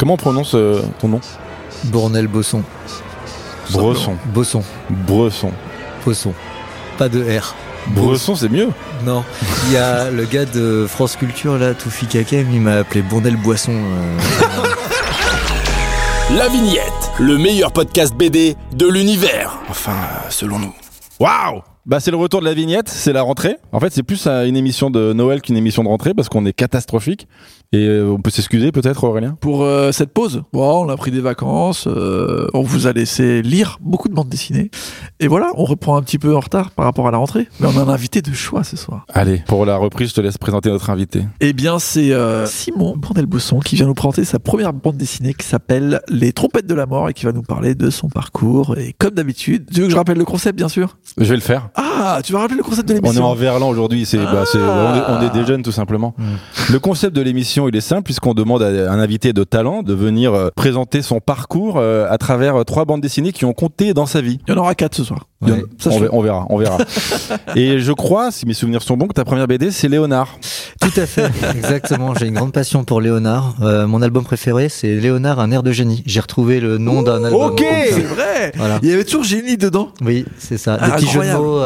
Comment on prononce euh, ton nom? Bournel Bosson. Bresson. Bosson. Bresson. Bosson. Pas de R. Bresson, c'est mieux. Non. Il y a le gars de France Culture, là, Toufi Kakem, il m'a appelé Bournel Boisson. euh, La Vignette, le meilleur podcast BD de l'univers. Enfin, euh, selon nous. Waouh bah c'est le retour de la vignette, c'est la rentrée. En fait, c'est plus euh, une émission de Noël qu'une émission de rentrée parce qu'on est catastrophique. Et euh, on peut s'excuser peut-être Aurélien? Pour euh, cette pause. Bon, on a pris des vacances, euh, on vous a laissé lire beaucoup de bandes dessinées. Et voilà, on reprend un petit peu en retard par rapport à la rentrée. Mais on a un invité de choix ce soir. Allez, pour la reprise, je te laisse présenter notre invité. Eh bien, c'est euh, Simon Brandel-Bosson qui vient nous présenter sa première bande dessinée qui s'appelle Les Trompettes de la Mort et qui va nous parler de son parcours. Et comme d'habitude, tu veux que je rappelle le concept, bien sûr? Je vais le faire. Ah, tu vas rappeler le concept de On est l'émission en verlan aujourd'hui, c'est, bah, c'est- on, est, on est des jeunes tout simplement. Le concept de l'émission, il est simple puisqu'on demande à un invité de talent de venir euh, présenter son parcours euh, à travers euh, trois bandes dessinées qui ont compté dans sa vie. Il y en aura quatre ce soir. Ça, on, verra, on verra. Et je crois, si mes souvenirs sont bons, que ta première BD, c'est Léonard. Tout à fait, exactement. J'ai une grande passion pour Léonard. Euh, mon album préféré, c'est Léonard, un air de génie. J'ai retrouvé le nom d'un album. ok. ça. C'est vrai Voilà. Il y avait toujours génie dedans. Oui, c'est ça. Ah,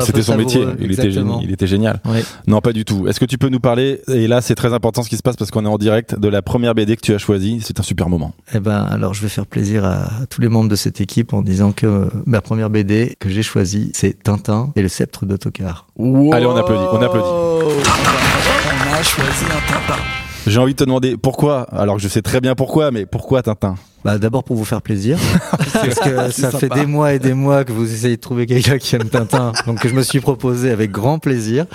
C'était son métier. Il était, Exactement. génie, il était génial. Oui. Non, pas du tout. Est-ce que tu peux nous parler, et là c'est très important ce qui se passe parce qu'on est en direct, de la première BD que tu as choisie? C'est un super moment. Eh ben, alors je vais faire plaisir à, à tous les membres de cette équipe en disant que euh, ma première BD que j'ai choisie, c'est Tintin et le sceptre d'autocar. Allez, on applaudit, on applaudit. On a choisi un Tintin. J'ai envie de te demander pourquoi, alors que je sais très bien pourquoi, mais pourquoi Tintin? Bah, d'abord pour vous faire plaisir, parce que ça fait des mois et des mois que vous essayez de trouver quelqu'un qui aime Tintin, donc je me suis proposé avec grand plaisir.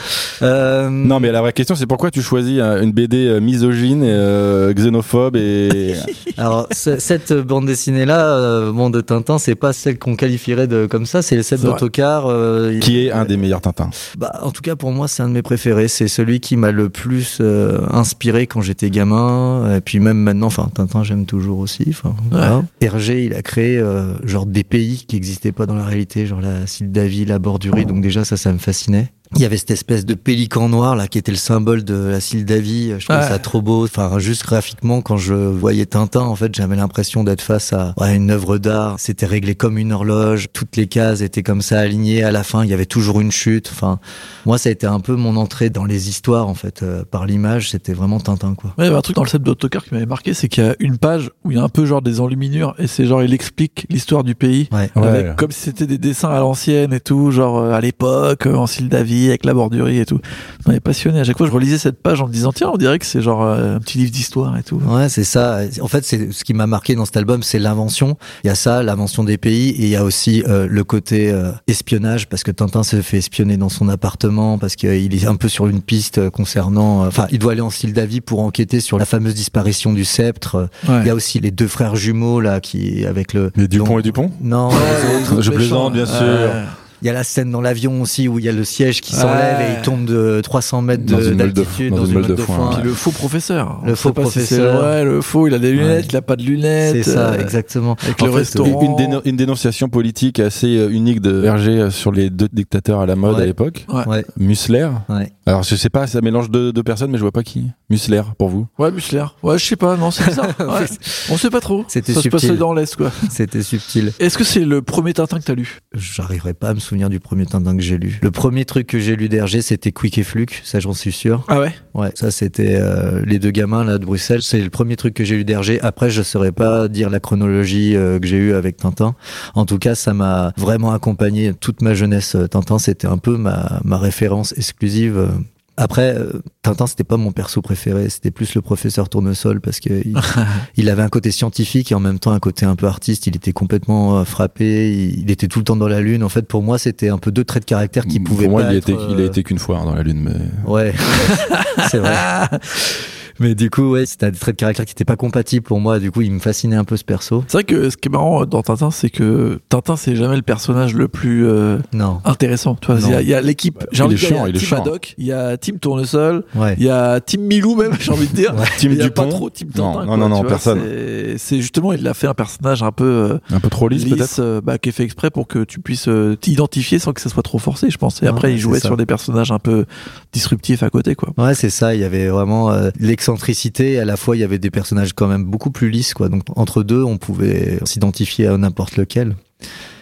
Euh, Non, mais la vraie question c'est pourquoi tu choisis une BD euh, misogyne, et, euh, xénophobe et. Alors ce- cette bande dessinée là, euh, bon de Tintin, c'est pas celle qu'on qualifierait de comme ça, c'est le sceptre C'est vrai. d'autocar. euh, il- qui est un des meilleurs Tintins Bah, en tout cas, pour moi, c'est un de mes préférés. C'est celui qui m'a le plus euh, inspiré quand j'étais gamin. Et puis même maintenant, enfin, Tintin, j'aime toujours aussi. Enfin, voilà. Hergé, il a créé euh, genre des pays qui n'existaient pas dans la réalité, genre la Sildavie, la Bordurie. Donc déjà, ça, ça me fascinait. Il y avait cette espèce de pélican noir là qui était le symbole de la Sildavie. Je trouvais Ouais. ça trop beau. Enfin, juste graphiquement, quand je voyais Tintin, en fait, j'avais l'impression d'être face à ouais, une œuvre d'art. C'était réglé comme une horloge. Toutes les cases étaient comme ça alignées. À la fin, il y avait toujours une chute. Enfin, moi, ça a été un peu mon entrée dans les histoires, en fait, euh, par l'image. C'était vraiment Tintin, quoi. Ouais, il y avait un truc dans le set d'autocar qui m'avait marqué, c'est qu'il y a une page où il y a un peu genre des enluminures et c'est genre il explique l'histoire du pays. Ouais. Ouais. Comme si c'était des dessins à l'ancienne et tout, genre euh, à l'époque, euh, en Sildavie, avec la bordurie et tout. Ça m'avait passionné. À chaque fois, je relisais cette page en me disant, tiens, on dirait que c'est genre euh, un petit livre d'histoire et tout. Ouais, c'est ça. En fait, c'est ce qui m'a marqué dans cet album, c'est l'invention. Il y a ça, l'invention des pays, et il y a aussi euh, le côté euh, espionnage, parce que Tintin se fait espionner dans son appartement, parce qu'il est un peu sur une piste concernant. euh, Enfin, il doit aller en Sildavie pour enquêter sur la fameuse disparition du sceptre. Ouais. Il y a aussi les deux frères jumeaux là, qui avec le. Les Dupont et Dupont? Non, Ouais, les autres. Je plaisante, bien sûr. Il y a la scène dans l'avion aussi où il y a le siège qui Ouais. s'enlève et il tombe de 300 mètres d'altitude dans une meule de de foin, foin. Puis le faux professeur. Le On faux pas si professeur. ouais, le faux, il a des lunettes, Ouais. il a pas de lunettes. C'est ça, euh, exactement. Avec En le fait, restaurant. Une, déno- une dénonciation politique assez euh, unique de Hergé euh, sur les deux dictateurs à la mode Ouais. à l'époque. Ouais. Ouais, Mussler. ouais. Alors je sais pas, ça mélange deux, deux personnes, mais je vois pas qui. Mussler pour vous. Ouais, Mussler. Ouais, je sais pas, non, c'est ça. Ouais. On sait pas trop. C'était Ça se subtil. passait dans l'Est, quoi. C'était subtil. Est-ce que c'est le premier Tintin que t'as lu J'arriverai pas à me souvenir du premier Tintin que j'ai lu. Le premier truc que j'ai lu d'Hergé, c'était Quick et Fluke, ça j'en suis sûr. Ah ouais? Ouais, ça c'était euh, les deux gamins là de Bruxelles. C'est le premier truc que j'ai lu d'Hergé. Après, je saurais pas dire la chronologie euh, que j'ai eue avec Tintin. En tout cas, ça m'a vraiment accompagné toute ma jeunesse. euh, Tintin, c'était un peu ma, ma référence exclusive. Après, euh, Tintin, c'était pas mon perso préféré, c'était plus le professeur Tournesol parce que il, il avait un côté scientifique et en même temps un côté un peu artiste. Il était complètement euh, frappé, il, il était tout le temps dans la lune. En fait, pour moi, c'était un peu deux traits de caractère qui pouvaient pour moi, pas il, être, était, il a euh, été qu'une fois hein, dans la lune, mais Ouais, c'est vrai. Mais du coup, ouais, c'était un trait de caractère qui n'était pas compatible pour moi. Du coup, il me fascinait un peu ce perso. C'est vrai que ce qui est marrant dans Tintin, c'est que Tintin, c'est jamais le personnage le plus euh, Non. intéressant. Tu vois, Non. il y a- l'équipe. J'ai Il envie est de dire, chiant, il y est a Team chiant. Haddock, il y a Team Tournesol, Ouais. il y a Team Milou même, j'ai envie de dire. Ouais. Team Il y a pas Dupont. trop Team Non, Tintin. non, quoi, non, non, vois, personne. c'est- justement, il a fait un personnage un peu euh, un peu trop lisse lisse, peut-être. euh, bah, qui est fait exprès pour que tu puisses euh, t'identifier sans que ça soit trop forcé, je pense. Et après, il jouait sur des personnages un peu disruptifs à côté, quoi. Ouais, c'est ça. Il y avait vraiment euh, excentricité. À la fois, il y avait des personnages quand même beaucoup plus lisses, quoi. Donc entre deux, on pouvait s'identifier à n'importe lequel.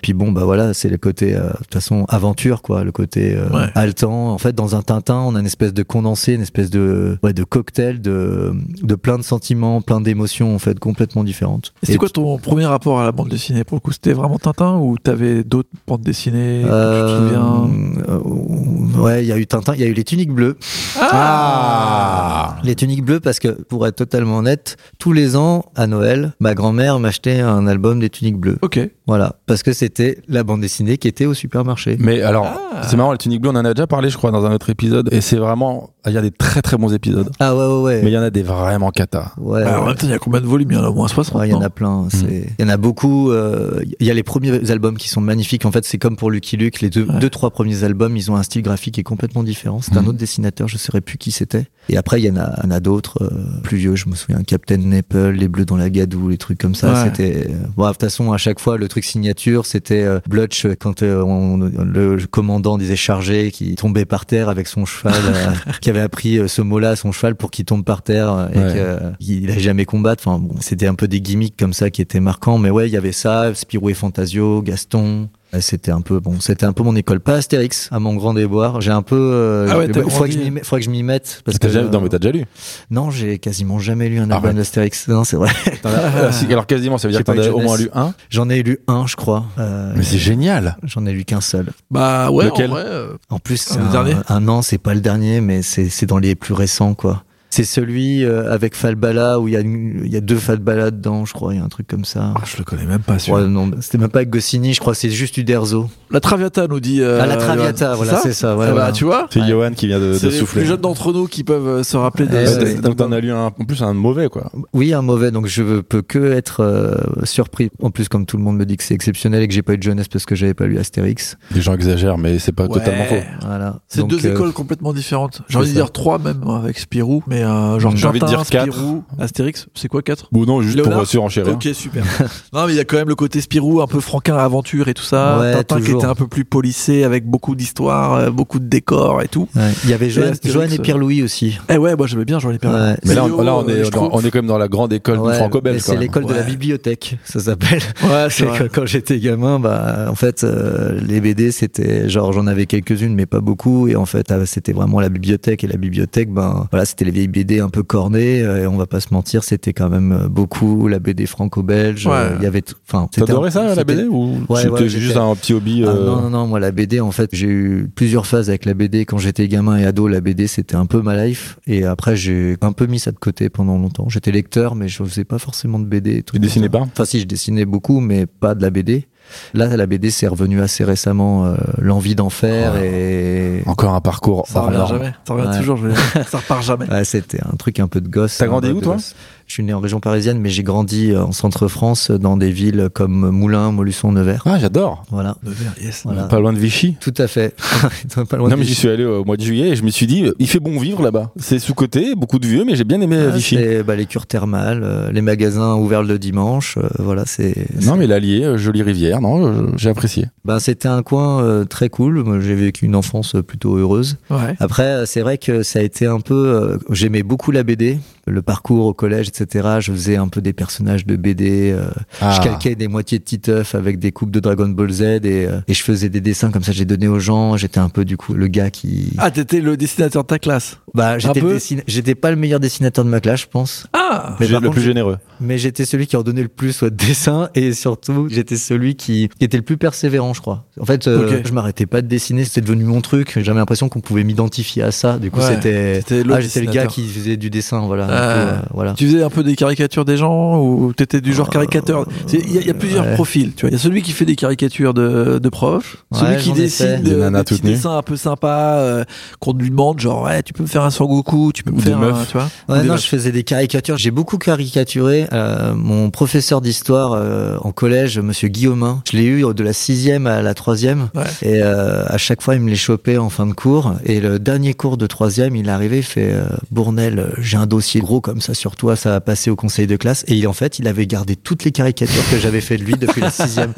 Puis bon, bah voilà, c'est le côté, euh, de toute façon, aventure, quoi, le côté euh, Ouais. haletant. En fait, dans un Tintin, on a une espèce de condensé, une espèce de, ouais, de cocktail de, de plein de sentiments, plein d'émotions, en fait, complètement différentes. Et c'est quoi ton premier rapport à la bande dessinée? Pour le coup, c'était vraiment Tintin ou t'avais d'autres bandes dessinées Euh, Tu te souviens? euh, ouais, il y a eu Tintin, il y a eu les tuniques bleues. Ah Les tuniques bleues parce que, pour être totalement honnête, tous les ans, à Noël, ma grand-mère m'achetait un album des tuniques bleues. Ok. Voilà. Parce que c'était la bande dessinée qui était au supermarché. Mais alors, Ah. c'est marrant, le Tunic Blue, on en a déjà parlé, je crois, dans un autre épisode. Et c'est vraiment, il y a des très très bons épisodes. Ah ouais, ouais, ouais. Mais il y en a des vraiment cata. Ouais, Alors, en ouais. même temps, il y a combien de volumes? Il y en a au moins 60. Ouais, il y en a plein. c'est- Il y en a beaucoup. euh, Il y a les premiers albums qui sont magnifiques. En fait, c'est comme pour Lucky Luke. Les deux, Ouais. deux, trois premiers albums, ils ont un style graphique qui est complètement différent. C'est un Mhm. autre dessinateur. Je ne saurais plus qui c'était. Et après, il y en a, en d'autres euh, plus vieux. Je me souviens, Captain Nipple, Les Bleus dans la Gadoue, les trucs comme ça. Ouais. C'était. Bon, de toute façon, à chaque fois, le truc signature, c'était euh, Blutch quand euh, on- le commandant disait chargé, qui tombait par terre avec son cheval, euh, qui avait appris euh, ce mot-là à son cheval pour qu'il tombe par terre euh, et Ouais. que, euh, il n'allait jamais combattre. Enfin, bon, c'était un peu des gimmicks comme ça qui étaient marquants. Mais ouais, il y avait ça, Spirou et Fantasio, Gaston. Ouais, C'était un peu bon, c'était un peu mon école, pas Astérix, à mon grand déboire. J'ai un peu, euh, Ah ouais, t'as il faudrait que, je m'y- faudrait que je m'y mette parce que jamais- non, mais t'as déjà lu. non, j'ai quasiment jamais lu un Arrête. album d'Astérix. Non, c'est vrai. Ah, alors quasiment, ça veut dire J'ai que t'en as au moins lu un. J'en ai lu un, je crois. Euh, Mais c'est génial. J'en ai lu qu'un seul. Bah ouais, Lequel? en vrai. euh, En plus, Le un, dernier un an, c'est pas le dernier, mais c'est c'est dans les plus récents, quoi. C'est celui euh, avec Falbala où il y a une- il y a deux Falbala dedans, je crois. Il y a un truc comme ça. ah, je le connais même pas, sûr. Ouais, non, c'était même pas avec Goscinny, je crois c'est juste Uderzo. La Traviata nous dit. euh, ah, la Traviata, voilà, c'est ça. Eh Voilà, bah, tu vois C'est Ouais. Johan qui vient de, de C'est les souffler. plus jeunes d'entre nous qui peuvent euh, se rappeler de. Ouais, ouais. t'as- Donc t'en as lu un, en plus un mauvais, quoi. Oui, un mauvais, donc je peux que être euh, surpris. En plus, comme tout le monde me dit que c'est exceptionnel et que j'ai pas eu de jeunesse parce que j'avais pas lu Astérix. Les gens exagèrent, mais c'est pas Ouais. totalement faux. Voilà. C'est deux euh, écoles complètement différentes. J'ai envie de dire trois même hein, avec Spirou, mais euh, genre J'ai envie de dire quatre. Spirou, Astérix, c'est quoi quatre? Ou non, juste Léonard? pour surenchérir. Ok, super. non, mais il y a quand même le côté Spirou, un peu franquin aventure et tout ça. Ouais, Tintin qui était un peu plus polissé avec beaucoup d'histoires, euh, beaucoup de décors et tout. ouais. Il y avait Joanne, Joanne et euh, Pierre-Louis aussi. Eh ouais, moi j'aimais bien Jean-Louis Perrin. Ouais. Mais là, on, là, on est, dans- on est quand même dans la grande école Ouais, du franco-belge. c'est l'école de la bibliothèque, ça s'appelle. Ouais, c'est quand j'étais gamin, bah, en fait, euh, les BD, c'était genre, j'en avais quelques-unes, mais pas beaucoup. Et en fait, euh, c'était vraiment la bibliothèque. Et la bibliothèque, ben, voilà, c'était les vieilles BD un peu cornées. euh, Et on va pas se mentir, c'était quand même euh, beaucoup la BD franco-belge. Ouais. euh, Il y avait, enfin, T'adorais ça, la BD Ou Ouais, c'était ouais, juste un petit hobby Ah, non, non, non, moi la BD, en fait, j'ai eu plusieurs phases avec la BD. Quand j'étais gamin et ado, la BD, c'était un peu ma life. Et après, j'ai un peu mis ça de côté pendant longtemps. J'étais lecteur, mais je faisais pas forcément de BD. et tout Tu dessinais pas? Enfin, si, je dessinais beaucoup, mais pas de la BD. Là, la BD, c'est revenu assez récemment, euh, l'envie d'en faire Oh. et... Encore un parcours Ça hors revient jamais. Ça revient Ouais. toujours. je veux dire. ça repart jamais. Ouais, c'était un truc un peu de gosse. T'as grandi où, toi gosse. Je suis né en région parisienne, mais j'ai grandi euh, en centre-France, dans des villes comme Moulins, Montluçon, Nevers. Ah, j'adore. Voilà. Nevers, yes. Voilà. Pas loin de Vichy. Tout à fait. Pas loin non, de mais j'y suis allé au mois de juillet et je me suis dit, euh, il fait bon vivre là-bas. C'est sous-côté, beaucoup de vieux, mais j'ai bien aimé Ah, Vichy. c'est, bah, les cures thermales, euh, les magasins ouverts le dimanche, euh, voilà, c'est. Non, mais l'Allier, euh, jolie rivière, non, euh, j'ai apprécié. Ben, c'était un coin euh, très cool. J'ai vécu une enfance euh, plutôt heureuse. Ouais. Après, euh, c'est vrai que ça a été un peu. euh, J'aimais beaucoup la BD, le parcours au collège, etc. Je faisais un peu des personnages de BD. euh, Ah. Je calquais des moitiés de Titeuf avec des coupes de Dragon Ball Z et, euh, et je faisais des dessins comme ça. J'ai donné aux gens. J'étais un peu du coup le gars qui. Ah, t'étais le dessinateur de ta classe. bah, j'étais, dessina- j'étais pas le meilleur dessinateur de ma classe, je pense. Ah Mais par le contre, plus généreux. Mais j'étais celui qui en donnait le plus au dessin et surtout j'étais celui qui, qui était le plus persévérant, je crois. En fait, euh, je m'arrêtais pas de dessiner, c'était devenu mon truc. J'avais l'impression qu'on pouvait m'identifier à ça. Du coup, Ouais, c'était c'était l'autre ah, j'étais le gars qui faisait du dessin, voilà. Ah. Euh, voilà. Tu faisais un peu des caricatures des gens ou t'étais du genre Euh, caricateur? Il y, a- il y a plusieurs ouais. profils. Tu vois, il y a celui qui fait des caricatures de, de profs, Ouais, celui qui dessine Des de, des petits nues. dessins un peu sympas euh, qu'on lui demande, genre ouais, tu peux me faire un Sangoku, tu peux me Ou des faire un, meufs. tu vois. Ouais, Ou des non, meufs. je faisais des caricatures. J'ai beaucoup caricaturé. Euh, mon professeur d'histoire euh, en collège, Monsieur Guillaumin, je l'ai eu de la sixième à la troisième. Ouais. Et euh, à chaque fois, il me les chopait en fin de cours. Et le dernier cours de troisième, il est arrivé, il fait euh, Bournel, euh, j'ai un dossier gros comme ça sur toi, ça va passer au conseil de classe. Et il, en fait, il avait gardé toutes les caricatures que j'avais fait de lui depuis la sixième.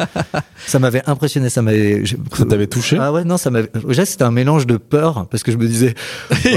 Ça m'avait impressionné, ça m'avait. Ça t'avait touché? Ah ouais, non, ça m'avait. Déjà, c'était un mélange de peur parce que je me disais. tu-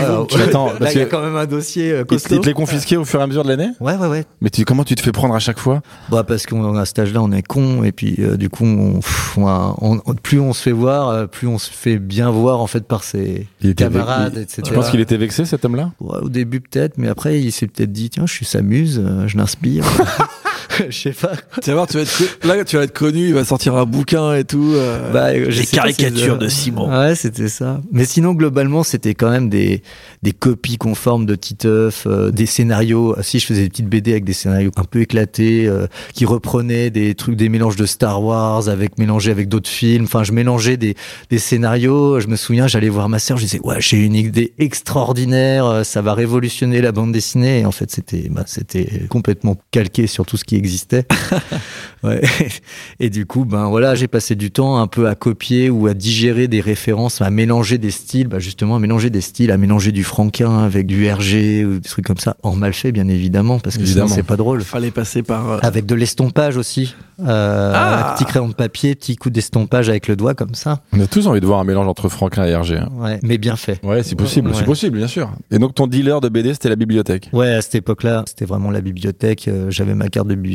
attends, là, parce il y a quand même un dossier euh, Il te- il costaud. te les confisqué au fur et à mesure de l'année? Ouais, ouais, ouais. Mais tu, comment tu te fais prendre à chaque fois? Bah parce qu'on à cet âge-là, on est con et puis euh, du coup, on, pff, on a- on- plus on se fait voir, euh, plus on se fait bien voir en fait par ses Il camarades, etc. Tu penses qu'il était vexé cet homme-là? Ouais, au début peut-être, mais après il s'est peut-être dit tiens, je suis s'amuse, euh, je l'inspire. je sais pas. Tu vas voir, tu vas être là, tu vas être connu, il va sortir un bouquin et tout. euh, Bah, les caricatures de Simon. Ouais, c'était ça. Mais sinon, globalement, c'était quand même des, des copies conformes de Titeuf, euh, des scénarios. Si je faisais des petites BD avec des scénarios un peu éclatés, euh, qui reprenaient des trucs, des mélanges de Star Wars avec mélangés avec d'autres films. Enfin, je mélangeais des, des scénarios. Je me souviens, j'allais voir ma sœur, je disais, ouais, j'ai une idée extraordinaire, euh, ça va révolutionner la bande dessinée. Et en fait, c'était, bah, c'était complètement calqué sur tout ce qui existait. Ouais. Et du coup, ben voilà, j'ai passé du temps un peu à copier ou à digérer des références, à mélanger des styles, bah justement à mélanger des styles, à mélanger du franquin avec du RG ou des trucs comme ça, en mal fait bien évidemment, parce que Évidemment. sinon c'est pas drôle. Fallait passer par. euh, Avec de l'estompage aussi, euh, Ah. petit crayon de papier, petit coup d'estompage avec le doigt comme ça. On a tous envie de voir un mélange entre Franklin et Hergé. hein. Ouais, mais bien fait. Ouais, c'est possible, Ouais. c'est possible, bien sûr. Et donc ton dealer de BD, c'était la bibliothèque. Ouais, à cette époque-là, c'était vraiment la bibliothèque. euh, J'avais ma carte de bibliothèque.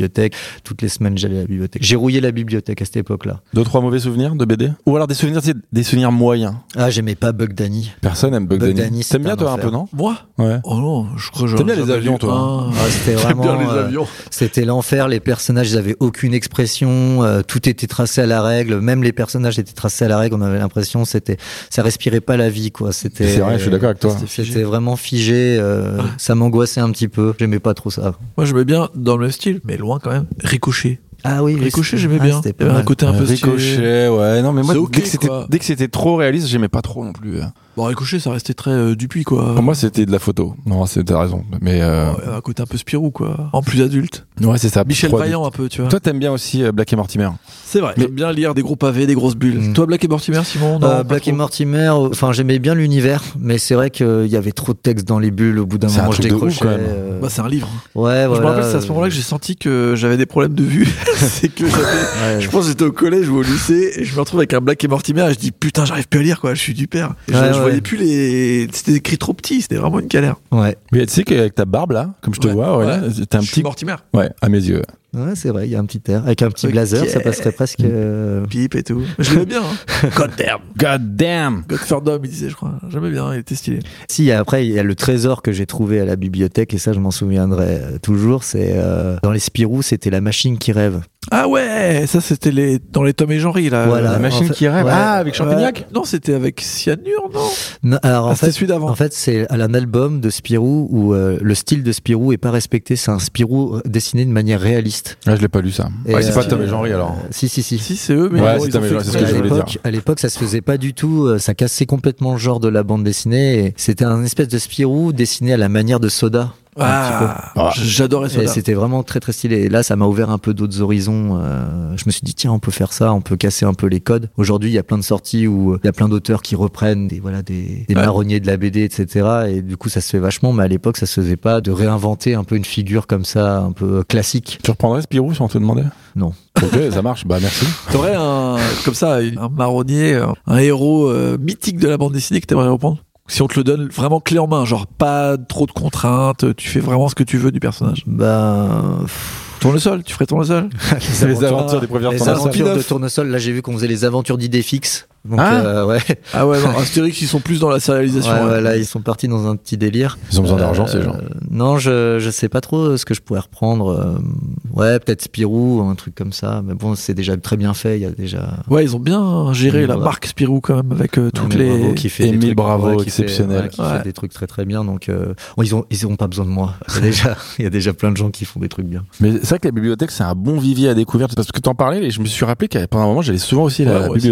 Toutes les semaines, j'allais à la bibliothèque. J'ai rouillé la bibliothèque à cette époque-là. Deux, trois mauvais souvenirs de BD Ou alors des souvenirs, des souvenirs moyens? Ah, j'aimais pas Bug Danny. Personne aime Bug Bug Danny. Danny, T'aimes bien toi un un peu, enfer. non? Moi? Ouais. Oh non, je crois que T'aimes bien les avions, toi, un. Ah, c'était J'aime vraiment. bien les euh, avions. C'était l'enfer. Les personnages, ils avaient aucune expression. euh, tout était tracé à la règle. Même les personnages étaient tracés à la règle. On avait l'impression c'était, ça respirait pas la vie, quoi. C'était. C'est vrai, je suis d'accord avec toi. C'était vraiment figé. euh, ça m'angoissait un petit peu. J'aimais pas trop ça. Moi, j'aimais bien dans le même style, mais loin quand même. Ricochet. Ah oui, Ricochet, c'était- j'aimais ah, bien. c'était Il pas y avait un mal. côté un peu stylé. Ricochet, ouais. Non, mais moi, dès que c'était, quoi. dès que c'était trop réaliste, j'aimais pas trop non plus. Bon, Ricochet, ça restait très euh, Dupuis, quoi. Pour moi, c'était de la photo. Non, c'est- t'as raison. Mais, euh, Ouais, un côté un peu Spirou, quoi. En plus adulte. ouais, c'est ça. Michel Vaillant, un peu, tu vois. Toi, t'aimes bien aussi euh, Black et Mortimer. C'est vrai. Mais- J'aime bien lire des gros pavés, des grosses bulles. Mm. Toi, Black et Mortimer, Simon non, Euh, Black trop et Mortimer, enfin j'aimais bien l'univers, mais c'est vrai qu'il y avait trop de texte dans les bulles. Au bout d'un un moment, je décrochais. Bah, c'est un livre. ouais, Je voilà. me rappelle, c'est à ce moment-là que j'ai senti que j'avais des problèmes de vue. c'est que. Ouais. Je pense que j'étais au collège ou au lycée et je me retrouve avec un Black et Mortimer et je dis putain, j'arrive plus à lire, quoi. Je suis du père. Et je, Ouais, je ouais. voyais plus les. C'était écrit trop petit. C'était vraiment une galère. Ouais, Mais tu sais qu'avec ta barbe là, comme je te Ouais, vois, ouais, ouais. t'as un Je suis petit. Mortimer. Ouais, à mes yeux. Ouais, c'est vrai. Il y a un petit air avec un petit Ok. blazer, ça passerait presque. euh, Pipe et tout. Je l'aimais bien. Hein. God damn. God damn! Godferdom, il disait, je crois. J'aimais bien. Il était stylé. Si, après, il y a le trésor que j'ai trouvé à la bibliothèque, et ça, je m'en souviendrai euh, toujours. C'est euh, dans les Spirou, c'était la machine qui rêve. Ah ouais, ça c'était les dans les Tom et Jean-Ry là. Voilà. La en machine fait- qui rêve. ouais. ah, avec Champignac? Ouais. Non, c'était avec Cyanure, non Non, alors, en Ah, c'était fait, celui d'avant. En fait, c'est un album de Spirou où euh, le style de Spirou est pas respecté. C'est un Spirou dessiné de manière réaliste. Ah, je l'ai pas lu ça. Ouais, c'est pas euh, Tom et Jean-Ry alors. Si, si, si. Si, c'est eux, mais Ouais, c'est Tom et c'est ce que je à voulais dire. l'époque, à l'époque, ça se faisait pas du tout. euh, Ça cassait complètement le genre de la bande dessinée. C'était un espèce de Spirou dessiné à la manière de Soda. Ah, Ah. j'adorais ça. C'était vraiment très très stylé. Et là, ça m'a ouvert un peu d'autres horizons. euh, je me suis dit tiens, on peut faire ça, on peut casser un peu les codes. Aujourd'hui, il y a plein de sorties où euh, il y a plein d'auteurs qui reprennent des voilà des, des Ouais. marronniers de la BD, etc. Et du coup, ça se fait vachement. Mais à l'époque, ça se faisait pas de réinventer un peu une figure comme ça, un peu classique. Tu reprendrais Spirou si on te demandait? Non. Ok, ça marche. Bah, merci. T'aurais un, comme ça, un marronnier, un, un héros euh, mythique de la bande dessinée que t'aimerais reprendre? Si on te le donne vraiment clé en main, genre pas trop de contraintes, tu fais vraiment ce que tu veux du personnage. Ben, Tournesol, tu ferais Tournesol C'est les aventures des prévieurs les Tournesol. aventures de. Tournesol. Là, j'ai vu qu'on faisait les aventures d'idées fixes. Donc, Ah. euh, ouais. Ah ouais, non, Astérix, ils sont plus dans la sérialisation. Ouais, hein. ouais, là, ils sont partis dans un petit délire. Ils ont besoin Euh, d'argent, ces gens. Non, je je sais pas trop ce que je pourrais reprendre. euh, ouais, peut-être Spirou, un truc comme ça. Mais bon, c'est déjà très bien fait. Il y a déjà. Ouais, ils ont bien géré la marque Spirou quand même avec euh, toutes les. Bravo qui fait des Émile trucs, Bravo, ouais, qui fait- exceptionnel. ouais, qui Ouais. fait des trucs très très bien. Donc, euh, bon, ils ont ils ont pas besoin de moi. Il y a déjà il y a déjà plein de gens qui font des trucs bien. Mais c'est vrai que la bibliothèque, c'est un bon vivier à découvrir. Parce que t'en parlais et je me suis rappelé qu'à pendant un moment, j'allais souvent aussi à la aussi.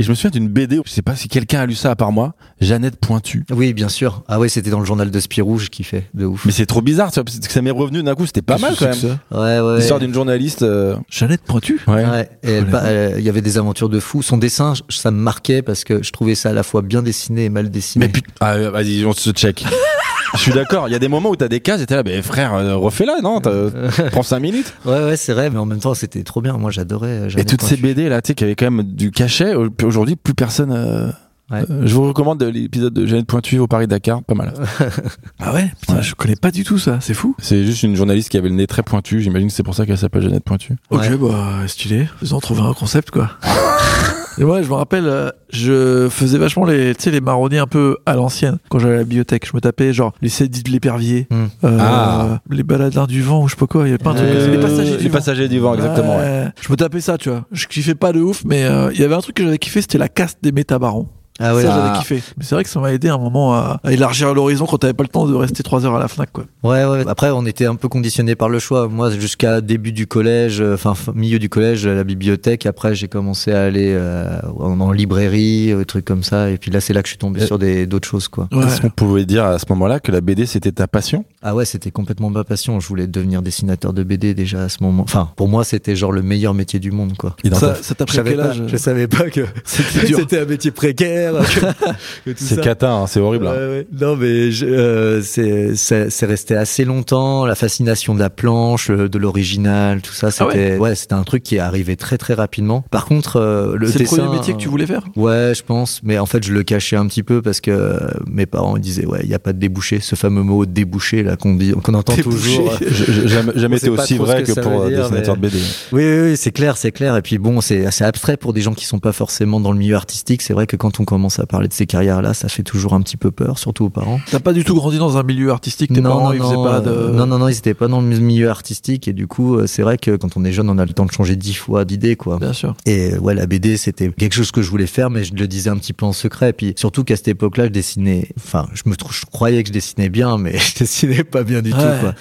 Et je me souviens d'une BD, je sais pas si quelqu'un a lu ça à part moi, Jeannette Pointu. Oui, bien sûr. Ah ouais, c'était dans le journal de Spirou, je kiffais de ouf. Mais c'est trop bizarre, tu vois, parce que ça m'est revenu d'un coup, c'était pas mal quand même. Ouais, ouais. L'histoire d'une journaliste. euh, Jeannette Pointu? Ouais. Ouais, et elle pa- elle- il y avait des aventures de fou. Son dessin, je- ça me marquait parce que je trouvais ça à la fois bien dessiné et mal dessiné. Mais putain, ah, euh, vas-y, on se check. Je suis d'accord. Il y a des moments où t'as des cases et t'es là, mais frère, euh, refais-la, non T'as- Prends 5 minutes. Ouais, ouais, c'est vrai, mais en même temps, c'était trop bien. Moi, j'adorais. euh, Et toutes ces. BD là, tu sais, qui avaient quand même du cachet. Aujourd'hui, plus personne. euh, Ouais. euh, je vous recommande l'épisode de Jeannette Pointu au Paris Dakar, pas mal. Ah ouais Putain, Ouais. je connais pas du tout ça, c'est fou. C'est juste une journaliste qui avait le nez très pointu. J'imagine que c'est pour ça qu'elle s'appelle Jeannette Pointu. Ok, Ouais. bah stylé. Ils ont trouvé un concept quoi. Et moi, je me rappelle, euh, je faisais vachement les, tu sais, les marronniers un peu à l'ancienne quand j'allais à la bibliothèque. Je me tapais genre les Cédis de l'épervier, Hmm. euh, Ah. les baladins du vent ou je sais pas quoi. Il y avait pas un truc comme ça. Euh, Les passagers du les vent. passagers du vent, exactement. ouais. Ouais. Je me tapais ça, tu vois. Je kiffais pas de ouf, mais euh, il y avait un truc que j'avais kiffé, c'était la caste des métabarons. Ah ouais, ça, j'avais kiffé. Mais c'est vrai que ça m'a aidé à un moment à, à élargir l'horizon quand t'avais pas le temps de rester trois heures à la Fnac, quoi. Ouais, ouais. Après, on était un peu conditionné par le choix. Moi, jusqu'à début du collège, euh, enfin milieu du collège, à la bibliothèque. Après, j'ai commencé à aller euh, en, en librairie, euh, trucs comme ça. Et puis là, c'est là que je suis tombé sur des d'autres choses, quoi. Ouais. Est-ce qu'on pouvait dire à ce moment-là que la BD c'était ta passion? Ah ouais, c'était complètement ma passion. Je voulais devenir dessinateur de BD déjà à ce moment. Enfin, pour moi, c'était genre le meilleur métier du monde, quoi. Ça, ça t'a Je pris savais, quel pas, âge? je savais pas que c'était un métier précaire. tout C'est cata, hein, c'est horrible. hein. Non, mais je- euh, c'est resté assez longtemps. La fascination de la planche, de l'original, tout ça, Ah c'était ouais, c'était un truc qui est arrivé très très rapidement. Par contre, euh, le C'est le dessin, premier métier que tu voulais faire? Ouais, je pense, mais en fait, je le cachais un petit peu parce que euh, mes parents ils disaient ouais, il y a pas de débouché, ce fameux mot débouché là qu'on dit, qu'on entend Débouché. toujours. J'ai jamais, jamais été aussi vrai que, que pour euh, dire, dessinateur mais- de BD. Oui, oui, oui, c'est clair, c'est clair. Et puis bon, c'est assez abstrait pour des gens qui sont pas forcément dans le milieu artistique. C'est vrai que quand on commence à parler de ces carrières-là, ça fait toujours un petit peu peur, surtout aux parents. T'as pas du tout grandi dans un milieu artistique, tes parents, ils faisaient pas de... euh, non, non, non, ils étaient pas dans le milieu artistique et du coup, euh, c'est vrai que quand on est jeune, on a le temps de changer dix fois d'idée, quoi. Bien sûr. Et euh, ouais, la BD, c'était quelque chose que je voulais faire, mais je le disais un petit peu en secret. Et puis surtout qu'à cette époque-là, je dessinais. Enfin, je me trou- je croyais que je dessinais bien, mais je dessinais pas bien du Ouais. tout. Quoi.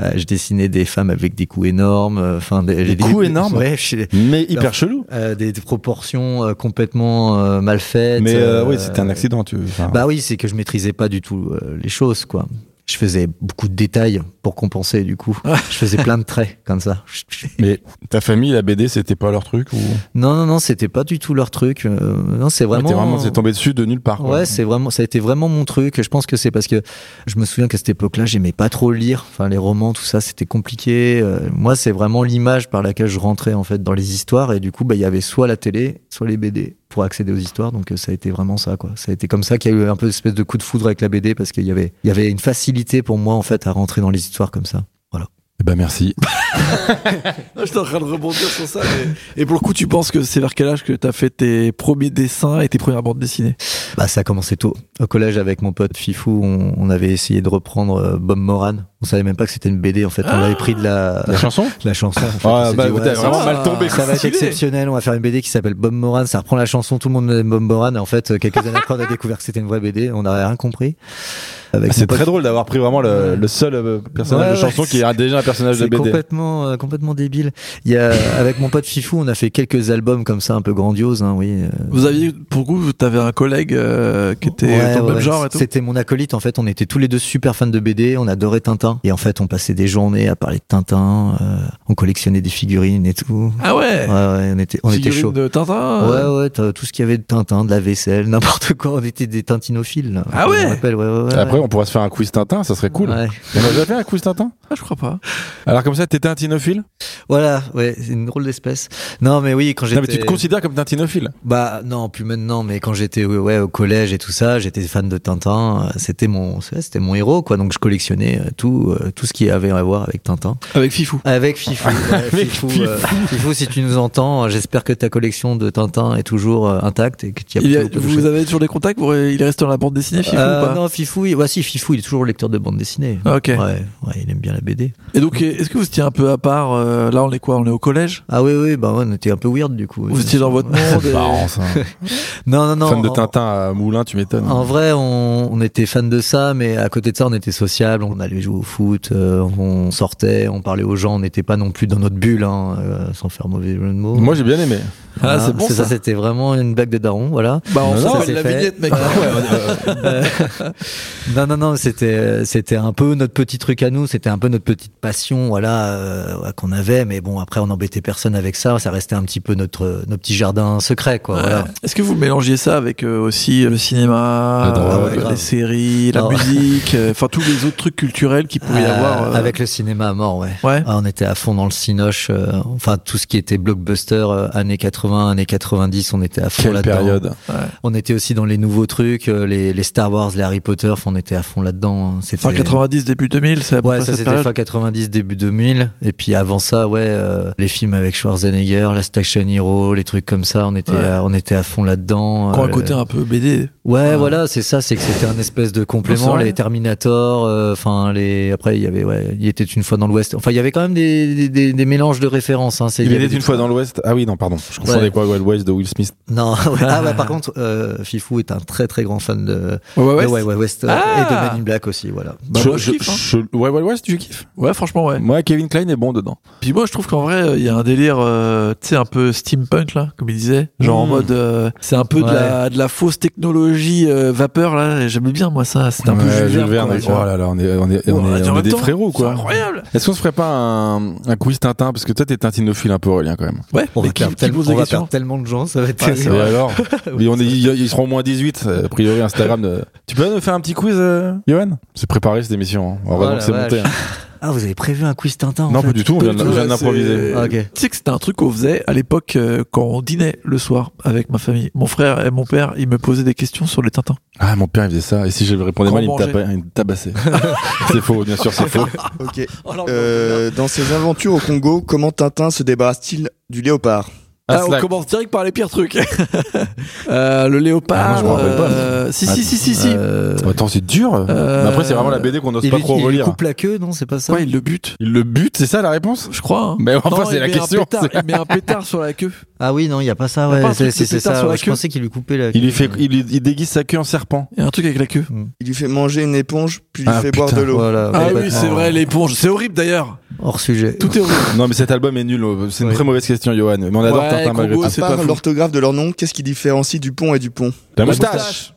Euh, je dessinais des femmes avec des coups énormes. Enfin, des, Des coups énormes Ouais, je- Mais hyper chelou. euh, des, des proportions euh, complètement euh, mal faites. Mais euh, euh, oui, c'était un accident. Tu... enfin, Bah oui, c'est que je maîtrisais pas du tout euh, les choses, quoi. Je faisais beaucoup de détails pour compenser, du coup. Je faisais plein de traits, comme ça. Mais ta famille, la BD, c'était pas leur truc ou? Non, non, non, c'était pas du tout leur truc. non, c'est vraiment. vraiment, c'est tombé dessus de nulle part. quoi. Ouais, c'est vraiment, ça a été vraiment mon truc. Je pense que c'est parce que je me souviens qu'à cette époque-là, j'aimais pas trop lire. Enfin, les romans, tout ça, c'était compliqué. Moi, c'est vraiment l'image par laquelle je rentrais, en fait, dans les histoires. Et du coup, bah, il y avait soit la télé, soit les BD pour accéder aux histoires. Donc, euh, ça a été vraiment ça, quoi. Ça a été comme ça qu'il y a eu un peu d'espèce de coup de foudre avec la BD parce qu'il y avait, il y avait une facilité pour moi, en fait, à rentrer dans les histoires comme ça. Eh ben merci. Non, J'étais en train de rebondir sur ça. mais- Et pour le coup, tu penses que c'est vers quel âge que t'as fait tes premiers dessins et tes premières bandes dessinées? Bah, ça a commencé tôt. Au collège, avec mon pote Fifou, on, on avait essayé de reprendre euh, Bob Moran. On savait même pas que c'était une BD, en fait. On avait pris de la, La chanson? La chanson. en fait. Ah, bah, dit, ouais, ça vraiment va, mal tombé. Ça va être exceptionnel. On va faire une BD qui s'appelle Bob Moran. Ça reprend la chanson. Tout le monde aime Bob Moran. Et en fait, quelques années après, on a découvert que c'était une vraie BD. On n'avait rien compris. Ah, C'est très drôle d'avoir pris vraiment le, le seul euh, personnage Ouais, de chanson qui est déjà un personnage de BD. complètement, euh, complètement débile. Il y a, avec mon pote Fifou, on a fait quelques albums comme ça, un peu grandioses, hein, oui. euh, Vous aviez, pour coup, t'avais un collègue euh, qui était Ouais, dans le même genre et tout C'était mon acolyte en fait. On était tous les deux super fans de BD. On adorait Tintin. Et en fait, on passait des journées à parler de Tintin. euh, on collectionnait des figurines et tout. Ah ouais Ouais, ouais, on était, on était Figurine chaud. de Tintin euh, Ouais, ouais, tout ce qu'il y avait de Tintin, de la vaisselle, n'importe quoi. On était des tintinophiles. Là. Ah ouais me rappelle, ouais, ouais, ouais, Après, ouais. on pourrait se faire un quiz Tintin, ça serait cool. Ouais. On a déjà fait un quiz Tintin? Ah, je crois pas. Alors comme ça, t'étais un tinophile Voilà, ouais, c'est une drôle d'espèce. Non, mais oui, quand j'étais. Mais tu te considères comme un tinophile Bah non, plus maintenant, mais quand j'étais ouais, au collège et tout ça, j'étais fan de Tintin. C'était mon, c'était mon héros, quoi. Donc je collectionnais euh, tout, euh, tout ce qui avait à voir avec Tintin. Avec Fifou. Avec Fifou. ouais, Avec Fifou, euh, Fifou, si tu nous entends, j'espère que ta collection de Tintin est toujours intacte et que tu as a- vous avez toujours des contacts vous- Il est resté dans la bande dessinée, Fifou Euh, ou pas? Non, Fifou, il, si, Fifou, il est toujours lecteur de bande dessinée. Ah, Ok. Ouais, ouais, il aime bien la BD. Et donc, est-ce que vous étiez un peu à part euh, Là, on est quoi On est au collège? Ah oui, oui, bah ouais, on était un peu weird du coup. Vous étiez dans votre monde et- Marrant ça. Non, non, non. Fan de en- Tintin à Moulin, tu m'étonnes. En vrai, on, on était fan de ça, mais à côté de ça, on était sociable. On allait jouer au foot, euh, on sortait, on parlait aux gens. On n'était pas non plus dans notre bulle, hein, euh, sans faire mauvais jeu de mots. Moi j'ai bien aimé. Ah, Voilà. c'est bon, ça. ça. C'était vraiment une blague de daron, voilà. Bah, on Non, la fait. vignette, mec. Euh, non, non, non, c'était, c'était un peu notre petit truc à nous, c'était un peu notre petite passion, voilà, euh, qu'on avait. Mais bon, après, on n'embêtait personne avec ça. Ça restait un petit peu notre, notre petit jardin secret, quoi. Voilà. Est-ce que vous mélangiez ça avec euh, aussi le cinéma, drogue, euh, les séries, la musique, euh, enfin tous les autres trucs culturels qui pourrait y Euh, avoir euh, Avec le cinéma à mort, ouais. Ouais. Ah, on était à fond dans le cinoche, euh, enfin tout ce qui était blockbuster, euh, années 80, années 90, on était à fond Quelle là-dedans. période. On était aussi dans les nouveaux trucs, euh, les, les Star Wars, les Harry Potter, on était à fond là-dedans. hein. C'était fin 90 début 2000, c'est à peu Ouais, près ça cette c'était période. fin 90, début 2000. Et puis avant ça, ouais, euh, les films avec Schwarzenegger, Last Action Hero, les trucs comme ça, on était, Ouais. à- on était à fond là-dedans. Qui ont un Euh, côté un peu BD. Ouais, Ouais. voilà, c'est ça, c'est que c'était un espèce de complément. Les Terminator, euh, enfin les. Après, il y avait, ouais, il était une fois dans l'Ouest. Enfin, il y avait quand même des, des, des, des mélanges de références. Hein. C'est- Il y avait était une fois dans l'Ouest. Ah oui, non, pardon. Je Ouais. quoi, Wild West de Will Smith? Non, ouais. ah ouais, par contre, euh, Fifou est un très très grand fan de, Ouais, ouais, de ouais. Wild Wild West euh, Ah et de Men in Black aussi, voilà. Bah, Je- moi, je je- kiffe, hein. je- Ouais, Wild West, tu kiffes Ouais, franchement, ouais. Moi, Kevin Klein est bon dedans. Puis moi, je trouve qu'en vrai, il y a un délire, euh, tu sais, un peu steampunk là, comme il disait, genre en Mm. mode, euh, c'est un peu de Ouais. la de la fausse technologie euh, vapeur là. J'aimais bien moi ça. C'était un peu Ouais, Jules Jules Verne. Oh là là, on est, on est, on est, on est des frérots, C'est quoi. incroyable. Est-ce qu'on se ferait pas un, un quiz Tintin? Parce que toi, t'es tintinophile un peu, Aurélien, quand même. Ouais. On va, qui, qui tellement, pose on va perdre tellement de gens, ça va être terrible. Vrai. alors Oui, on est, ils ils seront au moins 18. A priori, Instagram. de- Tu peux nous faire un petit quiz, euh, Johan? C'est préparé cette émission. hein. Heureusement Oh la que c'est monté. hein. Ah, vous avez prévu un quiz Tintin en Non, fait pas du tout. On vient, on d'improviser. Ah. Tu sais que c'était un truc qu'on faisait à l'époque euh, quand on dînait le soir avec ma famille. Mon frère et mon père, ils me posaient des questions sur les Tintins. Ah, mon père, il faisait ça. Et si je répondais Quand mal, il on me, tapait, il me tabassait. c'est faux, bien sûr, c'est faux. Ok. Euh, dans ses aventures au Congo, comment Tintin se débarrasse-t-il du léopard? Ah, on commence direct par les pires trucs. Euh, le léopard. Ah, moi, je me rappelle pas. euh, si, si, si, si, si. Euh, Attends, c'est dur. Euh, Mais après, c'est vraiment la BD qu'on n'ose il pas lui, trop il lui relire. coupe la queue, non C'est pas ça Ouais, il le bute, Il le bute, c'est ça la réponse? Je crois. hein. Mais enfin, c'est il la question. pétard- il met un pétard sur la queue. Ah oui, non, il y a pas ça. Ouais, c'est ça. sur la Je queue pensais qu'il lui coupait la. Il lui fait, il, il déguise sa queue en serpent. Il y a un truc avec la queue. Il lui fait manger une éponge, puis lui Ah, fait boire de l'eau. Ah oui, c'est vrai, l'éponge. C'est horrible d'ailleurs. Hors sujet. Tout est horrible. Non, mais cet album est nul. C'est une très mauvaise question, Johan. Mais on adore Ouais, c'est part pas l'orthographe de leur nom, qu'est-ce qui différencie Dupont et Dupont La La moustache.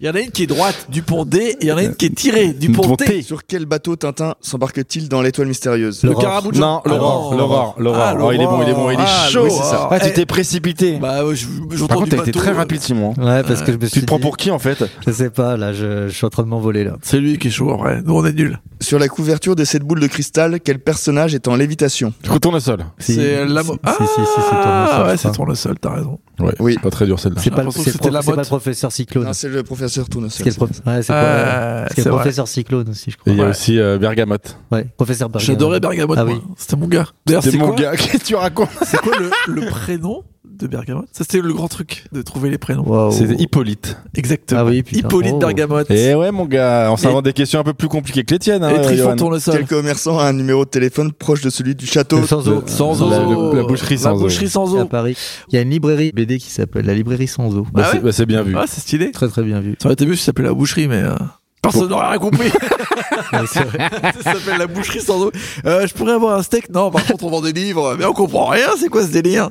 Il y en a une qui est droite, du pont D, et il y en a une qui est tirée, du pont Dupont T. Sur quel bateau Tintin s'embarque-t-il dans l'étoile mystérieuse Le L'aurore. carabou de Non, l'aurore, l'aurore, l'aurore. Ah, Oh, il est bon, il est bon, il est Ah, chaud. oui, c'est ça. Ah, tu Eh, t'es précipité. Bah, Par contre, t'as été très euh, rapide, Simon. Ouais, parce que je me suis Tu te prends pour qui en fait? Je sais pas, là, je, je suis en train de m'envoler là. C'est lui qui est chaud, en vrai. Nous, on est nuls. Sur la couverture de cette boule de cristal, quel personnage est en lévitation? Retourne au sol. Si, C'est la si, mo- si, si, si, c'est Ah, Tournesol, ouais, c'est. Tournesol, t'as raison. Ouais. Oui. Pas très dur celle-là. C'est pas, le- professeur Cyclone. C'est le professeur Tournesol. C'est le prof- ouais, c'est Euh, professeur Cyclone aussi, je Et crois. il y a aussi euh, Bergamote. Ouais, professeur Bergamo. J'adorais Bergamote. Ah oui. C'était mon gars. D'ailleurs, C'est mon gars, qu'est-ce que tu racontes c'est quoi le, le prénom de Bergamote Ça, c'était le grand truc de trouver les prénoms. Waouh. C'est Hippolyte. Exactement. Ah oui, putain. Hippolyte Oh. Bergamote. Et ouais, mon gars, on s'invente des questions un peu plus compliquées que les tiennes. Hein, Et Trifon Johan. Tournesol. Quel commerçant a un numéro de téléphone proche de celui du château Le sans eau. Sans eau. La- le- la boucherie sans La eau. boucherie sans à eau. Paris. Il y a une librairie BD qui s'appelle la librairie sans eau. Bah, Ah c'est ouais bah, c'est bien vu. Ouais, c'est stylé. Très très bien vu. Ça aurait été mieux si ça s'appelait la boucherie, mais euh, personne n'aurait rien compris. Ouais, c'est vrai. ça s'appelle la boucherie sans eau. Euh, je pourrais avoir un steak Non, par contre, on vend des livres, mais on comprend rien. C'est quoi ce délire?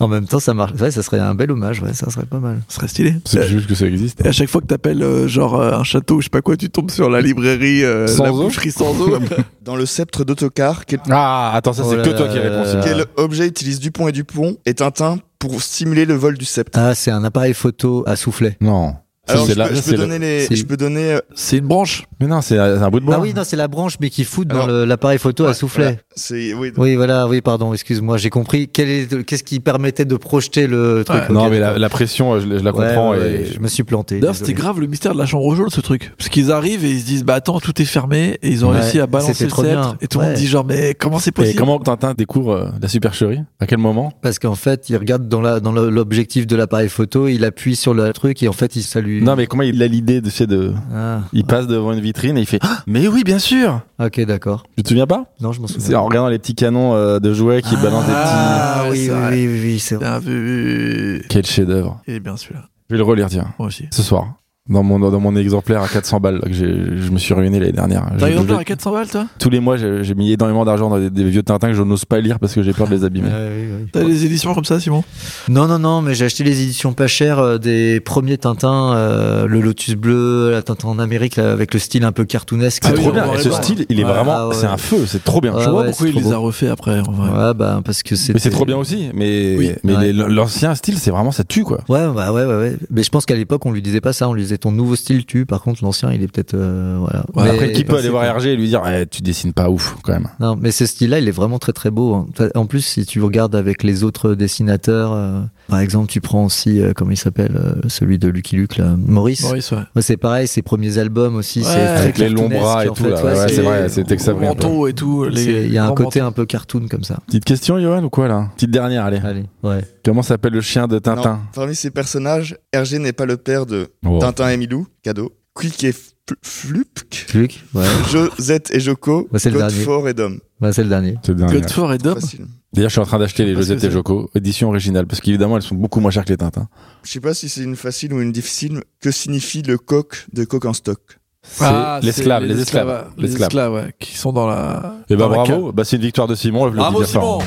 En même temps, ça marche. Ouais, ça serait un bel hommage. Ouais, ça serait pas mal. Ce serait stylé. C'est juste que ça existe. Et à chaque fois que t'appelles euh, genre euh, un château, je sais pas quoi, tu tombes sur la librairie, euh, Sans la eau boucherie sans eau. Dans le sceptre d'autocar, quel, Ah, attends, ça Oh c'est que toi là qui réponds. quel objet utilise Dupont et Dupont et Tintin pour simuler le vol du sceptre Ah, c'est un appareil photo à soufflet. Non. Ça, Alors, c'est je, la- peux, ça, je le- donner les, je peux donner. euh, C'est une branche. Mais non, c'est un bout de bois. Ah oui, non, c'est la branche, mais qui fout dans l'appareil photo à soufflet. voilà. Oui. Oui, voilà, oui, pardon, excuse-moi, j'ai compris. Quel est, qu'est-ce qui permettait de projeter le truc Ouais. Non, mais la, pression, euh, je, je la comprends. ouais, ouais, et... je me suis planté. D'ailleurs, c'était grave le mystère de la chambre jaune, ce truc. Parce qu'ils arrivent et ils se disent, bah attends, tout est fermé. Et ils ont Ouais, réussi à balancer le sceptre. Et tout le monde dit, genre, mais comment c'est Et possible? comment Tintin découvre euh, la supercherie? À quel moment? Parce qu'en fait, il regarde dans la dans l'objectif de l'appareil photo, il appuie sur le truc et en fait, il salue. Non, mais comment il a l'idée de, de... Ah, Il passe devant une vitrine et il fait Ah, Mais oui, bien sûr ok, d'accord. Tu te souviens pas? Non, je m'en souviens. Regardant les petits canons euh, de jouets qui balancent des petits. Ah oui, oui, oui, c'est vrai. Bien vu. Quel chef-d'œuvre Il est bien celui-là. Je vais le relire, tiens, Moi aussi. ce soir. Dans mon dans mon exemplaire à 400 balles là, que j'ai- je me suis ruiné l'année dernière. T'as un exemplaire à 400 balles, toi? Tous les mois, j'ai mis énormément d'argent dans des, des vieux Tintins que je n'ose pas lire parce que j'ai peur de les abîmer. T'as des éditions comme ça, Simon? Non, non, non, mais j'ai acheté les éditions pas chères euh, des premiers Tintins, euh, le Lotus bleu, la Tintin en Amérique, là, avec le style un peu cartoonesque. C'est Ah trop bien. Et ce style, il est Ouais. vraiment, Ah ouais. c'est un feu, c'est trop bien. Ouais, Je vois ouais, pourquoi il les a refait après. en vrai. Ouais, bah, parce que c'est. Mais c'est trop bien aussi. Mais, Oui. l'ancien style, c'est vraiment, ça tue, quoi. Ouais, bah ouais, ouais, ouais. Mais je pense qu'à l'époque, on lui disait pas ça. On lui disait ton nouveau style tue. Par contre, l'ancien, il est peut-être, euh, voilà. Ouais, Mais- Après, qui peut aller c'est voir. RG et lui dire, eh, tu dessines pas ouf, quand même. Non, mais ce style-là, il est vraiment très très beau. hein. En plus, si tu regardes avec les autres dessinateurs, euh, par exemple, tu prends aussi, euh, comment il s'appelle, euh, celui de Lucky Luke, là, Maurice. Maurice, ouais. Ouais, c'est pareil, ses premiers albums aussi, Ouais, c'est très Avec les longs bras et tout, c'est- c'est vrai, c'était que ça brille un peu. manteau et tout. les c'est- Il y a un côté un peu cartoon comme ça. Petite question, Johan, ou quoi, là? Petite dernière, allez. Allez, ouais. Comment s'appelle le chien de Tintin? Parmi ces personnages, Hergé n'est pas le père de Oh. Tintin et Milou, cadeau. Quick et Fl- Flupk, Luc, ouais. Josette et Joko, Bah, c'est le dernier. Godefort et Dom. Bah, c'est le dernier. C'est le dernier. Godefort et Dom. Facile. D'ailleurs, je suis en train d'acheter les Josette et Joko, édition originale, parce qu'évidemment, elles sont beaucoup moins chères que les Tintins. Je sais pas si c'est une facile ou une difficile. Que signifie le coq de coq en stock? C'est Ah, l'esclave, c'est les esclaves. Les esclaves, ouais, qui sont dans la. Et bah dans la bravo, bah c'est une victoire de Simon, Bravo. Simon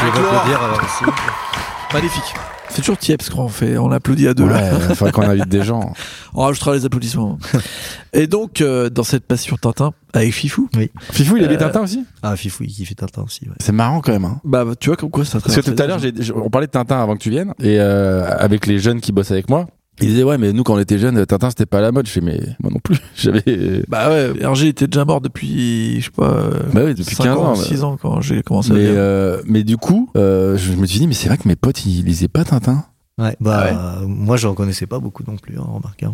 Je vais Gloire. applaudir euh. Magnifique. C'est toujours Tieps quand on fait, on applaudit à deux là. Ouais, il faudrait qu'on invite des gens. On rajoutera les applaudissements. et donc, euh, dans cette passion Tintin, avec Fifou, Fifou, il avait Euh, Tintin aussi? Ah, Fifou, il kiffe Tintin aussi, ouais. C'est marrant quand même. Hein. bah, tu vois comme quoi ça Parce que tout à l'heure, j'ai- j'ai- on parlait de Tintin avant que tu viennes, et euh, avec les jeunes qui bossent avec moi, ils disaient ouais, mais nous quand on était jeunes, Tintin c'était pas à la mode. Je fais mais moi non plus. J'avais. Bah ouais, Hergé était déjà mort depuis, je sais pas, Bah oui, depuis 5 15 ans. ans, 6 ans quand j'ai commencé à Mais, lire. euh, mais du coup, euh, je me suis dit mais c'est vrai que mes potes ils lisaient pas Tintin. Ouais, bah, Ah ouais. euh, moi, j'en connaissais pas beaucoup non plus, hein, remarque. hein.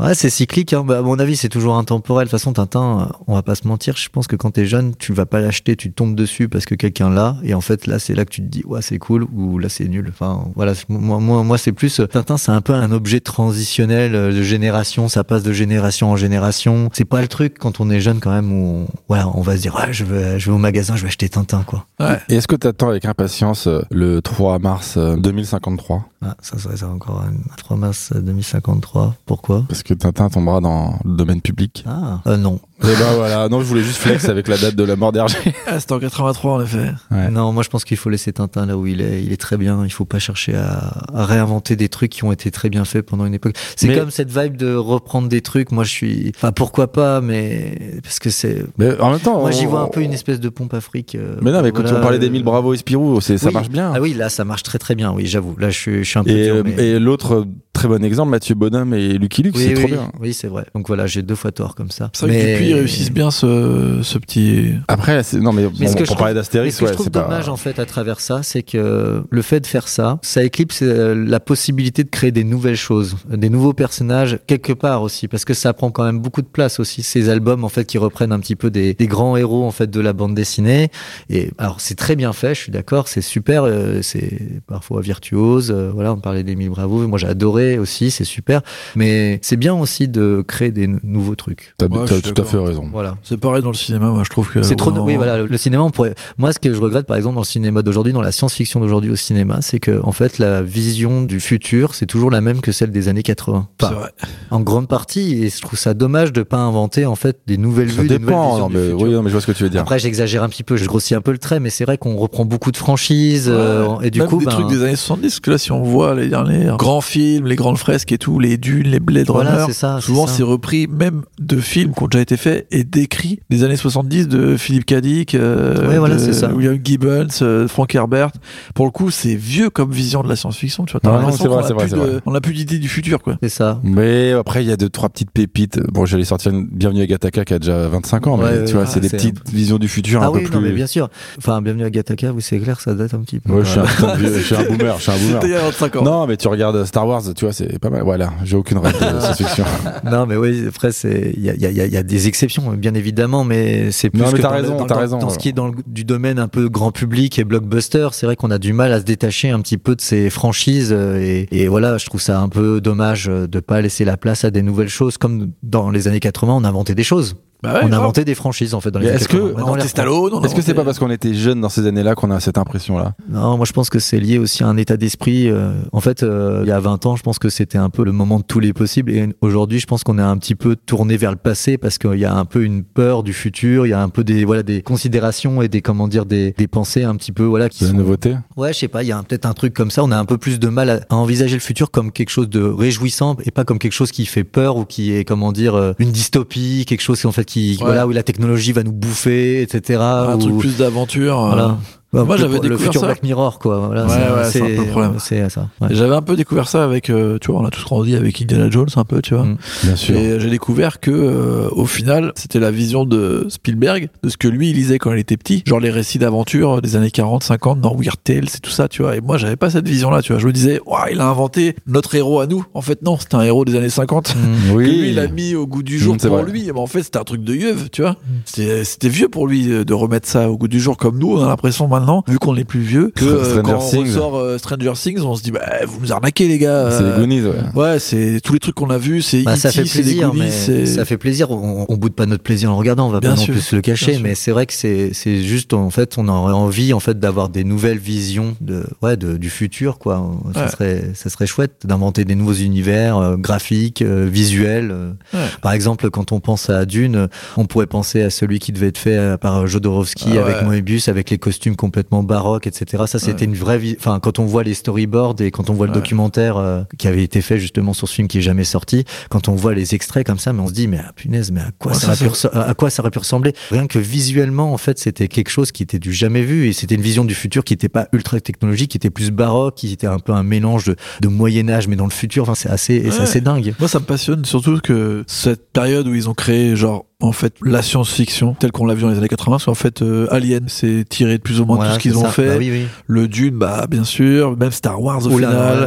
Ouais, c'est cyclique, hein. Bah, à mon avis, c'est toujours intemporel. De toute façon, Tintin, euh, on va pas se mentir, je pense que quand t'es jeune, tu vas pas l'acheter, tu tombes dessus parce que quelqu'un l'a, et en fait, là, c'est là que tu te dis, ouais, c'est cool, ou là, c'est nul. Enfin, voilà, moi, moi, moi c'est plus, euh, Tintin, c'est un peu un objet transitionnel euh, de génération, ça passe de génération en génération. C'est pas le truc quand on est jeune, quand même, où on, voilà, on va se dire, ouais, je vais, je vais au magasin, je vais acheter Tintin, quoi. Ouais. Et est-ce que t'attends avec impatience le 3 mars euh, 2053 Ah, ça serait ça encore, un 3 mars 2053. Pourquoi? Parce que Tintin tombera dans le domaine public. Ah, euh, non. Et ben voilà. Non, je voulais juste flex avec la date de la mort d'Hergé. Ah, c'était en 83 en effet. Ouais. Non, moi je pense qu'il faut laisser Tintin là où il est. Il est très bien. Il faut pas chercher à, à réinventer des trucs qui ont été très bien faits pendant une époque. C'est Mais- comme cette vibe de reprendre des trucs. Moi je suis. Enfin pourquoi pas, mais parce que c'est. Mais en même temps, Moi j'y on- vois un peu une espèce de pompe afrique. euh, Mais non, mais quand voilà, on parlait d'Emile Bravo et Spirou, c'est ça marche bien. Ah oui, là ça marche très très bien. Oui, j'avoue. Là je suis, je suis un peu. Et, dur, euh, mais- et l'autre très bon exemple, Mathieu Bonhomme et Lucky Luke, oui, c'est trop oui, bien. Oui, c'est vrai. Donc voilà, j'ai deux fois tort comme ça. C'est vrai que depuis, ils réussissent bien ce, ce petit. Après, c'est- non, mais, Mais bon, ce que pour je parler Mais d'Astérix, ce que je trouve c'est pas. dommage en fait à travers ça, c'est que le fait de faire ça, ça éclipse euh, la possibilité de créer des nouvelles choses, des nouveaux personnages quelque part aussi, parce que ça prend quand même beaucoup de place aussi. Ces albums en fait qui reprennent un petit peu des, des grands héros en fait de la bande dessinée. Et alors c'est très bien fait, je suis d'accord, c'est super, euh, c'est parfois virtuose. euh, voilà, on parlait d'Emile Bravo, moi j'ai adoré aussi, c'est super. Mais c'est bien aussi de créer des nou- nouveaux trucs. T'as Ouais, tout à fait raison. Voilà. C'est pareil dans le cinéma, moi je trouve que. C'est trop. vraiment- Oui, voilà. Le, le cinéma, on pourrait. Moi, ce que je regrette, par exemple, dans le cinéma d'aujourd'hui, dans la science-fiction d'aujourd'hui au cinéma, c'est que, en fait, la vision du futur, c'est toujours la même que celle des années 80. C'est Enfin, vrai. en grande partie, et je trouve ça dommage de pas inventer, en fait, des nouvelles Ça vues, des nouvelles dépend. visions Non, du mais, futur. oui, non, mais je vois ce que tu veux dire. Après, j'exagère un petit peu, je grossis un peu le trait, mais c'est vrai qu'on reprend beaucoup de franchises, euh, et du Même coup, des ben, trucs des années 70, parce que là, si on voit les derniers grands films, les grandes fresques et tout, les dunes, les Blade Voilà, Runner, ça, c'est souvent c'est repris même de films qui ont déjà été faits et décrits des années 70 de Philippe Cadic, euh, Ouais, voilà, de c'est ça. William Gibbons, euh, Frank Herbert. Pour le coup, c'est vieux comme vision de la science-fiction, tu vois. T'as l'impression qu'on a plus c'est de- vrai. on a plus d'idée du futur, quoi. c'est ça. Mais après, il y a deux, trois petites pépites. Bon, j'allais sortir une Bienvenue à Gataka qui a déjà 25 ans, mais Ouais, tu ouais, vois, c'est des c'est petites visions du futur Ah un oui, peu non, mais plus. bien sûr. Enfin, bienvenue à Gataka, oui, c'est clair, ça date un petit peu. Ouais, je suis un, Voilà. je suis un boomer, je suis un boomer. C'était il y a 25 ans. Non, mais tu regardes Star Wars, tu vois, c'est pas mal. Voilà, j'ai aucune rêve de science-fiction. Non, mais oui, après, c'est, il y a, il y, y a- des exceptions, bien évidemment, mais c'est plus Non, mais que dans raison, dans, t'as dans- raison, dans ce qui est dans le, du domaine un peu grand public et blockbuster, c'est vrai qu'on a du mal à se détacher un petit peu de ces franchises euh, et, et voilà, je trouve ça un peu dommage de pas laisser la place à des nouvelles choses comme dans les années 80, on inventait des choses. Bah ouais, on grave. inventait des franchises en fait dans les est-ce que- 80. Maintenant, On les inventait Stallone, on Est-ce que c'est pas parce qu'on était jeunes dans ces années-là qu'on a cette impression-là? Non, moi je pense que c'est lié aussi à un état d'esprit. euh, en fait, euh, il y a 20 ans, je pense que c'était un peu le moment de tous les possibles. Et aujourd'hui, je pense qu'on est un petit peu tourné vers le passé parce qu'il y a un peu une peur du futur. Il y a un peu des voilà des considérations et des comment dire des, des pensées un petit peu voilà qui C'est la sont. nouveauté? Ouais, je sais pas. Il y a un- peut-être un truc comme ça. On a un peu plus de mal à, à envisager le futur comme quelque chose de réjouissant et pas comme quelque chose qui fait peur ou qui est comment dire euh, une dystopie, quelque chose en fait qui Ouais. voilà où la technologie va nous bouffer, etc. Un ou- truc plus d'aventure. euh. Voilà. Moi, j'avais le découvert futur ça. Black Mirror, quoi. Voilà, Ouais, c'est- ouais, c'est un peu le problème. C'est ça. ouais. Et J'avais un peu découvert ça avec, euh, tu vois, on a tous grandi avec Indiana Jones un peu, tu vois. Mm. Bien sûr. Et j'ai découvert que, euh, au final, c'était la vision de Spielberg, de ce que lui il lisait quand il était petit, genre les récits d'aventure des années 40, 50, dans Weird Tales, c'est tout ça, tu vois. Et moi, j'avais pas cette vision-là, tu vois. Je me disais, Ouah, il a inventé notre héros à nous. En fait, non, c'était un héros des années 50. Mm. Que Oui. lui, il a mis au goût du jour Mm, c'est pour vrai. lui. Mais en fait, c'était un truc de yeuve, tu vois. C'était c'était vieux pour lui euh, de remettre ça au goût du jour comme nous. On a l'impression maintenant, vu qu'on est plus vieux, que euh, Stranger quand on Things. ressort euh, Stranger Things, on se dit, bah, vous nous arnaquez, les gars. C'est les Euh, Goonies, ouais. Ouais, c'est tous les trucs qu'on a vus, c'est Bah, ça E.T., fait plaisir, Goonies, mais c'est- ça fait plaisir. On, on boude pas notre plaisir en le regardant, on va Bien pas non sûr, plus se le cacher. Mais c'est vrai que c'est c'est juste en fait, on aurait envie en fait d'avoir des nouvelles visions de ouais de, du futur quoi. Ça Ouais. serait ça serait chouette d'inventer des nouveaux univers euh, graphiques, euh, visuels. Ouais. Par exemple, quand on pense à Dune, on pourrait penser à celui qui devait être fait par Jodorowsky Ah avec ouais. Moebius, avec les costumes complètement baroques, etc. Ça, c'était une vraie vie. Enfin, quand on voit les storyboards et quand on voit le Ouais. documentaire euh, qui avait été fait justement sur ce film qui est jamais sorti, quand on voit les extraits comme ça, mais on se dit, mais ah, punaise, mais à quoi, Ouais, ça, ça, à quoi ça aurait pu ressembler? Rien que visuellement, en fait, c'était quelque chose qui était du jamais vu et c'était une vision du futur qui n'était pas ultra technologique, qui était plus baroque, qui était un peu un mélange de, de Moyen Âge, mais dans le futur. Enfin, c'est assez, c'est assez dingue. Moi, ça me passionne surtout que cette période où ils ont créé, genre, en fait, la science-fiction, telle qu'on l'a vu dans les années 80, parce qu'en fait, euh, Alien, c'est tiré de plus ou moins Voilà, tout ce qu'ils c'est ont ça. fait. Bah oui, oui. Le Dune, bah, bien sûr. Même Star Wars, au Oula, final.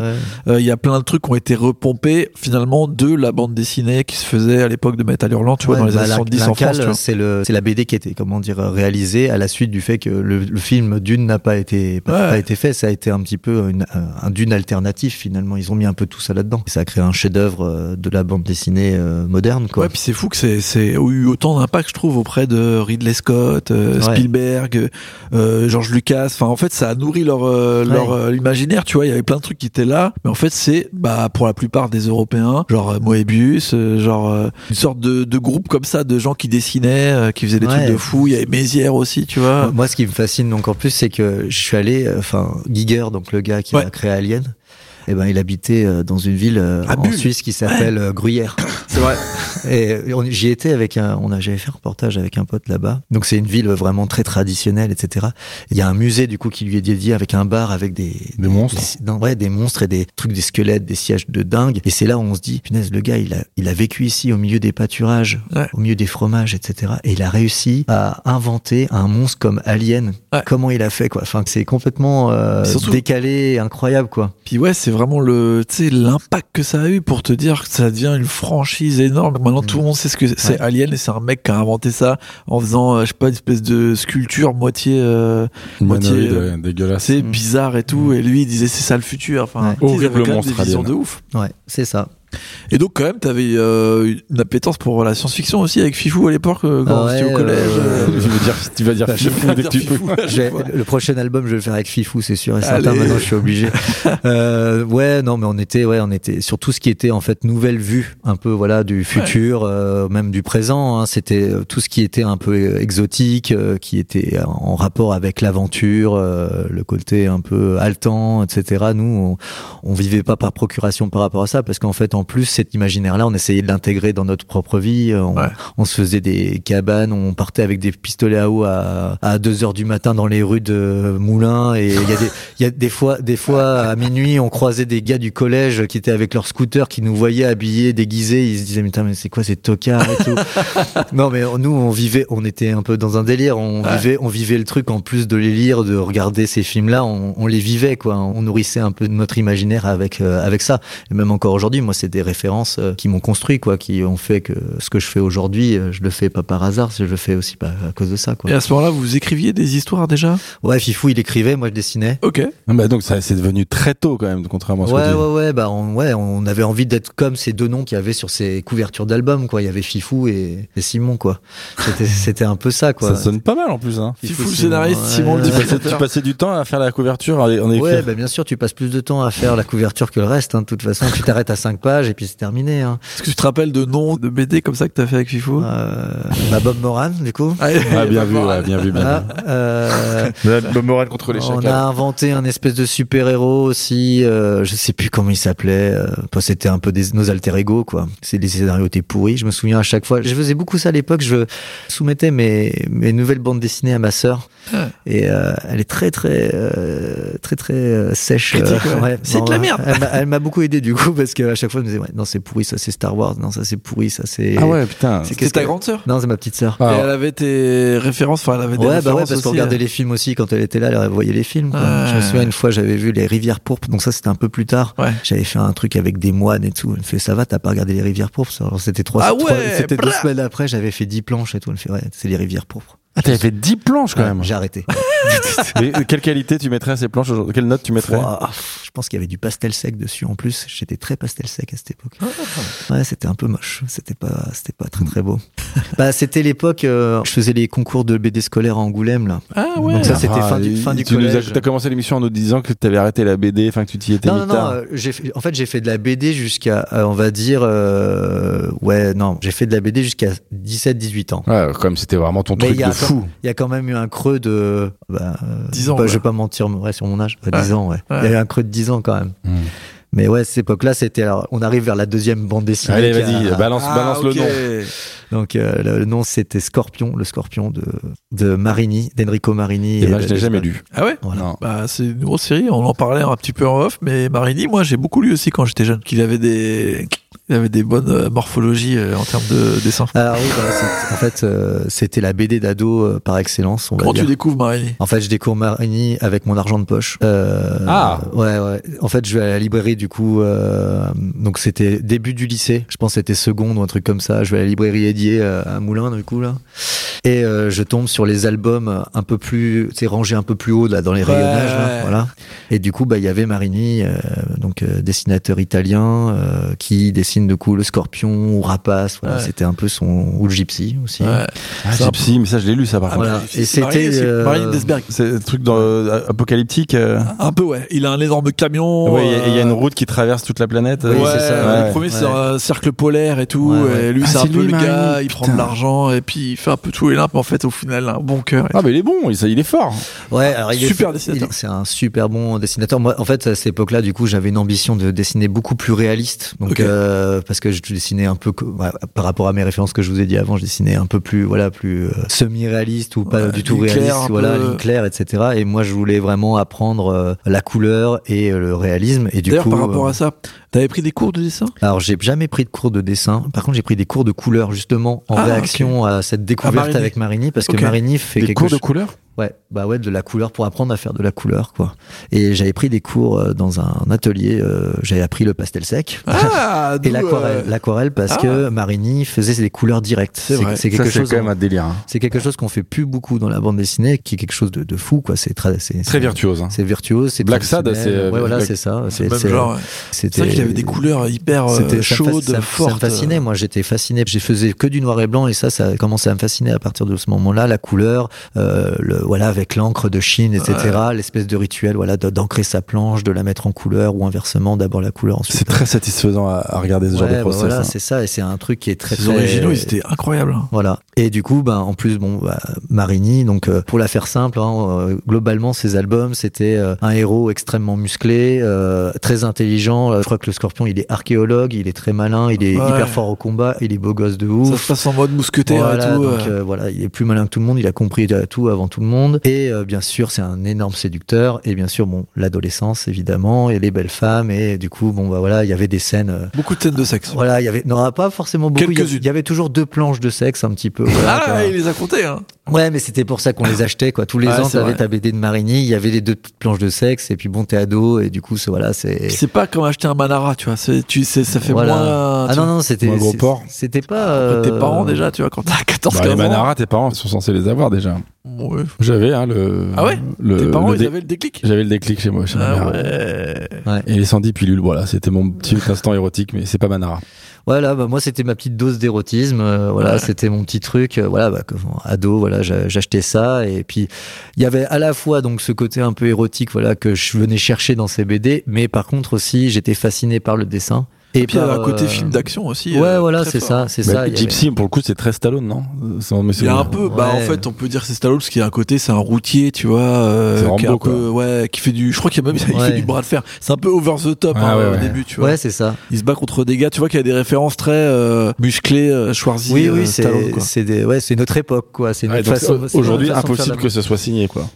ouais. Euh, Il y a plein de trucs qui ont été repompés, finalement, de la bande dessinée qui se faisait à l'époque de Metal Hurlant, tu vois, dans les bah, années la- 70 en France, c'est le, c'est la BD qui a été, comment dire, réalisée à la suite du fait que le, le film Dune n'a pas été, pas, Ouais. pas été fait. Ça a été un petit peu une- un, un Dune alternatif finalement. Ils ont mis un peu tout ça là-dedans. Et ça a créé un chef-d'œuvre euh, de la bande dessinée euh, moderne, quoi. Ouais, puis c'est fou que c'est c'est eu autant d'impact, je trouve, auprès de Ridley Scott, euh, Ouais. Spielberg, euh, George Lucas. Enfin, en fait, ça a nourri leur euh, Ouais. leur euh, imaginaire. Tu vois, il y avait plein de trucs qui étaient là, mais en fait, c'est bah pour la plupart des Européens, genre euh, Moebius, euh, genre euh, une sorte de, de groupe comme ça de gens qui dessinaient, euh, qui faisaient des Ouais. trucs de fou. Il y avait Mézières aussi, tu vois. Moi, ce qui me fascine encore plus, c'est que je suis allé, enfin, Giger, donc le gars qui a créé Alien, eh ben, il habitait euh, dans une ville euh, À en Bulle. Suisse qui s'appelle euh, Gruyère. C'est vrai. Et j'y étais avec un, on a, j'avais fait un reportage avec un pote là-bas. Donc c'est une ville vraiment très traditionnelle, etc. Il y a un musée du coup qui lui est dédié avec un bar avec des Des monstres. des- non, ouais, des monstres et des trucs, des squelettes, des sièges de dingue. Et c'est là où on se dit, punaise, le gars, il a, il a vécu ici au milieu des pâturages, Ouais. au milieu des fromages, etc. Et il a réussi à inventer un monstre comme Alien. Ouais. Comment il a fait, quoi? Enfin, c'est complètement euh, Surtout- décalé, incroyable, quoi. Puis ouais, c'est vraiment le, tu sais, l'impact que ça a eu pour te dire que ça devient une franchise énorme. Maintenant, tout le monde sait ce que c'est Ouais. Alien et c'est un mec qui a inventé ça en faisant, euh, je sais pas, une espèce de sculpture moitié, euh, moitié, euh, dégueulasse. c'est Mm. bizarre et tout. Et lui, il disait c'est ça le futur. Enfin, Ouais. tu sais, ils avaient Horrible quand même monstre, des visions Alien. de ouf. Ouais, c'est ça. Et donc quand même, t'avais euh, une appétence pour la science-fiction aussi avec Fifou à l'époque euh, quand Ouais, au collège. euh, tu veux dire, tu vas dire Bah, je Fifou vais dès que tu peux. Le prochain album, je vais le faire avec Fifou, c'est sûr et certain. Allez. Maintenant, je suis obligé. euh, ouais, non, mais on était, ouais, on était sur tout ce qui était en fait nouvelle vue, un peu voilà du futur, euh, même du présent. hein. C'était tout ce qui était un peu exotique, euh, qui était en rapport avec l'aventure, euh, le côté un peu haletant, etc. Nous, on, on vivait pas par procuration par rapport à ça, parce qu'en fait, en plus, cet imaginaire-là, on essayait de l'intégrer dans notre propre vie. On, Ouais. on se faisait des cabanes, on partait avec des pistolets à eau à, à 2 heures du matin dans les rues de Moulins et il y a des il y a des fois des fois à minuit on croisait des gars du collège qui étaient avec leur scooter qui nous voyaient habillés déguisés, ils se disaient mais, mais c'est quoi ces tocards et tout? non mais nous on vivait on était un peu dans un délire, on Ouais. vivait on vivait le truc en plus de les lire, de regarder ces films là, on, on les vivait quoi, on nourrissait un peu notre imaginaire avec euh, avec ça. Et même encore aujourd'hui moi c'est c'est des références euh, qui m'ont construit, quoi, qui ont fait que ce que je fais aujourd'hui, euh, je le fais pas par hasard, je le fais aussi pas à cause de ça, quoi. Et à ce moment-là, vous écriviez des histoires déjà? Ouais, Fifou, il écrivait, moi je dessinais. Ok. Ah bah donc ça c'est devenu très tôt quand même, contrairement à ce Ouais, que tu ouais, ouais, bah, on, ouais, on avait envie d'être comme ces deux noms qu'il y avait sur ces couvertures d'albums, quoi. Il y avait Fifou et, et Simon, quoi. C'était, c'était un peu ça, quoi. Ça sonne pas mal en plus. Hein. Fifou le Simon, scénariste, ouais. Simon le Tu, tu passais du temps à faire la couverture, en en écrire. Ouais, bah bien sûr, tu passes plus de temps à faire la couverture que le reste. Hein. De toute façon, tu t'arrêtes à 5 pages et puis c'est terminé. Hein. Est-ce que tu te rappelles de noms de BD comme ça que t'as fait avec Fifou? Euh, bah Bob Moran, du coup. Ah, Ah, bien vu, ouais, bien vu, bien Ah, euh, vu. Bob Moran contre les on chacals. a inventé un espèce de super-héros aussi. Euh, je sais plus comment il s'appelait. Euh, C'était un peu des, nos alter ego, quoi. C'est les scénarios étaient pourris. Je me souviens à chaque fois. Je faisais beaucoup ça à l'époque. Je soumettais mes, mes nouvelles bandes dessinées à ma sœur. Ah. Et euh, elle est très très euh, très très euh, sèche. Ouais. C'est de la merde. Elle m'a- beaucoup aidé du coup parce qu'à chaque fois elle me disait ouais, non c'est pourri ça c'est Star Wars non ça c'est pourri ça c'est Ah ouais, putain. C'est ta que- grande sœur non c'est ma petite sœur. Ah. Et elle avait tes références, enfin elle avait des Ouais, bah ouais, références parce qu'on regardait euh. les films aussi quand elle était là, elle voyait les films. quoi. Ouais. Je me souviens une fois, j'avais vu les Rivières pourpres, donc ça c'était un peu plus tard. Ouais. J'avais fait un truc avec des moines et tout. Elle me fait ça va, t'as pas regardé les Rivières pourpres? Alors c'était trois, Ah trois- ouais, c'était deux brrr. semaines après, j'avais fait 10 planches et tout. Elle me fait ouais, c'est les Rivières pourpres. Ah, t'avais fait 10 planches quand Ouais, même. J'ai arrêté. Et quelle qualité tu mettrais à ces planches aujourd'hui? Quelle note tu mettrais? Ouah, je pense qu'il y avait du pastel sec dessus en plus. J'étais très pastel sec à cette époque. Ouais, c'était un peu moche. C'était pas, c'était pas très très beau. bah, c'était l'époque. euh, je faisais les concours de BD scolaire à Angoulême là. Ah ouais. Donc ça, c'était Ah, fin du, fin du tu nous as, collège. t'as commencé l'émission en nous disant que t'avais arrêté la BD, enfin que tu t'y étais Non, non, tard. euh, fait- en fait, j'ai fait de la BD jusqu'à, euh, on va dire, euh, ouais, non, j'ai fait de la BD jusqu'à 17-18 ans. Ouais, comme c'était vraiment ton Mais truc il y a de fou. Il y a quand même eu un creux de, bah, euh, 10 ans, bah, ouais. Je vais pas mentir, ouais, sur mon âge, bah, 10 ans, ouais. Ouais. Il y a eu un creux de 10 ans quand même. Hmm. Mais ouais, cette époque-là, c'était, alors, on arrive vers la deuxième bande dessinée. Allez, vas-y, balance, Ah, balance ok. le nom. Donc, euh, le, le nom, c'était Scorpion, le Scorpion de, de Marini, d'Enrico Marini. Et ben, de- je l'ai jamais lu. Ah ouais? Voilà. Bah, c'est une grosse série, on en parlait un petit peu en off, mais Marini, moi j'ai beaucoup lu aussi quand j'étais jeune, qu'il avait des, il avait des bonnes euh, morphologies euh, en termes de dessin. Alors oui, bah, en fait, euh, c'était la BD d'ado euh, par excellence. On va Comment dire. tu découvres Marini? En fait, je découvre Marini avec mon argent de poche. Euh, Ah. Ouais, ouais. En fait, je vais à la librairie du coup. euh, donc c'était début du lycée. Je pense que c'était seconde ou un truc comme ça. Je vais à la librairie Edier euh, à Moulins du coup là. Et euh, je tombe sur les albums un peu plus, c'est rangé un peu plus haut là dans les Ouais. rayonnages. Là, voilà. Et du coup, bah il y avait Marini, euh, donc euh, dessinateur italien euh, qui dessine du coup le Scorpion ou Rapace. Voilà, Ouais. c'était un peu son ou le Gypsy aussi. Ouais. Ah, Gypsy, mais ça, je l'ai lu, ça, par contre. Voilà. Et c'était, euh, Desberg. C'est un truc dans, euh, apocalyptique. euh. Un peu, ouais. Il a un énorme camion. Ouais, il y a- il y, a une route qui traverse toute la planète. Oui, ouais, c'est ça, le premier c'est Ouais. un cercle polaire et tout. Et lui Ah, c'est un peu lui, le gars, il prend de l'argent et puis il fait un peu tout et mais en fait au final un bon cœur. Ah, mais il est bon, il, est fort. Ouais, alors il est Super dessinateur. C'est un super bon dessinateur. Moi, en fait, à cette époque-là, du coup, j'avais une ambition de dessiner beaucoup plus réaliste. Donc, euh, parce que je dessinais un peu, par rapport à mes références que je vous ai dit avant, je dessinais un peu plus, voilà, plus euh, semi-réaliste ou pas Ouais, du tout réaliste, un voilà, peu. claire, etc. Et moi, je voulais vraiment apprendre euh, la couleur et euh, le réalisme. Et du D'ailleurs coup, par rapport euh, à ça, t'avais pris des cours de dessin? Alors j'ai jamais pris de cours de dessin. Par contre, j'ai pris des cours de couleur justement en Ah, réaction à cette découverte avec Marini, parce que Marini fait Des quelque cours de couleur Ouais, bah ouais, de la couleur pour apprendre à faire de la couleur, quoi. Et j'avais pris des cours euh, dans un atelier. euh, j'avais appris le pastel sec Ah, et l'aquarelle. euh, L'aquarelle parce ah. que Marini faisait des couleurs directes. C'est. C'est Ça, quelque c'est chose. quand même un délire. hein. C'est quelque chose qu'on fait plus beaucoup dans la bande dessinée, qui est quelque chose de, de fou, quoi. C'est très, c'est Très c'est- virtuose. hein. C'est virtuose, c'est Black Sad, c'est, euh, Ouais, voilà, Black- c'est ça. C'est même c'est- genre, c'était- C'est vrai qu'il avait des couleurs hyper euh, ça chaudes, ça, ça fortes. me fascinait. Moi, j'étais fasciné. J'ai faisais que du noir et blanc et ça, ça a commencé à me fasciner à partir de ce moment-là. La couleur, euh, le, voilà, avec l'encre de Chine, etc. L'espèce de rituel, voilà, d'ancrer sa planche, de la mettre en couleur ou inversement, d'abord la couleur ensuite. C'est très satisfaisant à, à regarder ce genre de bah process. voilà, hein. c'est ça et c'est un truc qui est très Ces très originaux, ils étaient incroyables. voilà. Et du coup, ben en plus, bon, bah, Marini. Donc, euh, pour la faire simple, hein, euh, globalement, ces albums, c'était euh, un héros extrêmement musclé, euh, très intelligent. Je crois que le Scorpion, il est archéologue, il est très malin, il est Ouais. hyper fort au combat, il est beau gosse de ouf. Ça se passe en mode mousquetaire Voilà, et tout. donc, voilà, il est plus malin que tout le monde, il a compris tout avant tout le monde. Et euh, bien sûr, c'est un énorme séducteur. Et bien sûr, bon, l'adolescence, évidemment, et les belles femmes. Et du coup, bon, bah voilà, il y avait des scènes. euh, Beaucoup de scènes de sexe. voilà, il y avait, non, pas forcément beaucoup. Il y, a- Quelques-unes. il y avait toujours deux planches de sexe, un petit peu. voilà, Ah, quoi. il les a comptés, hein. Ouais, mais c'était pour ça qu'on les achetait, quoi. Tous les Ouais, ans, t'avais ta BD de Marigny, il y avait les deux petites planches de sexe, et puis bon, t'es ado, et du coup, c'est voilà, c'est. C'est pas comme acheter un Manara, tu vois. C'est, tu, c'est, ça fait Voilà. moins. Ah non, non, c'était. Moins gros c'est- porc. C'était pas. Tes euh, parents, déjà, tu vois, quand t'as 14 Bah, 15 les ans. Manara, tes parents sont censés les avoir déjà. Ouais. J'avais hein, le. Ah ouais le, Tes parents, le ils avaient le déclic. J'avais le déclic chez moi. Chez ma Ah mère. ouais. Et les 110 pilules, voilà, c'était mon petit instant érotique, mais c'est pas Manara. Voilà, bah moi c'était ma petite dose d'érotisme, euh, voilà, Ouais. c'était mon petit truc, euh, voilà, bah, comme ado, voilà, j'a- j'achetais ça et puis il y avait à la fois donc ce côté un peu érotique, voilà, que je venais chercher dans ces BD, mais par contre aussi j'étais fasciné par le dessin et puis, il y par, a un côté euh, film d'action aussi. Ouais, euh, voilà, c'est ça, c'est Bah, ça. Gypsy, pour le coup, c'est très Stallone, non? Il y a un peu, bah en fait, on peut dire que c'est Stallone parce qu'il y a un côté, c'est un routier, tu vois, euh, C'est qui un peu, ouais, qui fait du, je crois qu'il y a même, fait du bras de fer. C'est un peu over the top Ah hein, ouais, au début, tu vois. Ouais, c'est ça. Il se bat contre des gars, tu vois qu'il y a des références très euh, musclées, Schwarzy, Oui, euh, oui, Stallone, c'est quoi. c'est des, ouais, c'est notre époque, quoi. C'est notre façon. c'est Aujourd'hui, impossible que ce soit signé, quoi.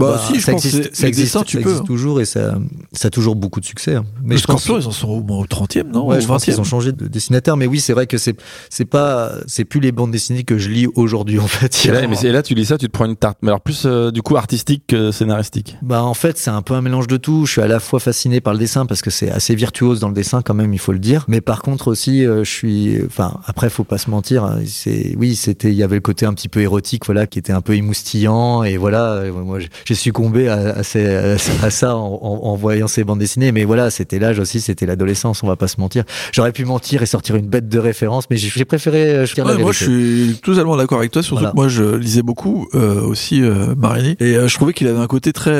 Pff, Bah, si, je ça pense existe, ça les existe, dessins, tu ça peux, existe hein. toujours et ça, ça a toujours beaucoup de succès. hein. Mais Mais je pense- ils en sont au moins au 30e, non? Ouais, Au je pense qu'ils 20e. ont changé de dessinateur, mais oui, c'est vrai que c'est c'est pas c'est plus les bandes dessinées que je lis aujourd'hui en fait. Et là, mais et là, tu lis ça, tu te prends une tarte. Mais alors, plus euh, du coup artistique que scénaristique. Bah en fait, c'est un peu un mélange de tout. Je suis à la fois fasciné par le dessin parce que c'est assez virtuose dans le dessin quand même, il faut le dire. Mais par contre aussi, euh, je suis, enfin après, faut pas se mentir. hein, C'est oui, c'était, il y avait le côté un petit peu érotique, voilà, qui était un peu émoustillant et voilà. euh, Moi, j'ai- succombé à, à, ces- à ça en, en- en voyant ces bandes dessinées. Mais voilà, c'était l'âge aussi, c'était l'adolescence. On va pas se mentir. J'aurais pu mentir et sortir une bête de référence, mais j'ai préféré euh, la Ouais, moi, vérité. je suis totalement d'accord avec toi. Surtout Voilà. que moi, je lisais beaucoup euh, aussi euh, Marini, et euh, je trouvais qu'il avait un côté très,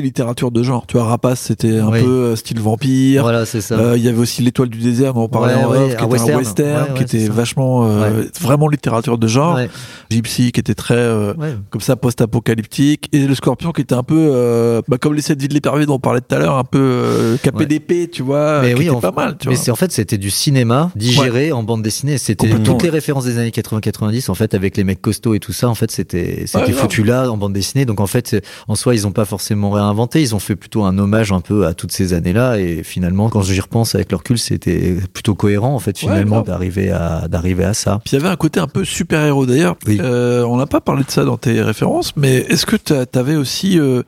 littérature de genre. Tu vois, Rapace, c'était un Oui. peu euh, style vampire. Voilà, c'est ça. Euh, Il y avait aussi l'étoile du désert dont on parlait Ouais, en ouais, off, qui un était western. un western, Ouais, qui était vachement, euh, vraiment littérature de genre. Gypsy, qui était très comme ça post-apocalyptique, et le Scorpion, qui était un peu bah, comme les sept vies de l'épervier dont on parlait tout à l'heure, un peu capé d'épée, tu vois, Mais qui oui, était en- pas mal. Tu mais vois. en fait c'était du cinéma digéré en bande dessinée. C'était toutes les références des années 80-90 en fait avec les mecs costauds et tout ça. En fait c'était foutu là en bande dessinée. Donc en fait en soi ils ont pas forcément réinventé. Ils ont fait plutôt un hommage un peu à toutes ces années là. Et finalement quand j'y repense avec le recul c'était plutôt cohérent en fait finalement d'arriver à d'arriver à ça. Puis il y avait un côté un peu super-héros d'ailleurs. Oui. Euh, on n'a pas parlé de ça dans tes références, mais est-ce que t'a- t'avais aussi euh,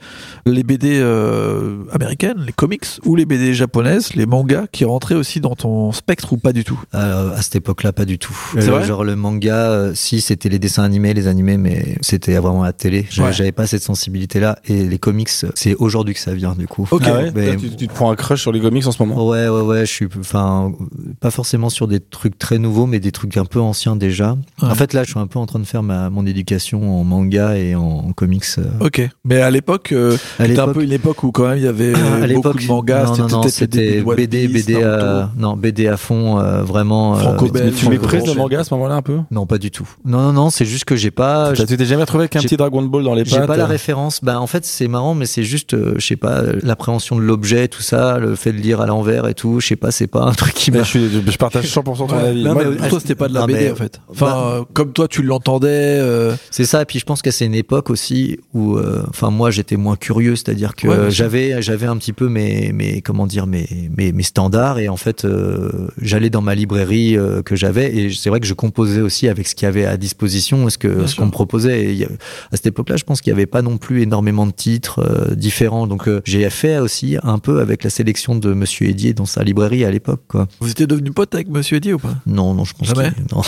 les BD euh, américaines, les comics, ou les BD japonaises, les mangas qui rentraient aussi dans ton spectre ou pas du tout? À cette époque-là, pas du tout. Vrai? genre le manga, si c'était les dessins animés, les animés, mais c'était vraiment à la télé. J'avais Ouais. j'avais pas cette sensibilité-là. Et les comics, c'est aujourd'hui que ça vient du coup. Ok. Ah ouais Mais- Toi, tu, tu te prends un crush sur les comics en ce moment? Ouais, ouais, ouais, je suis, enfin, pas forcément sur des trucs très nouveaux, mais des trucs un peu anciens déjà. Ouais. En fait, là, je suis un peu en train de faire ma, mon éducation en manga et en, en comics. euh. Ok. Mais à l'époque, euh, c'était un peu une époque où quand même il y avait à beaucoup l'époque, de mangas. c'était BD, BD, à, non, BD à fond, euh, vraiment. euh, Franco-belge. Mais tu Franco- méprises le Franco- manga à ce moment-là un peu? Non, pas du tout. Non, non, non, c'est juste que j'ai pas, Tu t'es jamais retrouvé avec un j'ai- petit Dragon Ball dans les J'ai pattes pas la euh, référence. Bah en fait c'est marrant, mais c'est juste, euh, je sais pas, euh, l'appréhension de l'objet, tout ça, le fait de lire à l'envers et tout. Je sais pas, c'est pas un truc qui m'a. je, je, partage 100% ton Ouais. avis. Non, Moi, mais pour toi, c'était pas de la non, BD mais- en fait. Enfin, Bah- euh, comme toi, tu l'entendais. euh, C'est ça. Et puis je pense que c'est une époque aussi où, euh, enfin moi j'étais moins curieux, c'est-à-dire que Ouais, j'avais, j'avais un petit peu mes, mes, comment dire, mes, mes, mes standards et en fait euh, j'allais dans ma librairie euh, que j'avais et c'est vrai que je composais aussi avec ce qu'il y avait à disposition, ce que Bien ce sûr. qu'on me proposait. Et il y a- à cette époque-là, je pense qu'il y avait pas non plus énormément de titres euh, différents. Donc euh, j'ai fait aussi un peu avec la sélection de Monsieur Edier dans sa librairie à l'époque, quoi. Vous étiez devenu pote avec Monsieur Eddy ou pas? Non, non, je pense Jamais non.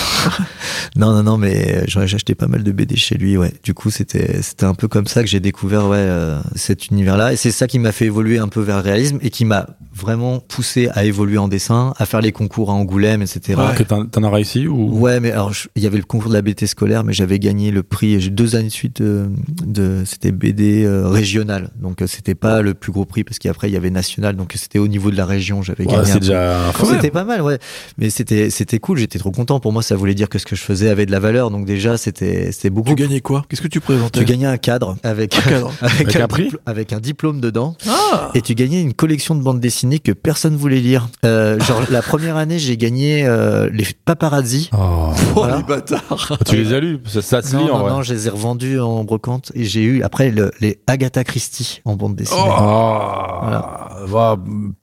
non, non, non, mais j'aurais j'ai acheté pas mal de BD chez lui, ouais. Du coup, c'était c'était un peu comme ça que j'ai découvert ouais euh, cet univers-là, et c'est ça qui m'a fait évoluer un peu vers le réalisme et qui m'a vraiment poussé à évoluer en dessin, à faire les concours à Angoulême, etc. Ouais. que t'en t'en as réussi ou? Ouais, mais alors il y avait le concours de la BT scolaire, mais j'avais gagné le prix. J'ai deux années de suite de, de c'était BD euh, régional, donc euh, c'était pas le plus gros prix parce qu'après il y avait national, donc c'était au niveau de la région. J'avais Ouais, gagné. déjà. C'était pas mal, ouais. Mais c'était c'était cool. J'étais trop content. Pour moi, ça voulait dire que ce que je faisais avait de la valeur. Donc déjà, c'était c'était beaucoup. Tu gagnais quoi? Qu'est-ce que tu présentais? Tu gagnais un cadre avec Un cadre. avec, Avec un prix avec un diplôme dedans. Ah Et tu gagnais une collection de bandes dessinées que personne voulait lire. Euh, genre la première année, j'ai gagné euh, les paparazzi. Oh. Oh, Voilà. les bâtards Tu les as lus? Ça, ça se Non, lit en non, vrai. non, je les ai revendus en brocante et j'ai eu après le- les Agatha Christie en bande dessinée. Oh. Voilà. Va-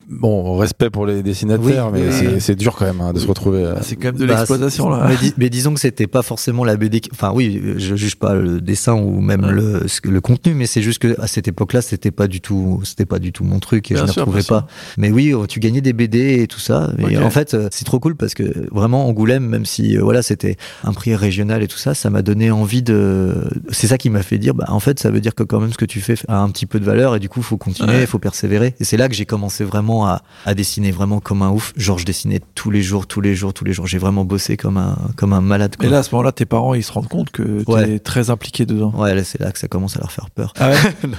Bon, respect pour les dessinateurs, Oui, mais oui, c'est- dur quand même hein, de se retrouver. euh, Ah, C'est quand même de Bah, l'exploitation là. Mais, dis- mais disons que c'était pas forcément la BD. qui- Enfin oui, je juge pas le dessin ou même Ouais. le, contenu, mais c'est juste que à cette époque-là, c'était pas du tout, c'était pas du tout mon truc et Bien je ne retrouvais sûr. pas. Mais oui, oh, tu gagnais des BD et tout ça. Et Ok. en fait, euh, c'est trop cool parce que vraiment Angoulême, même si euh, voilà, c'était un prix régional et tout ça, ça m'a donné envie de. C'est ça qui m'a fait dire, bah en fait, ça veut dire que quand même ce que tu fais a un petit peu de valeur et du coup, faut continuer, il Ouais. faut persévérer. Et c'est là que j'ai commencé vraiment à, à dessiner vraiment comme un ouf. Genre, je dessinais tous les jours, tous les jours, tous les jours. J'ai vraiment bossé comme un comme un malade. Quoi. Et là, à ce moment-là, tes parents, ils se rendent compte que t'es Ouais. très impliqué dedans. Ouais, là, c'est là que ça commence à leur faire peur. Ah ouais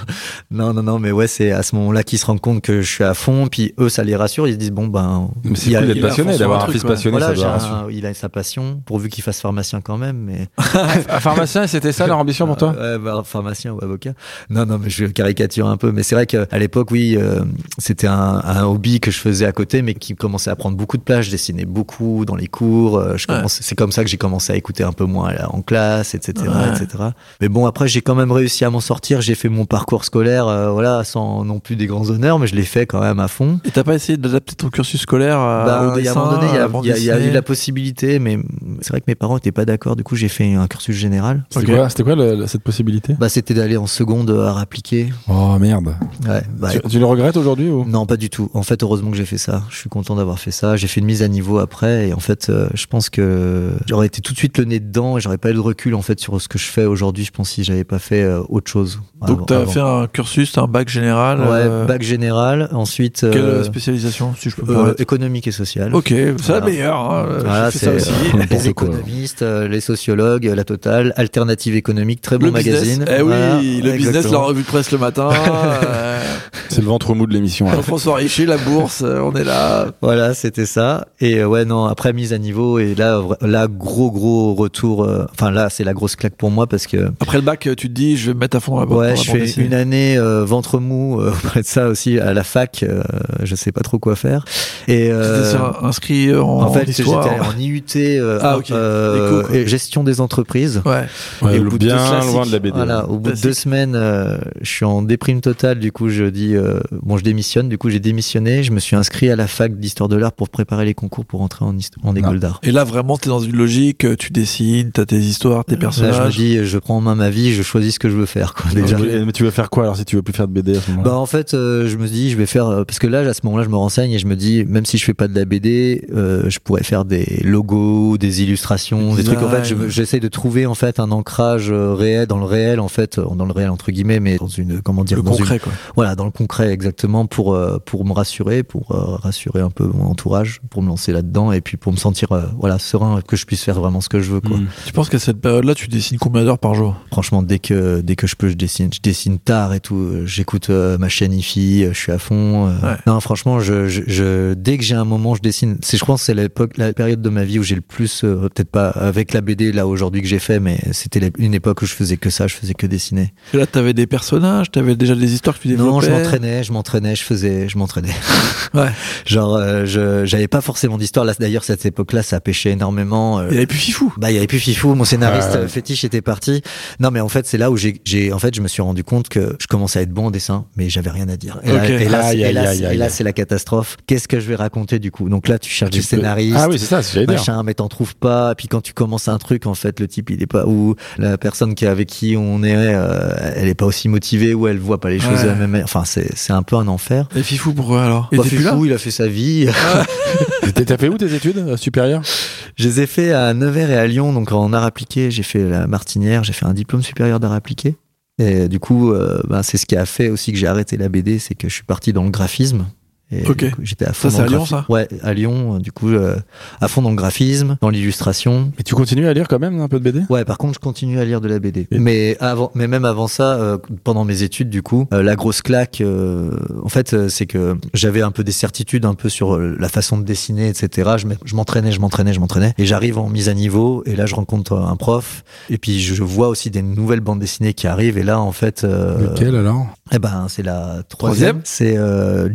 Non, non, non, mais ouais, c'est à ce moment-là qu'ils se rendent compte que je suis à fond, puis eux, ça les rassure. Ils se disent bon ben, Mais c'est cool d'être passionné, d'avoir un fils passionné, voilà, ça doit un- il a sa passion, pourvu qu'il fasse pharmacien quand même. Mais Un pharmacien, c'était ça leur ambition pour toi Euh, ouais, bah, pharmacien ou avocat. Non, non, mais je caricature un peu. Mais c'est vrai qu'à l'époque, oui, euh, c'était un, un hobby que je faisais à côté, mais qui commençait à prendre beaucoup de place. Je dessinais beaucoup dans les cours. euh, Je Ouais. c'est comme ça que j'ai commencé à écouter un peu moins là, en classe, etc., Ouais. etc. Mais bon, après, j'ai quand même réussi à m'en sortir. J'ai fait mon parcours scolaire, euh, voilà, sans non plus des grands honneurs, mais je l'ai fait quand même à fond. Et t'as pas essayé d'adapter ton cursus scolaire à, au il y a un dessin, moment donné, il y à la a, y y eu la possibilité, mais c'est vrai que mes parents étaient pas d'accord. Du coup, j'ai fait un cursus général. C'était quoi, c'était quoi le- le- cette possibilité? Bah, c'était d'aller en seconde art appliqué. Oh merde. Ouais, bah, Tu, tu le regrettes aujourd'hui ou? Non, pas du tout. En fait, heureusement que j'ai fait ça. Je suis content d'avoir fait ça. J'ai fait une mise à niveau après, et en fait, euh, je pense que j'aurais été tout de suite le nez dedans, et j'aurais pas eu de recul en fait sur ce que je fais aujourd'hui. Je pense si j'avais pas fait euh, autre chose. Donc t'as avant. fait un cursus, un bac général. ouais, euh, bac général. Ensuite, Quelle spécialisation, si je peux euh, économique et social. Ok, c'est Voilà. la meilleure. hein, Voilà, c'est aussi. euh, les économistes, euh, les sociologues, la totale, alternative économique, très bon Le business. magazine. Eh oui, Voilà, le business, la revue de presse le matin. euh, C'est le ventre mou de l'émission. François Richer, la bourse, euh, on est là. Voilà, c'était ça. Et euh, ouais, non, après mise à niveau, et là, là, gros, gros retour. euh, Enfin, là, c'est la grosse claque pour moi parce que Après le bac, tu te dis, je vais me mettre à fond dans la, dans Ouais, la je fais dessinée. une année euh, ventre mou euh, auprès de ça aussi à la fac. euh, je sais pas trop quoi faire. Et euh, inscrit en, en fait, j'étais histoire. en IUT, euh, Ah, ok. euh, Les cours, quoi. et gestion des entreprises. Ouais. Ouais, Et au bout de bien deux loin de la BD. Voilà, au bout de deux semaines, euh, je suis en déprime totale. Du coup, je dis euh, bon, je démissionne. Du coup, j'ai démissionné. Je me suis inscrit à la fac d'histoire de l'art pour préparer les concours pour entrer en, en école d'art. Et là, vraiment, t'es dans une logique, euh, tu dessines, t'as tes histoires, tes Là, je me personnages. dis, je prends en main ma vie, je choisis ce que je veux faire. Quoi, déjà. Et- Mais tu veux faire quoi alors si tu veux plus faire de BD à ce moment-là? Bah en fait, euh, je me dis, je vais faire euh, parce que là, à ce moment-là, je me renseigne et je me dis, même si je fais pas de la BD, euh, je pourrais faire des logos, des illustrations, des trucs. En fait, je j'essaie de trouver en fait un ancrage réel dans le réel, en fait, dans le réel entre guillemets, mais dans une comment dire, le dans une- concret, quoi. voilà, dans le concret exactement pour pour me rassurer, pour euh, rassurer un peu mon entourage, pour me lancer là-dedans et puis pour me sentir euh, voilà serein que je puisse faire vraiment ce que je veux quoi. Mm. Tu penses qu'à cette période-là, tu dessines combien d'heures par jour? Franchement, dès que dès que je peux, je dessine. Je dessine tard et tout. J'écoute euh, ma chaîne IFI, euh, je suis à fond. Ouais. Non, franchement, je, je, je- dès que j'ai un moment, je dessine. C'est, je pense, que c'est l'époque, la période de ma vie où j'ai le plus, peut-être pas avec la BD là aujourd'hui que j'ai fait, mais c'était une époque où je faisais que ça, je faisais que dessiner. Et là, t'avais des personnages, t'avais déjà des histoires que tu développais. Non, je m'entraînais, je m'entraînais, je faisais, je m'entraînais. Ouais. Genre, euh, je, j'avais pas forcément d'histoire. Là, d'ailleurs, cette époque-là, ça pêchait énormément. euh, Il y avait plus Fifou. bah, il y avait plus Fifou, mon scénariste euh, fétiche était parti. Non, mais en fait, c'est là où j'ai, j'ai, en fait, je me suis rendu compte que je commençais à être bon en dessin, mais j'avais rien à dire. Et là, Ok. et là, et là, c'est- la catastrophe. Qu'est-ce que je vais raconter du coup? Donc là, tu cherches Tu des peux- scénaristes. Ah oui, c'est ça, c'est dire. Machin, mais t'en trouves pas. Puis quand tu commences un truc, en fait, le type, il est pas, ou la personne qui est avec qui on est, euh, elle est pas aussi motivée, ou elle voit pas les choses Ouais. de la même manière. Enfin, c'est, c'est un peu un enfer. Et Fifou, pourquoi alors Il Bah, il a fait sa vie. T'as t'as fait où tes études euh, supérieures? Je les ai fait à Nevers et à Lyon, donc en art appliqué, j'ai fait la Martinière, j'ai fait un diplôme supérieur d'art appliqué. Et du coup, euh, ben, c'est ce qui a fait aussi que j'ai arrêté la BD, c'est que je suis parti dans le graphisme. Et Ok. du coup, J'étais à fond Ça, dans c'est le à Lyon, ça Ouais, à Lyon. euh, Du coup, euh, à fond dans le graphisme, dans l'illustration. Et tu continues à lire quand même un peu de BD Ouais, par contre, je continue à lire de la BD. Et- Mais avant, mais même avant ça, euh, pendant mes études, du coup, euh, la grosse claque, euh, en fait, euh, c'est que j'avais un peu des certitudes un peu sur la façon de dessiner, etc. Je m'e- je m'entraînais, je m'entraînais, je m'entraînais, et j'arrive en mise à niveau, et là, je rencontre un prof, et puis je vois aussi des nouvelles bandes dessinées qui arrivent, et là, en fait, euh, Lequel alors? Eh ben, c'est la Troisième troisième, c'est euh,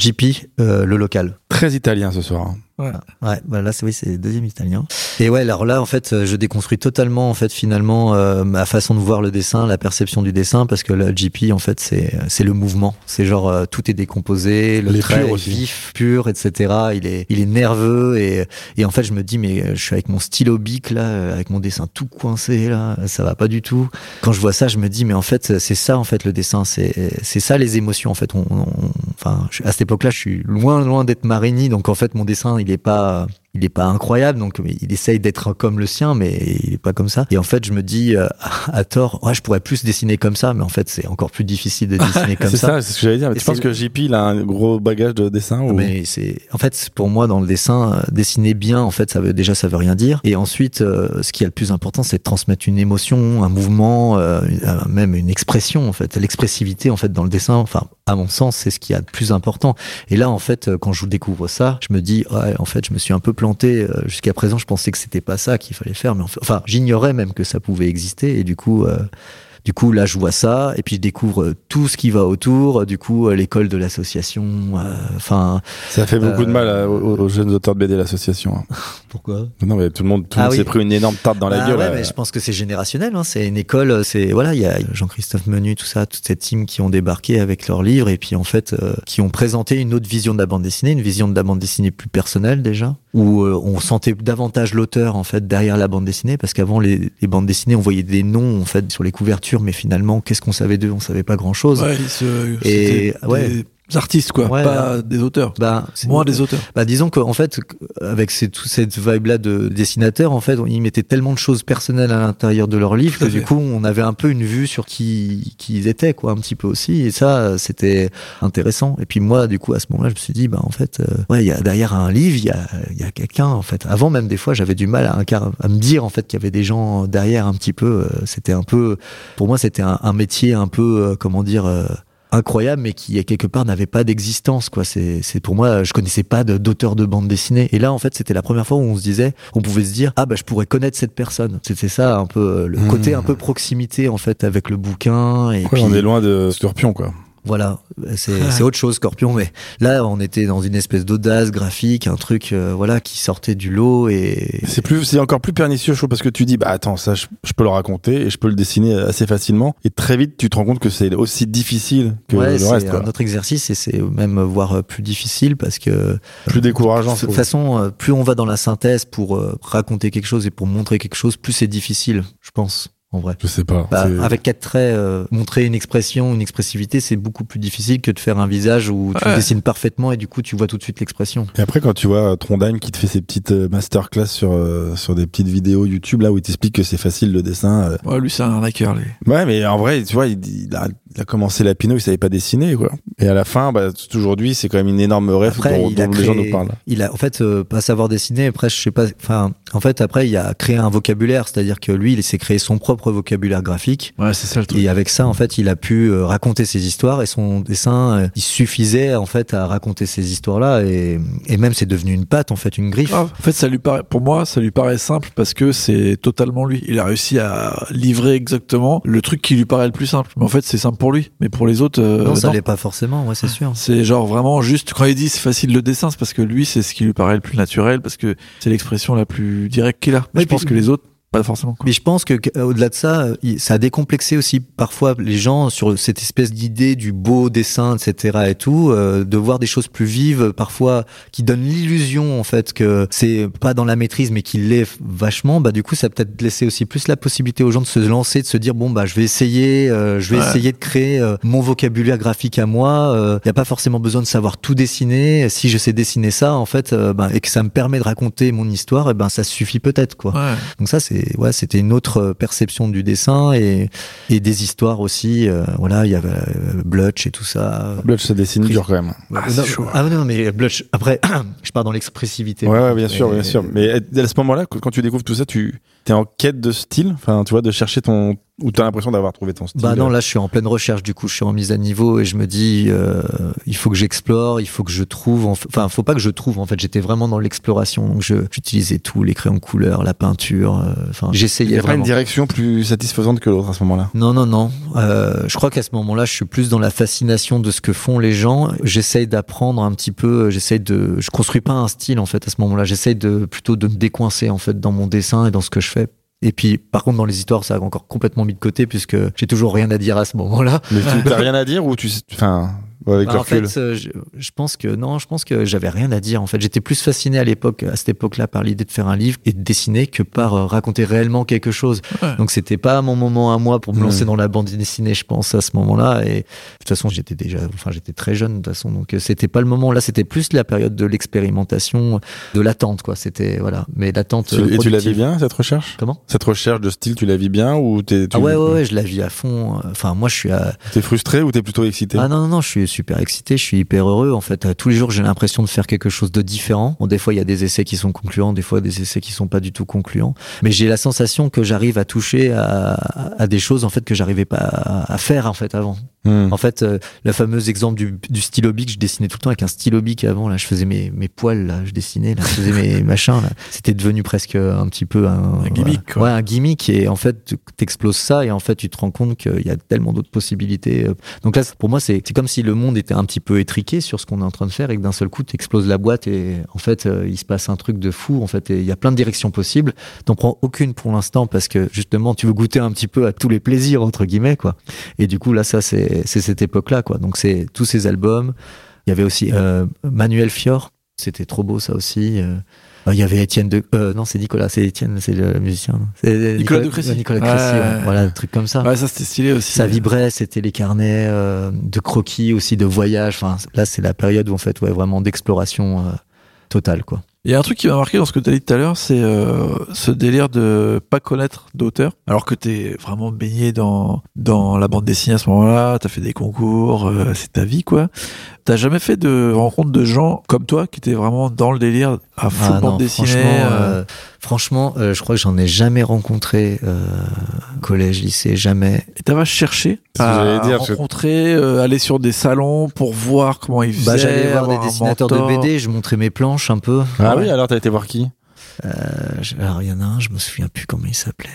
euh, le local. Très italien ce soir. Ouais. Ouais, bah là, c'est oui, c'est deuxième italien. Et ouais, alors là, en fait, euh, je déconstruis totalement, en fait, finalement, euh, ma façon de voir le dessin, la perception du dessin, parce que le GP, en fait, c'est c'est le mouvement. C'est genre euh, tout est décomposé, le trait est aussi. vif, pur, etc. Il est il est nerveux et et en fait, je me dis mais euh, je suis avec mon stylo bic là, euh, avec mon dessin tout coincé là, ça va pas du tout. Quand je vois ça, je me dis mais en fait, c'est ça en fait le dessin, c'est c'est ça les émotions en fait. On, on- enfin, à cette époque-là, je suis loin loin d'être Marini, donc en fait, mon dessin, il est pas il est pas incroyable, donc il essaye d'être comme le sien, mais il est pas comme ça. Et en fait, je me dis euh, à tort, ouais, je pourrais plus dessiner comme ça, mais en fait, c'est encore plus difficile de dessiner comme C'est ça. ça, c'est ce que j'allais dire. Mais tu penses que JP, il a un gros bagage de dessin ou... Mais c'est en fait pour moi dans le dessin euh, dessiner bien en fait ça veut déjà ça veut rien dire et ensuite euh, ce qui est le plus important c'est de transmettre une émotion un mouvement une- même une expression en fait l'expressivité en fait dans le dessin enfin à mon sens c'est ce qui est le plus important et là en fait quand je découvre ça je me dis ouais en fait je me suis un peu planté euh, jusqu'à présent je pensais que c'était pas ça qu'il fallait faire mais en fait- enfin j'ignorais même que ça pouvait exister et du coup euh, du coup, là, je vois ça, et puis je découvre euh, tout ce qui va autour. Du coup, l'école de l'association. euh, Enfin, Ça fait beaucoup de mal à- aux, aux jeunes auteurs de BD, l'association. hein. pourquoi? Non, mais tout le monde, tout Ah monde oui. s'est pris une énorme tarte dans la Ah gueule. ouais, mais je pense que c'est générationnel. Hein. C'est une école. C'est voilà, il y a Jean-Christophe Menu, tout ça, toute cette team qui ont débarqué avec leurs livres et puis en fait euh, qui ont présenté une autre vision de la bande dessinée, une vision de la bande dessinée plus personnelle déjà, où euh, on sentait davantage l'auteur en fait derrière la bande dessinée, parce qu'avant les, les bandes dessinées, on voyait des noms en fait sur les couvertures, mais finalement, qu'est-ce qu'on savait d'eux? On savait pas grand chose. Ouais, ils se- Et- c'était ouais. des artistes, quoi, Ouais, pas des auteurs. Bah, c'est- Moins des auteurs. Bah disons qu'en fait, avec ces, toute cette vibe-là de dessinateur, en fait, ils mettaient tellement de choses personnelles à l'intérieur de leurs livres que du coup, on avait un peu une vue sur qui, qui ils étaient, quoi, un petit peu aussi. Et ça, c'était intéressant. Et puis moi, du coup, à ce moment-là, je me suis dit, bah en fait, euh, ouais, y a derrière un livre, il y a, il y a quelqu'un, en fait. Avant même des fois, j'avais du mal à, me dire en fait qu'il y avait des gens derrière un petit peu. euh, C'était un peu, pour moi, c'était un, un métier un peu, euh, comment dire. Incroyable mais qui quelque part n'avait pas d'existence quoi c'est c'est pour moi je connaissais pas d'auteur de bande dessinée et là en fait c'était la première fois où on se disait on pouvait se dire ah bah je pourrais connaître cette personne c'était ça un peu euh, le Mmh. côté un peu proximité en fait avec le bouquin et Ouais, puis on est loin de Scorpion, quoi. Voilà c'est c'est autre chose Scorpion mais là on était dans une espèce d'audace graphique un truc euh, voilà qui sortait du lot et C'est plus, c'est encore plus pernicieux, je trouve, parce que tu dis, bah attends, ça, je, je peux le raconter et je peux le dessiner assez facilement. Et très vite, tu te rends compte que c'est aussi difficile que ouais, le c'est reste, un autre exercice et c'est même voire plus difficile parce que Plus décourageant, De toute façon, euh, plus on va dans la synthèse pour euh, raconter quelque chose et pour montrer quelque chose, plus c'est difficile, je pense, en vrai. Je sais pas. Bah, avec quatre traits, euh, montrer une expression, une expressivité, c'est beaucoup plus difficile que de faire un visage où tu Ouais. le dessines parfaitement et du coup tu vois tout de suite l'expression. Et après, quand tu vois euh, Trondheim qui te fait ses petites euh, masterclass sur, euh, sur des petites vidéos YouTube, là où il t'explique que c'est facile le dessin. euh. Ouais, lui, c'est un arnaqueur, lui. Ouais, mais en vrai, tu vois, il, il a, il a commencé la Pinot, il savait pas dessiner, quoi. Et à la fin, bah, aujourd'hui, c'est quand même une énorme rêve Après, dont, il a dont les gens créé- nous parlent. Il a, en fait, euh, pas savoir dessiner. Après, je sais pas. Enfin, en fait, après, il a créé un vocabulaire, c'est-à-dire que lui, il s'est créé son propre vocabulaire graphique. Ouais, c'est ça le truc. Et avec ça, en fait, il a pu euh, raconter ses histoires et son dessin, euh, il suffisait en fait à raconter ces histoires-là et, et même c'est devenu une patte, en fait, une griffe. grave. En fait, ça lui paraît, pour moi, ça lui paraît simple parce que c'est totalement lui. Il a réussi à livrer exactement le truc qui lui paraît le plus simple. Mais en fait, c'est simple pour lui. Mais pour les autres, euh, non, ça l'est pas forcément, ouais, c'est sûr. C'est genre vraiment juste quand il dit c'est facile le dessin, c'est parce que lui c'est ce qui lui paraît le plus naturel parce que c'est l'expression la plus directe qu'il a. Mais je pense puis- que les autres pas forcément. quoi. Mais je pense que que, au-delà de ça, euh, ça a décomplexé aussi parfois les gens sur cette espèce d'idée du beau dessin, etc. et tout, euh, de voir des choses plus vives, parfois qui donnent l'illusion en fait que c'est pas dans la maîtrise, mais qu'il l'est vachement. Bah du coup, ça peut-être laissé aussi plus la possibilité aux gens de se lancer, de se dire bon bah je vais essayer, euh, je vais Ouais. essayer de créer euh, mon vocabulaire graphique à moi. Il n'y a pas forcément besoin de savoir tout dessiner. Si je sais dessiner ça, en fait, euh, ben, et que ça me permet de raconter mon histoire, et ben ça suffit peut-être quoi. Ouais. Donc ça, c'est ouais, c'était une autre euh, perception du dessin et, et des histoires aussi. euh, voilà, il y avait euh, Blutch et tout ça. Blutch, ça dessine dur quand même. Ah, non, chaud. ah non, mais Blutch. Après, je pars dans l'expressivité. Ouais, ouais, bien sûr, bien sûr. Mais à ce moment-là, quand tu découvres tout ça, tu es en quête de style, enfin, tu vois, de chercher ton, Ou t'as l'impression d'avoir trouvé ton style Bah non, là je suis en pleine recherche du coup, je suis en mise à niveau et je me dis euh, il faut que j'explore, il faut que je trouve enfin faut pas que je trouve en fait, j'étais vraiment dans l'exploration donc je j'utilisais tout, les crayons de couleur, la peinture, euh, enfin Il j'essayais y a pas une direction plus satisfaisante que l'autre à ce moment-là? Non, non, non. Euh, je crois qu'à ce moment-là, je suis plus dans la fascination de ce que font les gens. J'essaye d'apprendre un petit peu. J'essaye de. Je construis pas un style en fait à ce moment-là. J'essaye de plutôt de me décoincer en fait dans mon dessin et dans ce que je fais. Et puis, par contre, dans les histoires, ça a encore complètement mis de côté puisque j'ai toujours rien à dire à ce moment-là. Mais tu t'as rien à dire ou tu sais- avec Bah, en fait, euh, je, je pense que non, je pense que j'avais rien à dire. En fait, j'étais plus fasciné à l'époque, à cette époque-là, par l'idée de faire un livre et de dessiner que par euh, raconter réellement quelque chose. Ouais. Donc, c'était pas mon moment à moi pour me Ouais. lancer dans la bande dessinée, je pense, à ce moment-là. Et de toute façon, j'étais déjà, enfin, j'étais très jeune de toute façon, donc euh, c'était pas le moment. Là, c'était plus la période de l'expérimentation, de l'attente, quoi. C'était voilà, mais l'attente. Et tu la vis bien cette recherche? Comment? Cette recherche de style, tu la vis bien ou t'es tu- Ah ouais, ouais, ouais, je la vis à fond. Enfin, moi, je suis à, t'es frustré ou t'es plutôt excité? Ah non, non, non, je suis super excité, je suis hyper heureux. En fait, Euh, tous les jours, j'ai l'impression de faire quelque chose de différent. Des fois, il y a des essais qui sont concluants, des fois, des essais qui sont pas du tout concluants. Mais j'ai la sensation que j'arrive à toucher à, à des choses, en fait, que j'arrivais pas à, à faire, en fait, avant. Hmm. En fait, euh, le fameux exemple du, du stylo bic, je dessinais tout le temps avec un stylo bic avant. Là, je faisais mes, mes poils, là, je dessinais, là, je faisais mes machins. Là. C'était devenu presque un petit peu un, Un gimmick, quoi. ouais, un gimmick. Et en fait, tu- t'exploses ça et en fait, tu te rends compte qu'il y a tellement d'autres possibilités. euh. Donc là, pour moi, c'est c'est comme si le monde était un petit peu étriqué sur ce qu'on est en train de faire et que d'un seul coup, tu exploses la boîte et en fait, euh, il se passe un truc de fou. En fait, il y a plein de directions possibles. T'en prends aucune pour l'instant parce que justement, tu veux goûter un petit peu à tous les plaisirs entre guillemets, quoi. Et du coup, là, ça, c'est c'est cette époque-là, quoi. Donc c'est tous ces albums. Il y avait aussi euh, Manuel Fior. C'était trop beau, ça aussi. euh. Il y avait Étienne de, euh, non, c'est Nicolas, c'est Étienne, c'est le musicien. Nicolas de Crécy. Nicolas de Crécy, Ouais. ouais. voilà, un truc comme ça. Ouais, ça c'était stylé aussi. Ça vibrait, c'était les carnets euh, de croquis aussi, de voyage. Enfin, là, c'est la période où en fait, ouais, vraiment d'exploration euh, totale, quoi. Il y a un truc qui m'a marqué dans ce que tu as dit tout à l'heure, c'est euh, ce délire de pas connaître d'auteur, alors que t'es vraiment baigné dans dans la bande dessinée à ce moment-là, t'as fait des concours, euh, c'est ta vie quoi. T'as jamais fait de rencontre de gens comme toi qui étaient vraiment dans le délire à full Ah bande non, dessinée. euh, franchement, euh, je crois que j'en ai jamais rencontré euh, collège, lycée, jamais. Et t'avais cherché à dire, rencontrer, euh, aller sur des salons pour voir comment ils faisaient. Bah, j'allais voir des dessinateurs de. BD, je montrais mes planches un peu. Ah Ouais. oui, alors t'as été voir qui? Euh, je- alors il y en a un, je me souviens plus comment il s'appelait.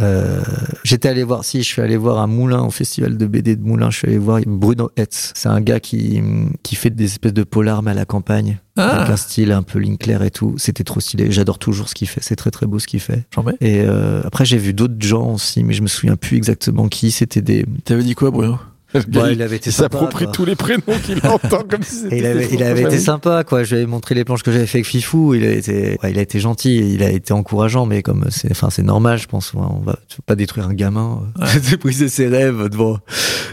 Euh, J'étais allé voir, si je suis allé voir à Moulin, au festival de BD de Moulin, je suis allé voir Bruno Hetz. C'est un gars qui, qui fait des espèces de polars mais à la campagne, Ah, avec un style un peu Linkler et tout. C'était trop stylé. J'adore toujours ce qu'il fait. C'est très très beau ce qu'il fait. j'en mets. Et euh, après j'ai vu d'autres gens aussi, mais je me souviens plus exactement qui. C'était des. T'avais dit quoi, Bruno? Ouais, il avait été Il s'approprie tous les prénoms qu'il entend comme si c'était il avait, il avait été sympa, quoi. Je lui avais montré les planches que j'avais fait avec Fifou. Il a été, ouais, il a été gentil, il a été encourageant, mais comme c'est, enfin, c'est normal, je pense. Ouais, On va pas détruire un gamin. euh, briser ses rêves devant,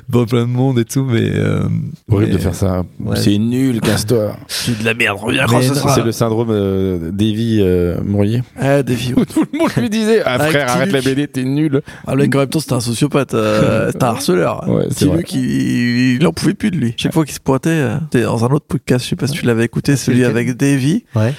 devant plein de monde et tout, mais. Euh, Horrible mais- de faire ça. Ouais. C'est nul, casse-toi. C'est de la merde, reviens quand ce Ça, sera. C'est le syndrome euh, d'Evie euh, Mourier. Ah, filles. Où tout le monde lui disait Ah Avec frère, arrête la. BD, t'es nul. Ah, mec, en même temps, c'était un sociopathe, euh, c'était un harceleur. Ouais, c'est vrai. Luc, il, il en pouvait plus de lui. Chaque fois qu'il se pointait, euh, c'était dans un autre podcast, je sais pas si tu l'avais écouté, celui avec Davy, Ouais.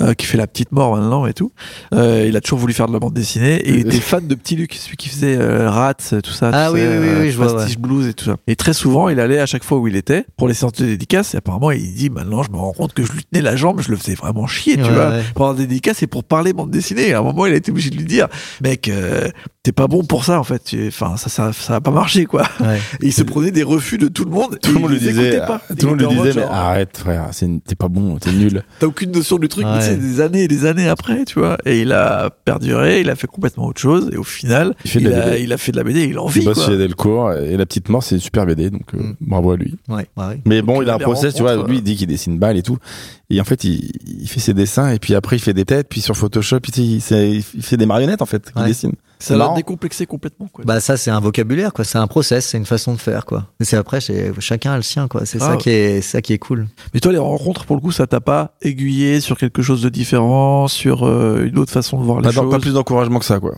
Euh, qui fait la petite mort maintenant et tout. Euh, il a toujours voulu faire de la bande dessinée et il était fan de Petit Luc, celui qui faisait euh, Rats, tout ça. Ah tu oui, sais, oui, oui, euh, oui, je vois, Prestige Blues et tout ça. Et très souvent, il allait à chaque fois où il était pour les séances de dédicaces et apparemment, il dit maintenant, je me rends compte que je lui tenais la jambe, je le faisais vraiment chier, tu Ouais, vois. ouais. Pendant des dédicaces et pour parler bande dessinée. Et à un moment, il a été obligé de lui dire, mec, euh, t'es pas bon pour ça en fait. Enfin, ça, ça, ça va pas marcher quoi. Ouais. Et il se prenait des refus de tout le monde. Tout le monde les disait, pas. tout le monde en disait, mais arrête frère, t'es pas bon, t'es nul. T'as aucune notion du truc, c'est des années et des années après, tu vois. Et il a perduré, il a fait complètement autre chose. Et au final, Il fait il, de la a, BD. il a fait de la BD, il en Il vit bosse quoi. chez Delcourt et La Petite Mort, c'est une super BD, donc euh, Mm. bravo à lui. Ouais. ouais. Mais bon, Donc, il a un process, tu vois, lui il dit qu'il dessine balle et tout. Et en fait, il, il fait ses dessins et puis après il fait des têtes, puis sur Photoshop, il, il, il fait des marionnettes en fait, qu'il Ouais. dessine. Ça l'a décomplexé complètement, quoi. Bah ça c'est un vocabulaire quoi, c'est un process, c'est une façon de faire quoi. Et c'est après c'est chacun a le sien quoi, c'est Ah ça ouais. qui est ça qui est cool. Mais toi, les rencontres, pour le coup, ça t'a pas aiguillé sur quelque chose de différent, sur euh, une autre façon de voir les choses. pas plus d'encouragement que ça, quoi.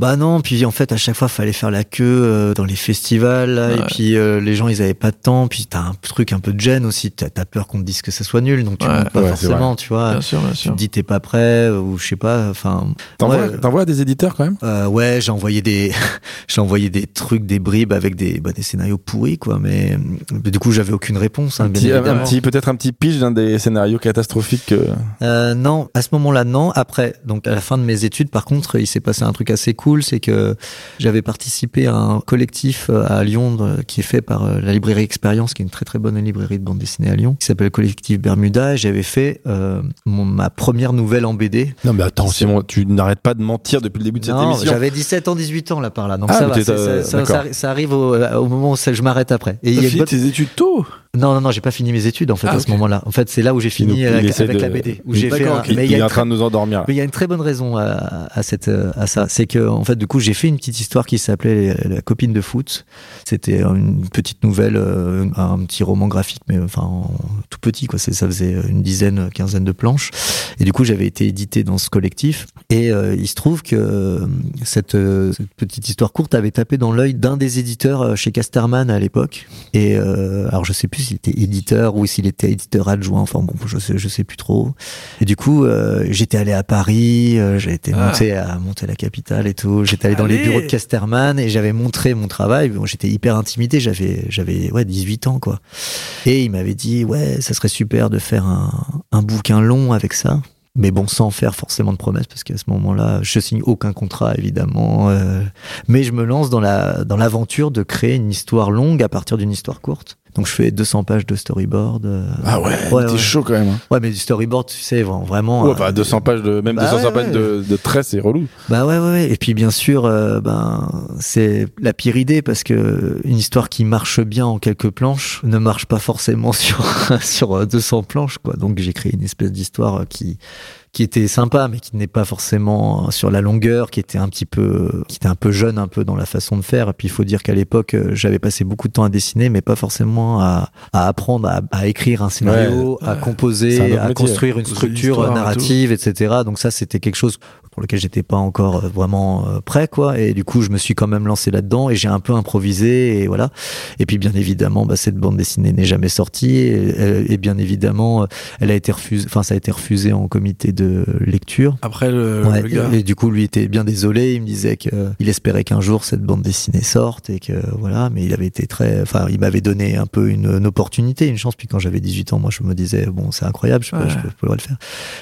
Bah non, puis en fait à chaque fois fallait faire la queue euh, dans les festivals là, et puis euh, les gens ils avaient pas de temps, puis t'as un truc un peu de gêne aussi, t'as as peur qu'on te dise que ça soit nul, donc tu Ouais. montes pas Ouais, forcément, tu vois. Bien sûr, bien Tu sûr. te dis t'es pas prêt ou je sais pas, enfin T'envoies à des éditeurs quand même? Euh, ouais j'ai envoyé des j'ai envoyé des trucs, des bribes avec des bah, des scénarios pourris quoi, mais, mais du coup j'avais aucune réponse, hein, un bien petit, un petit- peut-être un petit pitch d'un des scénarios catastrophiques. Euh, non, à ce moment-là, non. Après, donc à la fin de mes études, par contre, il s'est passé un truc assez cool, c'est que j'avais participé à un collectif euh, à Lyon de- qui est fait par euh, la librairie Expérience, qui est une très très bonne librairie de bande dessinée à Lyon, qui s'appelle le collectif Bermuda. Et j'avais fait euh, mon- ma première nouvelle en BD. Non mais attends, C'est- Simon, tu n'arrêtes pas de mentir depuis le début de cette Non, émission. j'avais 17 ans, 18 ans là par là, donc Ah, ça va. euh, ça, arrive au, au moment où je m'arrête après. Et il y T'as a une fini bonne- tes études tôt Non, non, non, j'ai pas fini mes études en fait Ah, à ce moment-là. En fait, c'est là où j'ai fini avec, essaie avec de- la BD. Où il- j'ai fait un-. Il, mais il il est en train de nous endormir. mais il y a une très bonne raison à, à cette à ça, c'est que en fait du coup j'ai fait une petite histoire qui s'appelait la copine de foot. C'était une petite nouvelle, euh, un petit roman graphique, mais enfin en- tout petit quoi. Ça faisait une dizaine, quinzaine de planches. Et du coup j'avais été édité dans ce collectif. Et euh, il se trouve que euh, cette, euh, cette petite histoire courte avait tapé dans l'œil d'un des éditeurs euh, chez Casterman à l'époque. Et euh, alors je sais plus s'il était éditeur ou s'il était éditeur adjoint. Enfin bon, je sais, je sais plus trop. Et du coup, euh, j'étais allé à Paris, euh, j'ai été Ah. monté à monter à la capitale et tout. J'étais allé dans les bureaux de Casterman et j'avais montré mon travail. Bon, j'étais hyper intimidé. J'avais, j'avais ouais 18 ans quoi. Et il m'avait dit ouais, ça serait super de faire un, un bouquin long avec ça. Mais bon, sans faire forcément de promesses, parce qu'à ce moment-là, je signe aucun contrat, évidemment. euh, mais je me lance dans la dans l'aventure de créer une histoire longue à partir d'une histoire courte. Donc je fais 200 pages de storyboard. euh, Ah ouais, Ouais, t'es ouais. chaud quand même. hein. Ouais, mais du storyboard, tu sais, vra- vraiment. Ouais, euh, bah 200 pages de même bah 200 ouais, pages de, de traits, c'est relou. Bah ouais, ouais, ouais. Et puis bien sûr, euh, ben c'est la pire idée parce que une histoire qui marche bien en quelques planches ne marche pas forcément sur sur euh, 200 planches, quoi. Donc j'ai créé une espèce d'histoire qui qui était sympa, mais qui n'est pas forcément sur la longueur, qui était un petit peu, qui était un peu jeune, un peu dans la façon de faire. Et puis il faut dire qu'à l'époque, euh, j'avais passé beaucoup de temps à dessiner, mais pas forcément à, à apprendre à, à écrire un scénario, Ouais, à ouais. C'est un composer, à métier. construire une structure narrative, etc. Donc ça, c'était quelque chose pour lequel j'étais pas encore euh, vraiment euh, prêt, quoi. Et du coup, je me suis quand même lancé là-dedans et j'ai un peu improvisé et voilà. Et puis bien évidemment, bah, cette bande dessinée n'est jamais sortie et, et- et bien évidemment, euh, elle a été refusée. Enfin, ça a été refusé en comité de lecture. Après, le, Ouais, le gars. et, et du coup, lui était bien désolé. Il me disait qu'il espérait qu'un jour cette bande dessinée sorte et que voilà. Mais il avait été très, enfin, il m'avait donné un peu une, une opportunité, une chance. Puis quand j'avais 18 ans, moi, je me disais bon, c'est incroyable, je peux, Ouais. je peux, je peux le faire.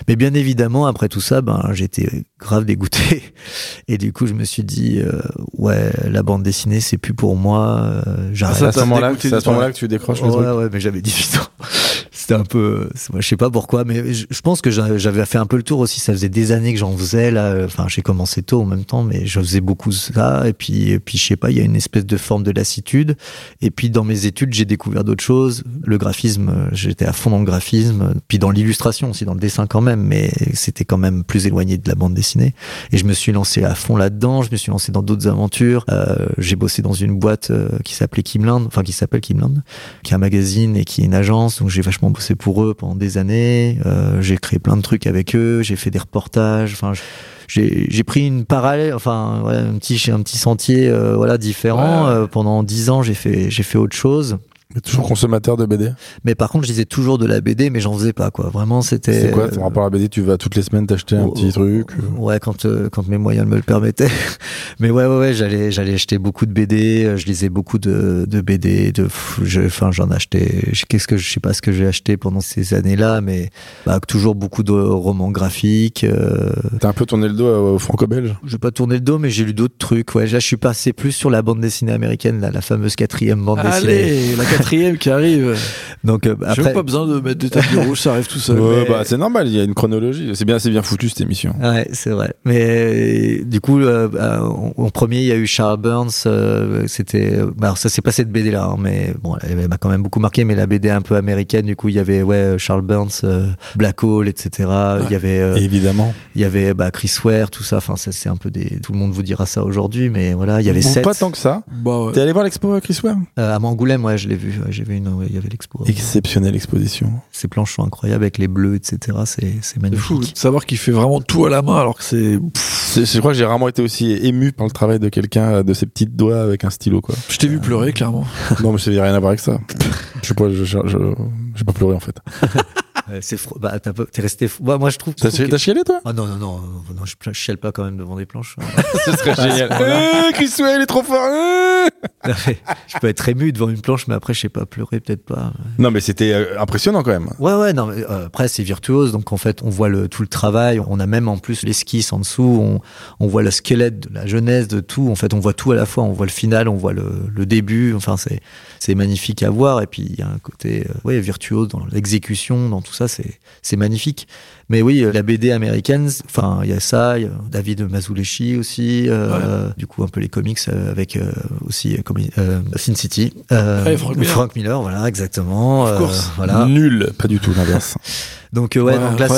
Mais bien évidemment, après tout ça, ben, j'étais grave dégoûté. Et du coup, je me suis dit euh, ouais, la bande dessinée, c'est plus pour moi. euh, C'est J'arrête. à ce t'a moment-là dégoûté c'est à ce moment-là que tu décroches le Ouais, truc. ouais, mais j'avais 18 ans. C'était un peu, je sais pas pourquoi, mais je, je pense que j'a- j'avais fait un peu le tour aussi. Ça faisait des années que j'en faisais là. Enfin, j'ai commencé tôt en même temps, mais je faisais beaucoup ça. Et puis, et puis, je sais pas, il y a une espèce de forme de lassitude. Et puis, dans mes études, j'ai découvert d'autres choses. Le graphisme, euh, j'étais à fond dans le graphisme. Puis dans l'illustration aussi, dans le dessin quand même, mais c'était quand même plus éloigné de la bande dessinée. Et je me suis lancé à fond là-dedans. Je me suis lancé dans d'autres aventures. Euh, j'ai bossé dans une boîte euh, qui s'appelait Kimland, enfin qui s'appelle Kimland, qui est un magazine et qui est une agence. Donc j'ai vachement bossé pour eux pendant des années. Euh, j'ai créé plein de trucs avec eux. J'ai fait des reportages. Enfin, j'ai j'ai pris une parallèle, enfin un petit un petit sentier euh, voilà différent. Ouais. Euh, pendant dix ans, j'ai fait j'ai fait autre chose. Toujours consommateur de BD. Mais par contre, je disais toujours de la BD, mais j'en faisais pas quoi. Vraiment, c'était. C'est quoi ton rapport à la BD Tu vas toutes les semaines t'acheter un Oh, petit truc euh, Ouais, quand euh, quand mes moyens me le permettaient. Mais ouais, ouais, ouais, j'allais j'allais acheter beaucoup de BD. euh, Je lisais beaucoup de, de BD. De, je- enfin, j'en achetais. je- Qu'est-ce que je sais pas ce que j'ai acheté pendant ces années-là, mais bah, toujours beaucoup de romans graphiques. Euh, T'as un peu tourné le dos au franco-belge? Je vais pas tourner le dos, mais j'ai lu d'autres trucs. Ouais, là, je suis passé plus sur la bande dessinée américaine, là, la fameuse quatrième bande dessinée. Allez, la quatrième qui arrive. Donc euh, J'ai après, même pas besoin de mettre des tapis rouges, ça arrive tout seul. Ouais, mais- bah c'est normal, il y a une chronologie. C'est bien, c'est bien foutu cette émission. Ouais, c'est vrai. Mais du coup, euh, bah, en, premier, il y a eu Charles Burns. euh, C'était, bah, alors ça s'est pas cette BD là, hein, mais bon, elle m'a quand même beaucoup marqué. Mais la BD un peu américaine, du coup, il y avait ouais Charles Burns, euh, Black Hole, etc. Il y avait, euh, Évidemment. il y avait bah, Chris Ware, tout ça. Enfin, ça c'est un peu des. Tout le monde vous dira ça aujourd'hui, mais voilà, il y avait sept. Pas tant que ça. Bah ouais. T'es allé voir l'expo euh, Chris Ware? Euh, à Angoulême, ouais, je l'ai vu. Ouais, vu une. ouais, il y avait l'expo. Exceptionnelle exposition. Ces planches sont incroyables avec les bleus, etc. C'est c'est C'est fou magnifique. de savoir qu'il fait vraiment tout à la main alors que c'est. C'est- Je crois que j'ai rarement été aussi ému par le travail de quelqu'un de ses petites doigts avec un stylo, quoi. Je t'ai vu pleurer, clairement. non, mais ça n'a rien à voir avec ça. Je sais pas, je, je, je- j'ai pas pleuré en fait. C'est fro- bah, t'as t'es resté. fou- Bah, moi, je trouve. T'as que- t'as chialé, toi? Ah non, non, non, non, je, je chiale pas quand même devant des planches. Ce serait génial. Euh, Chris Way, il est trop fort. euh. je peux être ému devant une planche, mais après, je sais pas pleurer, peut-être pas. Non, mais c'était euh, impressionnant quand même. Ouais, ouais, non, mais, euh, après, c'est virtuose, donc en fait, on voit le, tout le travail, on a même en plus l'esquisse en dessous, on, on voit le squelette de la jeunesse, de tout, en fait, on voit tout à la fois, on voit le final, on voit le, le début, enfin, c'est, c'est magnifique à voir, et puis il y a un côté, euh, ouais, virtuose dans l'exécution, dans tout ça, c'est, c'est magnifique. Mais oui, euh, la BD américaine, enfin, il y a ça, il y a David Mazzuleshi aussi, euh, du coup, un peu les comics euh, avec euh, aussi, euh, comme, euh, Sin City, euh, Ouais, Frank Miller. voilà, exactement, Of euh, course. voilà. Nul, pas du tout l'inverse. Donc euh, ouais, Ouais, donc là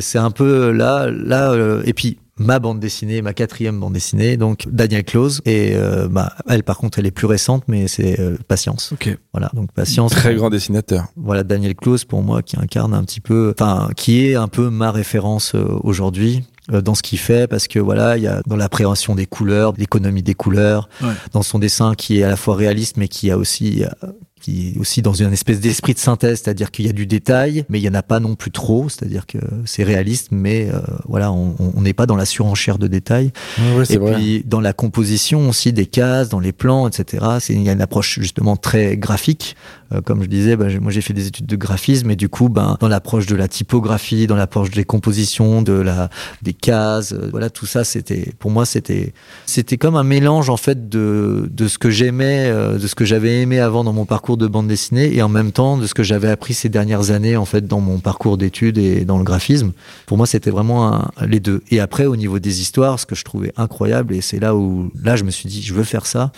c'est un peu là là euh, et puis ma bande dessinée, ma quatrième bande dessinée, donc Daniel Close et euh, bah elle par contre elle est plus récente mais c'est euh, Patience. Ok. Voilà donc Patience. Très grand dessinateur. Voilà Daniel Close pour moi qui incarne un petit peu, enfin qui est un peu ma référence euh, aujourd'hui euh, dans ce qu'il fait parce que voilà il y a dans l'appréhension des couleurs, l'économie des couleurs, Ouais. dans son dessin qui est à la fois réaliste mais qui a aussi euh, qui est aussi dans une espèce d'esprit de synthèse, c'est-à-dire qu'il y a du détail, mais il y en a pas non plus trop, c'est-à-dire que c'est réaliste, mais euh, voilà, on n'est pas dans la surenchère de détails. Ouais, c'est Et vrai. puis dans la composition aussi des cases, dans les plans, etc. Il y a une approche justement très graphique. Euh, comme je disais, bah, moi j'ai fait des études de graphisme et du coup, ben dans l'approche de la typographie, dans l'approche des compositions, de la des cases, euh, voilà tout ça, c'était pour moi c'était c'était comme un mélange en fait de de ce que j'aimais, euh, de ce que j'avais aimé avant dans mon parcours de bande dessinée et en même temps de ce que j'avais appris ces dernières années en fait dans mon parcours d'études et dans le graphisme. Pour moi, c'était vraiment les deux. Et après, au niveau des histoires, ce que je trouvais incroyable, et c'est là où, là, je me suis dit, je veux faire ça.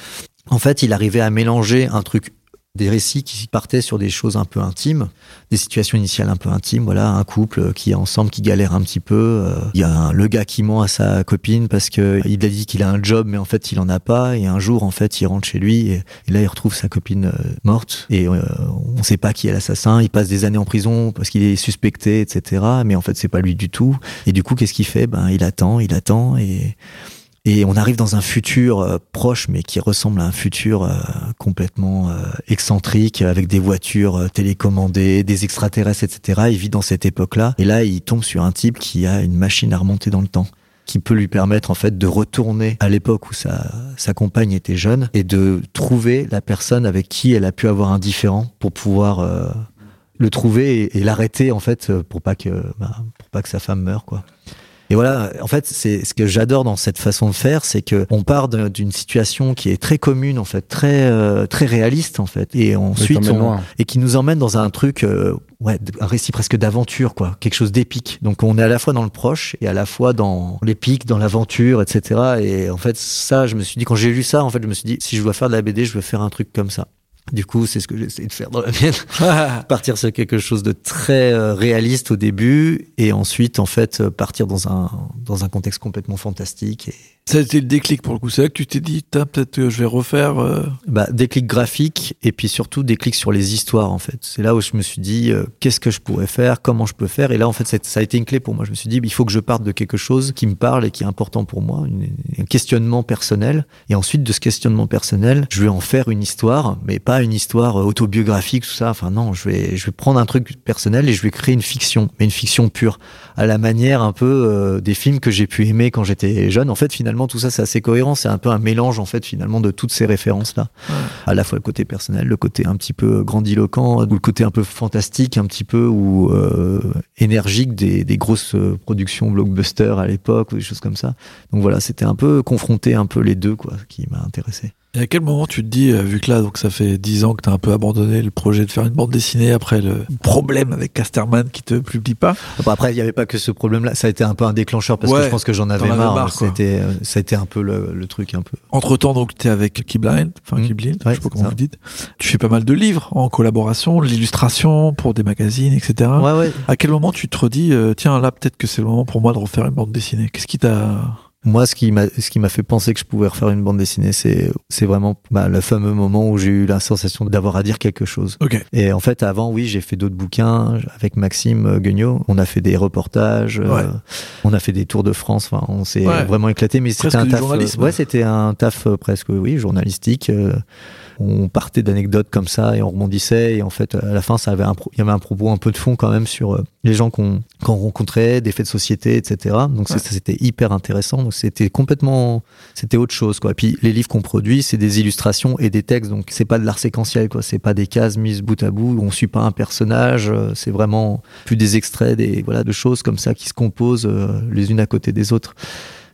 En fait, il arrivait à mélanger un truc, des récits qui partaient sur des choses un peu intimes, des situations initiales un peu intimes. Voilà, un couple qui est ensemble, qui galère un petit peu. euh, Il y a un- le gars qui ment à sa copine parce que il a dit qu'il a un job, mais en fait, il en a pas. Et un jour, en fait, il rentre chez lui et, là, il retrouve sa copine euh, morte. Et euh, on sait pas qui est l'assassin. Il passe des années en prison parce qu'il est suspecté, etc. Mais en fait, c'est pas lui du tout. Et du coup, qu'est-ce qu'il fait? Ben, il attend, il attend et et on arrive dans un futur euh, proche, mais qui ressemble à un futur euh, complètement euh, excentrique, avec des voitures télécommandées, des extraterrestres, etc. Il vit dans cette époque-là. Et là, il tombe sur un type qui a une machine à remonter dans le temps qui peut lui permettre en fait de retourner à l'époque où sa, compagne était jeune et de trouver la personne avec qui elle a pu avoir un différent pour pouvoir le trouver et, l'arrêter en fait pour pas que bah, pour pas que sa femme meure quoi. Et voilà, en fait, c'est ce que j'adore dans cette façon de faire, c'est que on part d'une situation qui est très commune, en fait, très euh, très réaliste, en fait, et ensuite on, et qui nous emmène dans un truc, euh, ouais, un récit presque d'aventure, quoi, quelque chose d'épique. Donc on est à la fois dans le proche et à la fois dans l'épique, dans l'aventure, etc. Et en fait, ça, je me suis dit quand j'ai lu ça, en fait, je me suis dit si je dois faire de la BD, je veux faire un truc comme ça. Du coup, c'est ce que j'essaie de faire dans la mienne. Partir sur quelque chose de très euh, réaliste au début et ensuite en fait euh, partir dans un dans un contexte complètement fantastique et Ça a été le déclic pour le coup. C'est là que tu t'es dit, peut-être que je vais refaire. euh, bah, déclic graphique et puis surtout déclic sur les histoires en fait. C'est là où je me suis dit euh, qu'est-ce que je pourrais faire comment je peux faire. Et là en fait ça a été une clé pour moi. Je me suis dit il faut que je parte de quelque chose qui me parle et qui est important pour moi un questionnement personnel. Et ensuite de ce questionnement personnel je vais en faire une histoire mais pas une histoire euh, autobiographique tout ça. Enfin non je vais je vais prendre un truc personnel et je vais créer une fiction mais une fiction pure à la manière un peu des films que j'ai pu aimer quand j'étais jeune. En fait finalement tout ça c'est assez cohérent c'est un peu un mélange en fait finalement de toutes ces références là à la fois le côté personnel, le côté un petit peu grandiloquent, ou le côté un peu fantastique, un petit peu ou euh, énergique des, des grosses euh, productions blockbuster à l'époque ou des choses comme ça. Donc voilà, c'était un peu confronter un peu les deux quoi, qui m'a intéressé. Et à quel moment tu te dis, euh, vu que là, donc ça fait 10 ans que t'as un peu abandonné le projet de faire une bande dessinée après le problème avec Casterman qui te publie pas? Bon, après, il n'y avait pas que ce problème-là. Ça a été un peu un déclencheur parce que je pense que j'en avais avais marre. marre, quoi. C'était, ça a été un peu le, le truc un peu. Entre temps, donc, t'es avec Keyblind, enfin, Mm. Keyblind, Ouais, je sais pas comment ça. vous dites. Tu fais pas mal de livres en collaboration, l'illustration pour des magazines, etc. Ouais, ouais. À quel moment tu te redis, euh, tiens, là, peut-être que c'est le moment pour moi de refaire une bande dessinée? Qu'est-ce qui t'a Moi, ce qui m'a, ce qui m'a fait penser que je pouvais refaire une bande dessinée, c'est, c'est vraiment bah, le fameux moment où j'ai eu la sensation d'avoir à dire quelque chose. Ok. Et en fait, avant, oui, j'ai fait d'autres bouquins avec Maxime euh, Guignot. On a fait des reportages, euh, Ouais. on a fait des tours de France. Enfin, on s'est Ouais. vraiment éclaté. Mais c'était un taf. euh, ouais, c'était un taf euh, presque, oui, journalistique. euh, on partait d'anecdotes comme ça et on rebondissait. Et en fait, à la fin, ça avait un, pro- il y avait un propos un peu de fond quand même sur euh, les gens qu'on qu'on rencontrait, des faits de société, etc. Donc Ouais. c'était hyper intéressant. Donc c'était complètement, c'était autre chose quoi. Puis les livres qu'on produit, c'est des illustrations et des textes. Donc c'est pas de l'art séquentiel quoi. C'est pas des cases mises bout à bout. où On suit pas un personnage. euh, C'est vraiment plus des extraits, des voilà de choses comme ça qui se composent euh, les unes à côté des autres.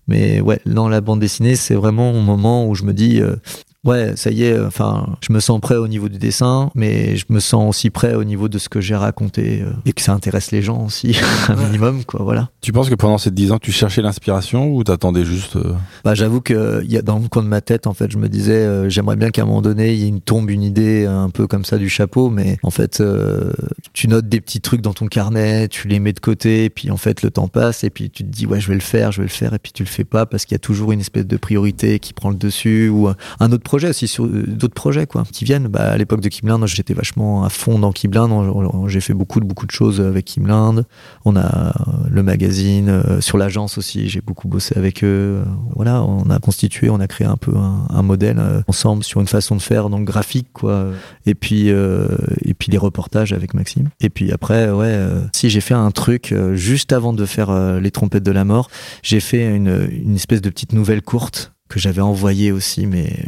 Mais ouais, dans la bande dessinée, c'est vraiment un moment où je me dis, euh, ouais, ça y est, enfin, je me sens prêt au niveau du dessin, mais je me sens aussi prêt au niveau de ce que j'ai raconté euh, et que ça intéresse les gens aussi, un minimum, quoi, voilà. Tu penses que pendant ces 10 ans, tu cherchais l'inspiration ou t'attendais juste euh, Bah, j'avoue que il y a dans le coin de ma tête, en fait, je me disais, euh, j'aimerais bien qu'à un moment donné, il y ait une tombe, une idée un peu comme ça du chapeau, mais en fait, euh, tu notes des petits trucs dans ton carnet, tu les mets de côté, et puis en fait, le temps passe, et puis tu te dis, ouais, je vais le faire, je vais le faire, et puis tu le fais pas parce qu'il y a toujours une espèce de priorité qui prend le dessus, ou un- un autre projet aussi, sur euh, d'autres projets, quoi, qui viennent. Bah, à l'époque de Kimland, j'étais vachement à fond dans Kimland, j'ai fait beaucoup de, beaucoup de choses avec Kimland. On a euh, le magazine, euh, sur l'agence aussi, j'ai beaucoup bossé avec eux. Voilà, on a constitué, on a créé un peu un, modèle ensemble sur une façon de faire, donc graphique, quoi. Et puis, euh, et puis les reportages avec Maxime. Et puis après, ouais, si j'ai fait un truc juste avant de faire les trompettes de la mort, j'ai fait une, une espèce de petite nouvelle courte que j'avais envoyée aussi, mais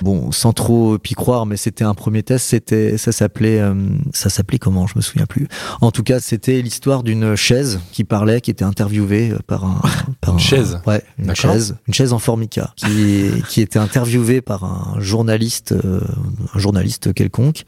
bon, sans trop y croire, mais c'était un premier test. C'était, ça s'appelait, euh, ça s'appelait comment? Je me souviens plus. En tout cas, c'était l'histoire d'une chaise qui parlait, qui était interviewée euh, par un, par Une un- chaise? ouais, une chaise, une chaise en formica, qui, qui était interviewée par un journaliste, euh, un journaliste quelconque,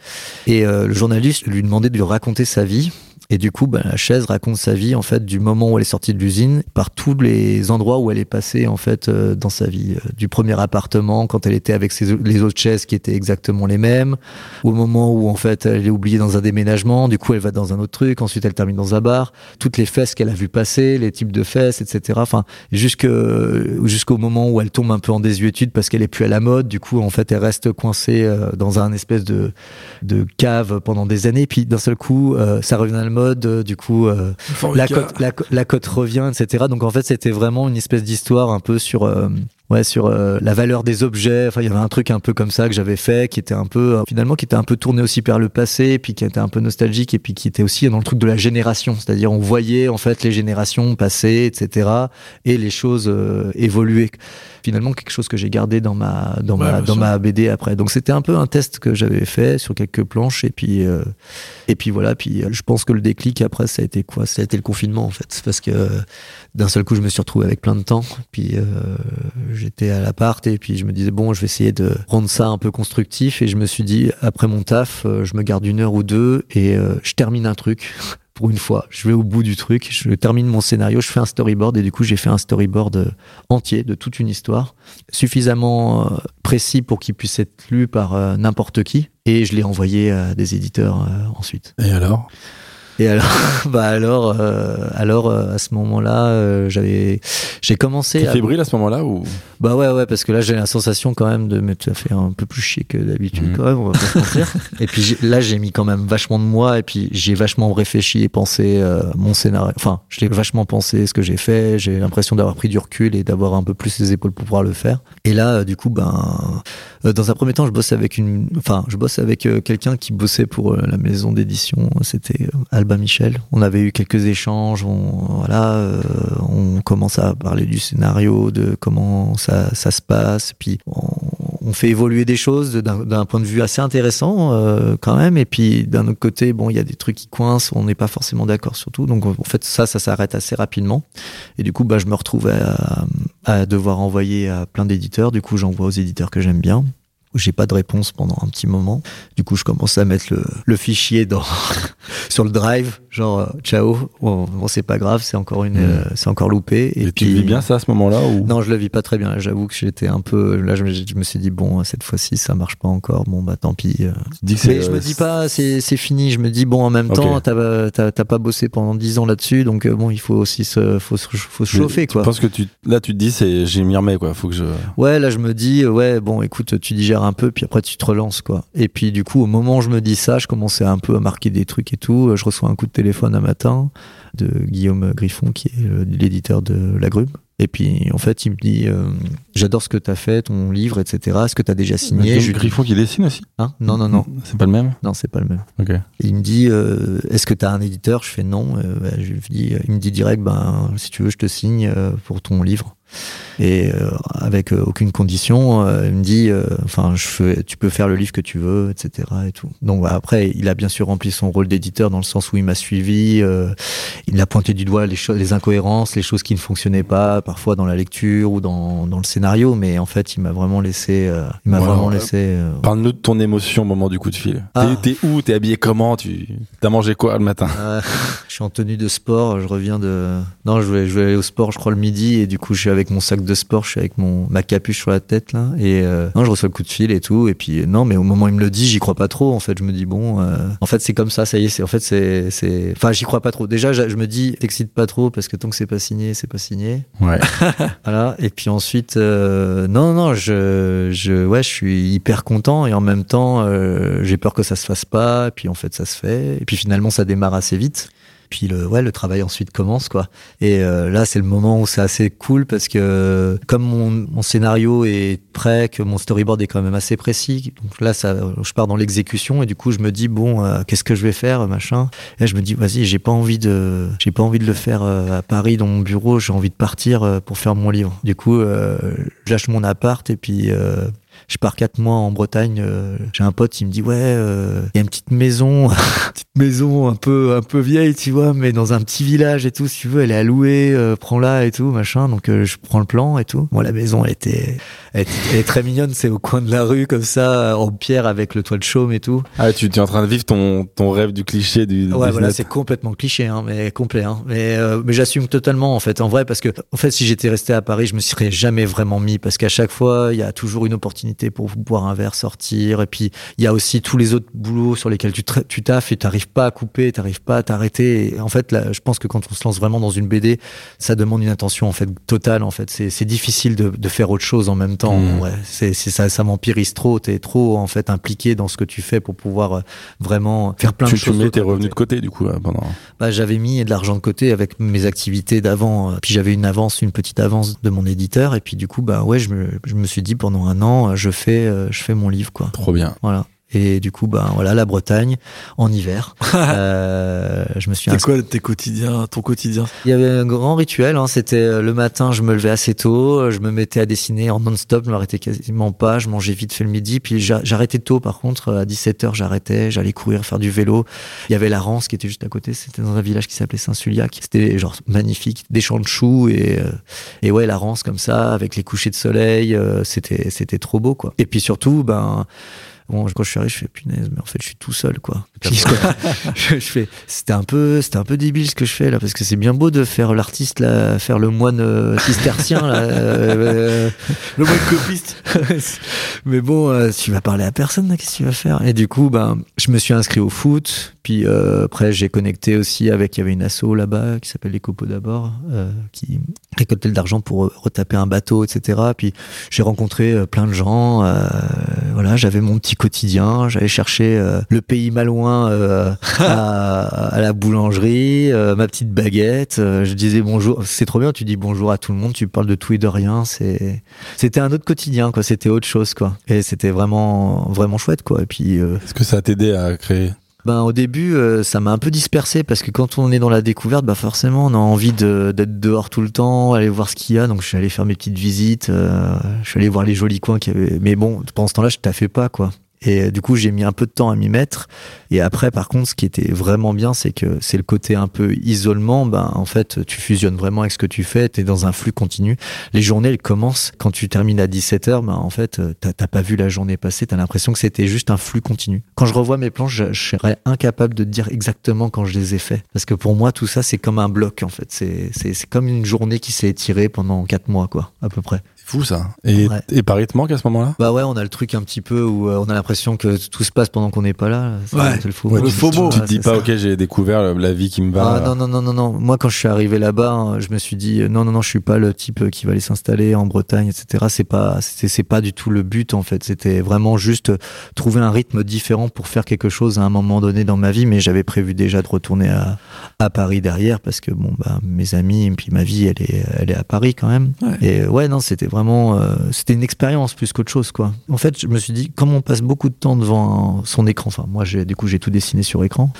et euh, le journaliste lui demandait de lui raconter sa vie. Et du coup, ben, la chaise raconte sa vie en fait du moment où elle est sortie de l'usine, par tous les endroits où elle est passée en fait euh, dans sa vie, Euh, du premier appartement quand elle était avec ses, les autres chaises qui étaient exactement les mêmes, au moment où en fait elle est oubliée dans un déménagement, du coup elle va dans un autre truc, ensuite elle termine dans un bar, toutes les fesses qu'elle a vu passer, les types de fesses, etc. Enfin, jusque jusqu'au moment où elle tombe un peu en désuétude parce qu'elle est plus à la mode, du coup en fait elle reste coincée euh, dans un espèce de de cave pendant des années, puis d'un seul coup euh, ça revient à la mode, euh, du coup euh, la cote, la, revient, etc. Donc en fait, c'était vraiment une espèce d'histoire un peu sur, euh, ouais, sur euh, la valeur des objets. Enfin, il y avait un truc un peu comme ça que j'avais fait, qui était un peu, euh, finalement, qui était un peu tourné aussi vers le passé, et puis qui était un peu nostalgique, et puis qui était aussi dans le truc de la génération. C'est-à-dire, on voyait en fait les générations passer, etc. Et les choses euh, évoluer. Finalement, quelque chose que j'ai gardé dans ma, dans Ouais, ma, dans ma BD après. Donc c'était un peu un test que j'avais fait sur quelques planches, et puis. euh, et puis voilà, puis euh, je pense que le déclic après, ça a été quoi? Ça a été le confinement en fait. Parce que euh, d'un seul coup, je me suis retrouvé avec plein de temps. Puis euh, j'étais à l'appart et puis je me disais, bon, je vais essayer de rendre ça un peu constructif. Et je me suis dit, après mon taf, euh, je me garde une heure ou deux et euh, je termine un truc. Pour une fois, je vais au bout du truc, je termine mon scénario, je fais un storyboard et du coup j'ai fait un storyboard euh, entier de toute une histoire, suffisamment précis pour qu'il puisse être lu par n'importe qui et je l'ai envoyé à des éditeurs ensuite. Et alors? Et alors, bah alors, euh, alors euh, à ce moment-là, euh, j'avais, j'ai commencé. T'es À... fébrile à ce moment-là ou? Bah ouais, ouais, parce que là j'ai la sensation quand même de, mais ça fait un peu plus chier que d'habitude Mhm. quand même, on va pas se mentir. et puis là j'ai mis quand même vachement de moi et puis j'ai vachement réfléchi et pensé mon scénario. Enfin, je l'ai vachement pensé ce que j'ai fait. J'ai l'impression d'avoir pris du recul et d'avoir un peu plus les épaules pour pouvoir le faire. Et là, du coup, ben, dans un premier temps, je bosse avec une, enfin, je bosse avec quelqu'un qui bossait pour la maison d'édition. C'était euh, Michel. On avait eu quelques échanges. On, voilà, euh, commence à parler du scénario, de comment ça, se passe. Puis on, fait évoluer des choses d'un point de vue assez intéressant euh, quand même. Et puis d'un autre côté, bon, il y a des trucs qui coincent. On n'est pas forcément d'accord sur tout. Donc en fait, ça, ça s'arrête assez rapidement. Et du coup, bah, je me retrouve à devoir envoyer à plein d'éditeurs. Du coup, j'envoie aux éditeurs que j'aime bien. J'ai pas de réponse pendant un petit moment. Du coup, je commence à mettre le, le fichier dans, sur le drive. Genre euh, ciao, bon, bon, c'est pas grave, c'est encore une, Mm. euh, c'est encore loupé. Et, tu vis bien ça à ce moment-là ou? Non, je le vis pas très bien. J'avoue que j'étais un peu. Là, je me, je me suis dit bon, cette fois-ci, ça marche pas encore. Bon, bah tant pis. euh. dis que Mais je me dis pas, c'est c'est fini. Je me dis bon, en même temps, t'as pas bossé pendant 10 ans là-dessus, donc bon, il faut aussi se, faut se, faut se chauffer quoi. penses que tu là tu te dis c'est j'ai m'y remets quoi, faut que je Ouais, là je me dis, ouais, bon, écoute, tu digères un peu, puis après tu te relances, quoi. Et puis du coup, au moment où je me dis ça, je commençais un peu à marquer des trucs et tout. Je reçois un coup de téléphone un matin de Guillaume Griffon, qui est euh, l'éditeur de La Grume. Et puis, en fait, il me dit, euh, j'adore ce que t'as fait, ton livre, etc. Est-ce que t'as déjà signé? Guillaume Je Griffon qui dessine aussi Hein? Non, non, non, C'est pas le même? Non, c'est pas le même. Ok. Et il me dit, euh, est-ce que t'as un éditeur? Je fais non. Euh, bah, je lui dis, il me dit direct, ben, si tu veux, je te signe pour ton livre. Et euh, avec euh, aucune condition, euh, il me dit, euh, enfin, tu peux faire le livre que tu veux, etc. Et tout. Donc bah, après, il a bien sûr rempli son rôle d'éditeur dans le sens où il m'a suivi. euh, il a pointé du doigt les incohérences, les choses qui ne fonctionnaient pas, parfois dans la lecture ou dans, dans le scénario. Mais en fait, il m'a vraiment laissé, euh, il m'a Ouais, vraiment laissé. euh, Parle-nous de ton émotion au moment du coup de fil. Ah. T'es, où? T'es habillé comment? Tu t'as mangé quoi le matin? Euh, je suis en tenue de sport, je reviens de. Non, je vais, je vais aller au sport, je crois, le midi, et du coup, je suis avec mon sac de sport, je suis avec mon ma capuche sur la tête là, et euh, non, je reçois le coup de fil et tout, et puis euh, non, mais au moment où il me le dit, j'y crois pas trop. En fait, je me dis bon, euh, en fait, c'est comme ça, ça y est, c'est en fait, c'est, c'est, enfin, j'y crois pas trop. Déjà, je je me dis, t'excites pas trop parce que tant que c'est pas signé, c'est pas signé. Ouais. Voilà. Et puis ensuite, euh, non, non, je, je, ouais, je suis hyper content et en même temps, j'ai peur que ça se fasse pas. Et puis en fait, ça se fait. Et puis finalement, ça démarre assez vite. Puis le, ouais, le travail ensuite commence quoi. Et euh, là, c'est le moment où c'est assez cool parce que comme mon, scénario est prêt, que mon storyboard est quand même assez précis. Donc là, ça, je pars dans l'exécution et du coup, je me dis bon, euh, qu'est-ce que je vais faire, machin? Et je me dis vas-y, j'ai pas envie de, j'ai pas envie de le faire euh, à Paris dans mon bureau. J'ai envie de partir pour faire mon livre. Du coup, je lâche mon appart et puis. Je pars quatre mois en Bretagne. euh, J'ai un pote, il me dit ouais, euh, il y a une petite maison, petite maison un peu un peu vieille, tu vois, mais dans un petit village et tout. Si tu veux, elle est à louer, euh, prends-la et tout, machin. Donc euh, je prends le plan et tout. Bon, la maison, elle était, elle, elle est très mignonne. C'est au coin de la rue comme ça, en pierre avec le toit de chaume et tout. Ah, tu tu es en train de vivre ton ton rêve du cliché du. Ouais, voilà, c'est complètement cliché, hein, mais complet. Hein. Mais, euh, mais j'assume totalement, en fait, en vrai, parce que, en fait, si j'étais resté à Paris, je me serais jamais vraiment mis, parce qu'à chaque fois, il y a toujours une opportunité pour boire un verre, sortir, et puis il y a aussi tous les autres boulots sur lesquels tu, tu taffes et t'arrives pas à couper, t'arrives pas à t'arrêter. Et En fait, là, je pense que quand on se lance vraiment dans une BD, ça demande une attention en fait totale. En fait, c'est difficile de, de faire autre chose en même temps. Mhm. Ouais, c'est ça, ça m'empirise trop. T'es trop en fait impliqué dans ce que tu fais pour pouvoir euh, vraiment faire plein tu, de tu choses. mets d'autres tes revenus de côté du coup là, pendant. Bah, j'avais mis de l'argent de côté avec mes activités d'avant. euh, Puis j'avais une avance, une petite avance de mon éditeur. Et puis du coup, bah ouais, je me, je me suis dit pendant un an, euh, je fais, euh, je fais mon livre, quoi. Trop bien. Voilà. Et du coup, bah voilà, la Bretagne en hiver. euh, je me suis C'est quoi tes quotidiens, ton quotidien? Il y avait un grand rituel. Hein, C'était euh, le matin, je me levais assez tôt, euh, je me mettais à dessiner en non-stop, je m'arrêtais quasiment pas, je mangeais vite fait le midi, puis j'a- j'arrêtais tôt. Par contre, euh, à 17h, j'arrêtais, j'allais courir, faire du vélo. Il y avait la Rance qui était juste à côté. C'était dans un village qui s'appelait Saint-Suliac. C'était genre magnifique, des champs de choux et euh, et ouais, la Rance comme ça, avec les couchers de soleil, euh, c'était c'était trop beau quoi. Et puis surtout, ben Bon, quand je suis arrivé, je fais punaise, mais en fait, je suis tout seul, quoi. Je, je fais, c'était un peu, c'était un peu débile ce que je fais là, parce que c'est bien beau de faire l'artiste là, faire le moine euh, cistercien là. euh, Le mot copiste. mais bon, euh, tu vas parler à personne, qu'est-ce que tu vas faire? Et du coup, ben, je me suis inscrit au foot. Puis euh, après, j'ai connecté aussi avec, il y avait une asso là-bas qui s'appelle les Copeaux d'abord, euh, qui récoltait de l'argent pour euh, retaper un bateau, etc. Puis j'ai rencontré euh, plein de gens. euh, voilà, j'avais mon petit quotidien. J'allais chercher euh, le pays malouin euh, à, à la boulangerie, euh, ma petite baguette. euh, je disais bonjour. C'est trop bien. Tu dis bonjour à tout le monde. Tu parles de tout et de rien. C'est c'était un autre quotidien quoi c'était autre chose quoi et c'était vraiment vraiment chouette quoi et puis Est-ce que ça a t'aidé à créer? Ben au début euh, ça m'a un peu dispersé parce que quand on est dans la découverte bah forcément on a envie de- d'être dehors tout le temps aller voir ce qu'il y a donc je suis allé faire mes petites visites euh, je suis allé voir les jolis coins qu'il y avait mais bon pendant ce temps-là je taffais pas quoi Et euh, du coup, j'ai mis un peu de temps à m'y mettre. Et après, par contre, ce qui était vraiment bien, c'est que c'est le côté un peu isolement. Ben, en fait, tu fusionnes vraiment avec ce que tu fais. Tu es dans un flux continu. Les journées, elles commencent quand tu termines à 17h. Ben, en fait, euh, t'as pas vu la journée passer. T'as l'impression que c'était juste un flux continu. Quand je revois mes plans, je, je serais incapable de dire exactement quand je les ai faits. Parce que pour moi, tout ça, c'est comme un bloc, en fait. C'est comme une journée qui s'est étirée pendant 4 mois, quoi, à peu près. Fou ça. Et, Ouais. et Paris te manque à ce moment-là? Bah ouais, on a le truc un petit peu où euh, on a l'impression que tout se passe pendant qu'on n'est pas là. C'est Ouais. le faux Ouais, mot. tu, tu te dis pas, ça. ok, j'ai découvert la vie qui me va. Ah non, non, non, non, non. Moi, quand je suis arrivé là-bas, hein, je me suis dit, euh, non, non, non, je suis pas le type euh, qui va aller s'installer en Bretagne, etc. C'est pas, c'est c'est pas du tout le but, en fait. C'était vraiment juste euh, trouver un rythme différent pour faire quelque chose à un moment donné dans ma vie. Mais j'avais prévu déjà de retourner à, à Paris derrière parce que, bon, bah, mes amis et puis ma vie, elle est, elle est à Paris quand même. Ouais. Et euh, ouais, non, c'était vraiment, euh, c'était une expérience plus qu'autre chose, quoi. En fait, je me suis dit, comme on passe beaucoup de temps devant son écran, enfin, moi, j'ai, du coup, j'ai tout dessiné sur écran,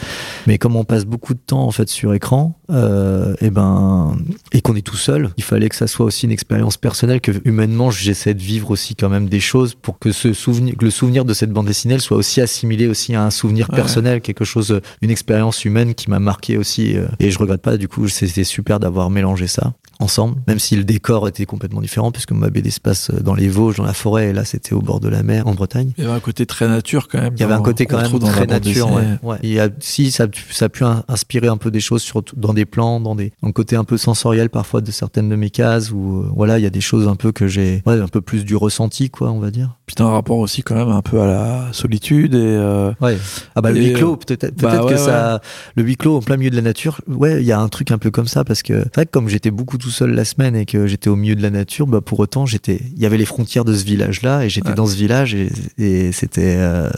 mais comme on passe beaucoup de temps, en fait, sur écran, euh, et ben, et qu'on est tout seul, il fallait que ça soit aussi une expérience personnelle, que humainement, j'essaie de vivre aussi quand même des choses pour que ce souvenir, que le souvenir de cette bande dessinée soit aussi assimilé aussi à un souvenir Ouais. personnel, quelque chose, une expérience humaine qui m'a marqué aussi, euh, et je regrette pas, du coup, c'était super d'avoir mélangé ça ensemble, même si le décor était complètement différent, puisque ma BD se passe dans les Vosges, dans la forêt, et là c'était au bord de la mer, en Bretagne. Il y avait un côté très nature quand même. Il y avait un côté quand même très nature. Ouais. Il y a, si ça, a pu- ça a pu in- inspirer un peu des choses sur, dans des plans, dans des, dans le côté un peu sensoriel parfois de certaines de mes cases, où euh, voilà, il y a des choses un peu que j'ai, ouais, un peu plus du ressenti, quoi, on va dire. Puis t'as un rapport aussi quand même un peu à la solitude et euh, Ouais. Ah bah le huis clos, euh, peut-être peut-être bah que ça, le huis clos en plein milieu de la nature. Ouais, il y a un truc un peu comme ça parce que c'est vrai que comme j'étais beaucoup tout seul la semaine et que j'étais au milieu de la nature, bah pour autant j'étais, il y avait les frontières de ce village-là et j'étais Ouais. dans ce village et, et c'était, euh,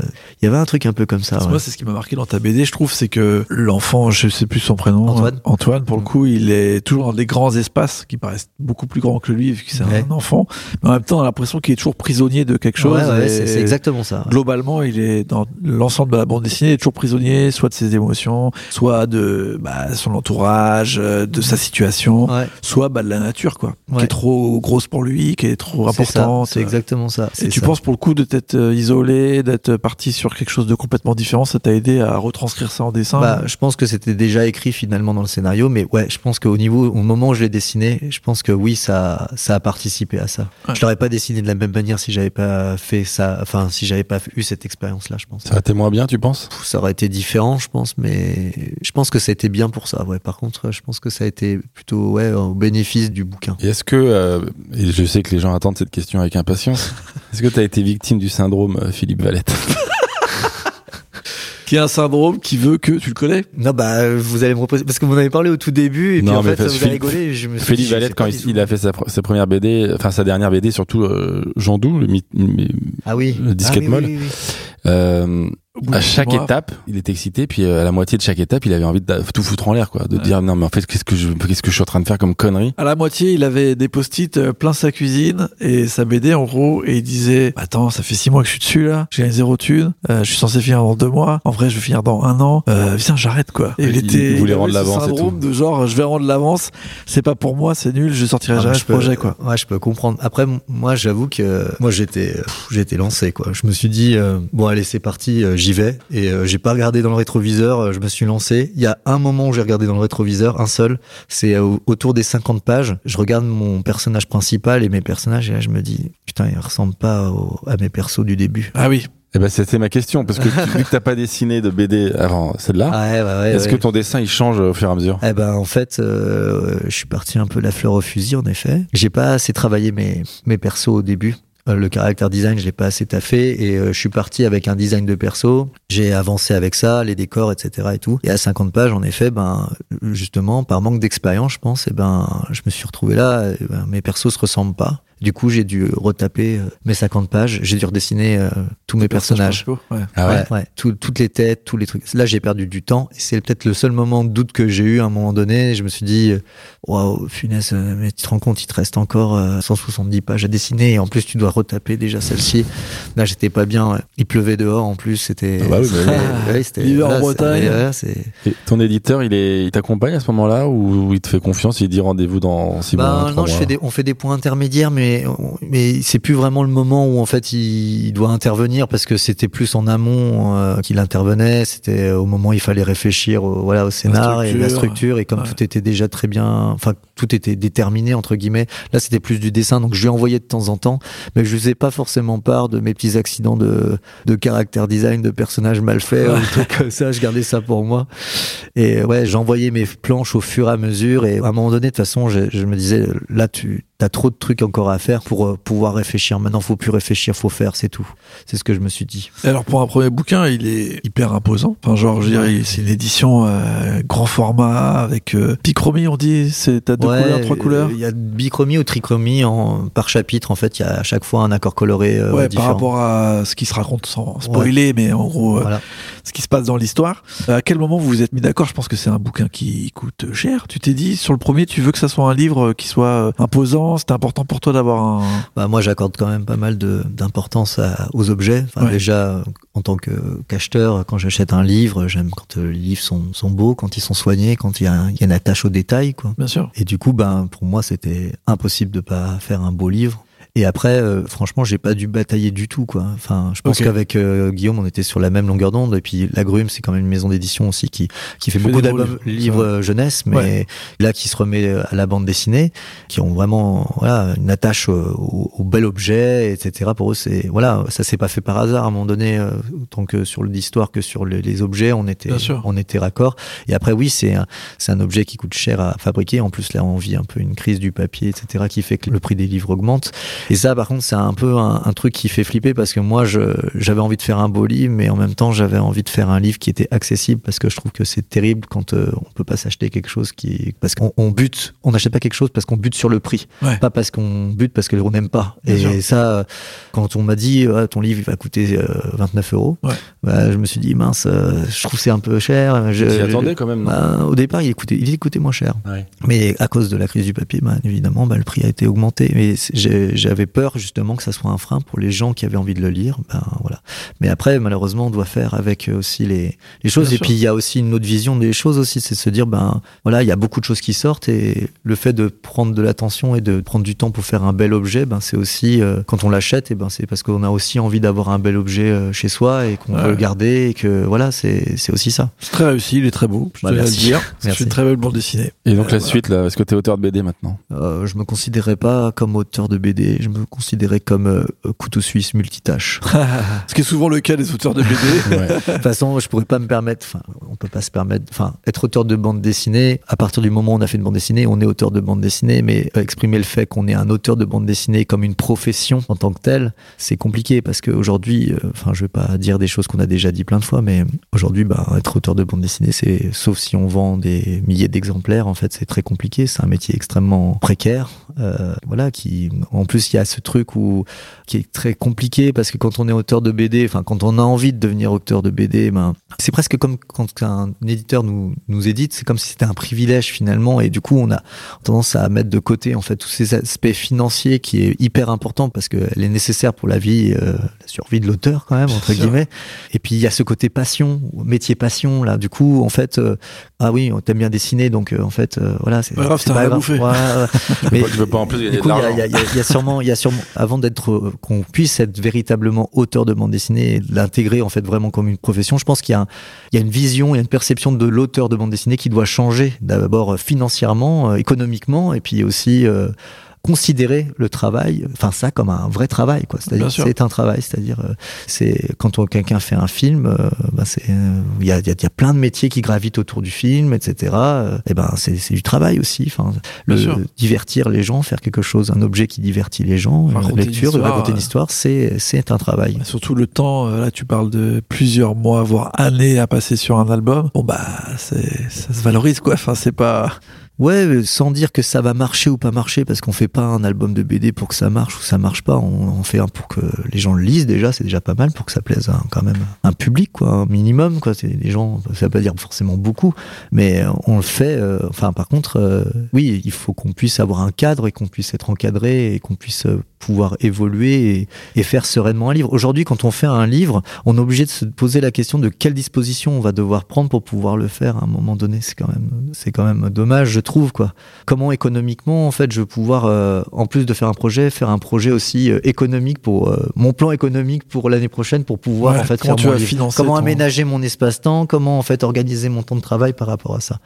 il y avait un truc un peu comme ça. Ouais. Moi, c'est ce qui m'a marqué dans ta BD, je trouve, c'est que l'enfant, je sais plus son prénom, Antoine. euh, Antoine, pour le Mm. coup, il est toujours dans des grands espaces qui paraissent beaucoup plus grands que lui, vu que c'est Ouais. un enfant. Mais en même temps, on a l'impression qu'il est toujours prisonnier de quelque chose. C'est exactement ça. Globalement, il est dans l'ensemble de la bande dessinée, il est toujours prisonnier, soit de ses émotions, soit de bah, son entourage, euh, de sa situation, Ouais. Bah, de la nature, quoi, qui est trop grosse pour lui, qui est trop importante. C'est exactement ça. Et tu ça. penses pour le coup de t'être euh, isolé, d'être parti sur quelque chose de complètement différent, ça t'a aidé à retranscrire ça en dessin Bah, je pense que c'était déjà écrit finalement dans le scénario, mais ouais, je pense qu'au niveau, au moment où je l'ai dessiné, je pense que oui, ça, ça a participé à ça. Ouais. Je l'aurais pas dessiné de la même manière si j'avais pas fait ça, enfin, si j'avais pas eu cette expérience-là, je pense. Ça aurait été moins bien, tu penses? Pff, Ça aurait été différent, je pense, mais je pense que ça a été bien pour ça. Ouais, par contre, je pense que ça a été plutôt ouais au bénéfice du bouquin. Et est-ce que, euh, et je sais que les gens attendent cette question avec impatience, est-ce que tu as été victime du syndrome euh, Philippe Valette? Qui a un syndrome qui veut que tu le connais? Non, bah, vous allez me reposer parce que vous en avez parlé au tout début et puis en mais fait, vous avez Philippe- rigolé. Et je me suis dit, Philippe Valette, quand il, a fait sa, pr- sa première BD, enfin sa dernière BD, surtout euh, Jean Doux, le, mythe- ah oui, le disquette ah, oui, molle. oui, oui, oui. euh, à chaque mois, étape, il était excité, puis euh, à la moitié de chaque étape, il avait envie de tout foutre en l'air, quoi, de Ouais. dire non mais en fait qu'est-ce que je qu'est-ce que je suis en train de faire comme connerie? À la moitié, il avait des post-it euh, plein sa cuisine et sa BD en gros, et il disait Attends, ça fait six mois que je suis dessus là, j'ai gagné zéro thune, euh, je suis censé finir dans deux mois, en vrai je vais finir dans un an, euh, putain j'arrête quoi. Et Il était, voulait avait rendre ce l'avance et syndrome tout. de genre je vais rendre l'avance, c'est pas pour moi, c'est nul, je sortirai Ah, jamais je ce peux- projet quoi. Ouais, je peux comprendre. Après, moi, j'avoue que moi, j'étais, j'étais lancé, quoi. Je me suis dit, euh, bon, allez, c'est parti, euh, j'y vais. Et euh, j'ai pas regardé dans le rétroviseur. euh, je me suis lancé. Il y a un moment où j'ai regardé dans le rétroviseur, un seul. C'est euh, autour des 50 pages. Je regarde mon personnage principal et mes personnages, et là, je me dis, putain, ils ressemblent pas au- à mes persos du début. Ah oui, Eh ben c'était ma question parce que tu- vu que t'as pas dessiné de BD avant celle-là, ouais, ouais. est-ce ouais. que ton dessin il change au fur et à mesure? Eh ben en fait, euh, je suis parti un peu la fleur au fusil en effet. J'ai pas assez travaillé mes mes persos au début. Euh, Le caractère design, je l'ai pas assez taffé et euh, je suis parti avec un design de perso. J'ai avancé avec ça, les décors, etc. et tout. Et à 50 pages, en effet, ben justement par manque d'expérience, je pense, et ben je me suis retrouvé là. ben, mes persos se ressemblent pas. Du coup, j'ai dû retaper euh, mes 50 pages. J'ai dû redessiner euh, tous mes personnages. Ouais. Ah ouais. Ouais, ouais. Tout- toutes les têtes, tous les trucs. Là, j'ai perdu du temps. Et c'est peut-être le seul moment de doute que j'ai eu à un moment donné. Je me suis dit, euh, waouh, funès, euh, mais tu te rends compte, il te reste encore euh, 170 pages à dessiner. Et en plus, tu dois retaper déjà celle-ci. Là, j'étais pas bien. ouais. Il pleuvait dehors. En plus, c'était. Ah bah oui, bah oui. L'hiver en Bretagne. ouais, c'est. Et ton éditeur, il est, il t'accompagne à ce moment-là ou il te fait confiance, il dit rendez-vous dans six mois, Bah, trois non, je mois fais des, on fait des points intermédiaires, mais mais mais c'est plus vraiment le moment où en fait il, doit intervenir parce que c'était plus en amont euh, qu'il intervenait. C'était au moment où il fallait réfléchir au, voilà au scénar et la structure et comme tout était déjà très bien, enfin tout était déterminé entre guillemets. Là c'était plus du dessin. Donc je lui envoyais de temps en temps, mais je faisais pas forcément part de mes petits accidents de de caractère design, de personnages mal faits ou trucs comme ça. Je gardais ça pour moi. Et ouais j'envoyais mes planches au fur et à mesure. Et à un moment donné de toute façon je, je me disais là tu t'as trop de trucs encore à faire pour euh, pouvoir réfléchir. Maintenant, faut plus réfléchir, faut faire, c'est tout. C'est ce que je me suis dit. alors pour un premier bouquin, il est hyper imposant. Enfin, genre, je dirais, c'est une édition euh, grand format avec euh, bichromie, on dit. C'est t'as deux couleurs, trois couleurs? Il y a bichromie ou trichromie en, par chapitre. En fait, il y a à chaque fois un accord coloré ouais, différent. Par rapport à ce qui se raconte sans spoiler, mais en gros, ce qui se passe dans l'histoire. À quel moment vous vous êtes mis d'accord? Je pense que c'est un bouquin qui coûte cher. Tu t'es dit sur le premier, tu veux que ça soit un livre qui soit imposant c'était important pour toi d'avoir un. Bah moi, j'accorde quand même pas mal d'importance aux objets. Déjà, en tant que qu'acheteur, quand j'achète un livre, j'aime quand euh, les livres sont, sont beaux, quand ils sont soignés, quand il y a, il y a une attache au détail, quoi. Bien sûr. Et du coup, ben pour moi, c'était impossible de pas faire un beau livre. Et après, euh, franchement, j'ai pas dû batailler du tout, quoi. Enfin, je pense qu'avec euh, Guillaume, on était sur la même longueur d'onde. Et puis, La Grume, c'est quand même une maison d'édition aussi qui, qui fait beaucoup d'albums, livres euh, jeunesse, mais là, qui se remet à la bande dessinée, qui ont vraiment, voilà, une attache au, au bel objet, etc. Pour eux, c'est, voilà, ça s'est pas fait par hasard à un moment donné, tant que sur l'histoire que sur les, objets, on était, on était raccord. Et après, oui, c'est un, c'est un objet qui coûte cher à fabriquer. En plus, là, on vit un peu une crise du papier, etc., qui fait que le prix des livres augmente. Et ça, par contre, c'est un peu un, truc qui fait flipper parce que moi, j'avais envie de faire un beau livre, mais en même temps, j'avais envie de faire un livre qui était accessible parce que je trouve que c'est terrible quand euh, on peut pas s'acheter quelque chose qui, parce qu'on bute, on n'achète pas quelque chose parce qu'on bute sur le prix, pas parce qu'on bute parce qu'on n'aime pas. et ça, quand on m'a dit, ton livre il va coûter 29 euh, euros, bah, je me suis dit mince, euh, je trouve c'est un peu cher. Je, attendais quand même. Bah, au départ, il coûtait, il coûtait moins cher. Mais à cause de la crise du papier, bah, évidemment, bah, le prix a été augmenté. Mais j'avais peur justement que ça soit un frein pour les gens qui avaient envie de le lire. Ben voilà. Mais après, malheureusement, on doit faire avec aussi les, les choses. et puis il y a aussi une autre vision des choses aussi, c'est de se dire ben voilà, il y a beaucoup de choses qui sortent et le fait de prendre de l'attention et de prendre du temps pour faire un bel objet, ben c'est aussi euh, quand on l'achète, et ben c'est parce qu'on a aussi envie d'avoir un bel objet euh, chez soi et qu'on veut le garder et que voilà, c'est c'est aussi ça. C'est très réussi, il est très beau. Je bah, le dire. C'est une très belle bande dessinée. Et donc la suite là, est-ce que tu es auteur de BD maintenant? Euh, Je me considérais pas comme auteur de BD, je me considérais comme euh, couteau suisse multitâche. Ce qui est souvent le cas des auteurs de BD. De toute façon, je pourrais pas me permettre, enfin, on peut pas se permettre, enfin, être auteur de bande dessinée, à partir du moment où on a fait une bande dessinée, on est auteur de bande dessinée, mais exprimer le fait qu'on est un auteur de bande dessinée comme une profession en tant que telle, c'est compliqué parce qu'aujourd'hui, euh, enfin, je vais pas dire des choses qu'on a déjà dit plein de fois, mais aujourd'hui, bah, être auteur de bande dessinée, c'est, sauf si on vend des milliers d'exemplaires, en fait, c'est très compliqué. C'est un métier extrêmement précaire, euh, voilà, qui, en plus, il y a ce truc où qui est très compliqué parce que quand on est auteur de BD, enfin quand on a envie de devenir auteur de BD, ben c'est presque comme quand un éditeur nous nous édite, c'est comme si c'était un privilège finalement et du coup on a tendance à mettre de côté en fait tous ces aspects financiers qui est hyper important parce qu'elle est nécessaire pour la vie, euh, la survie de l'auteur quand même entre guillemets. Et puis il y a ce côté passion, métier passion là. Du coup en fait, euh, ah oui, on t'aime bien dessiner donc euh, en fait voilà c'est pas grave, c'est pas grave. mais je veux pas en plus il y y a sûrement avant d'être qu'on puisse être véritablement auteur de bande dessinée et l'intégrer en fait vraiment comme une profession. Je pense qu'il y a, une vision, il y a une perception de l'auteur de bande dessinée qui doit changer d'abord financièrement, euh, économiquement et puis aussi euh, considérer le travail, enfin ça comme un vrai travail, quoi. C'est-à-dire c'est un travail, c'est-à-dire euh, c'est quand quelqu'un fait un film, euh, bah c'est il y a, y, a, y a plein de métiers qui gravitent autour du film, etc. et ben c'est du travail aussi. Enfin, le divertir les gens, faire quelque chose, un objet qui divertit les gens, une lecture, une raconter une histoire, c'est c'est un travail. Surtout le temps. Euh, là, tu parles de plusieurs mois, voire années à passer sur un album. Bon bah c'est ça se valorise quoi. Enfin c'est pas Ouais, sans dire que ça va marcher ou pas marcher, parce qu'on fait pas un album de BD pour que ça marche ou ça marche pas. On, fait un pour que les gens le lisent déjà, c'est déjà pas mal pour que ça plaise quand même un public, quoi, un minimum, quoi. C'est des gens, ça veut pas dire forcément beaucoup, mais on le fait. Euh, enfin, par contre, euh, oui, il faut qu'on puisse avoir un cadre et qu'on puisse être encadré et qu'on puisse euh, pouvoir évoluer et, faire sereinement un livre. Aujourd'hui, quand on fait un livre, on est obligé de se poser la question de quelle disposition on va devoir prendre pour pouvoir le faire à un moment donné. C'est quand même, c'est quand même dommage, je trouve quoi. Comment économiquement en fait je veux pouvoir euh, en plus de faire un projet, faire un projet aussi euh, économique pour euh, mon plan économique pour l'année prochaine pour pouvoir Ouais, en fait comment faire tu mon vas livre. financer comment ton- aménager mon espace-temps, comment en fait organiser mon temps de travail par rapport à ça.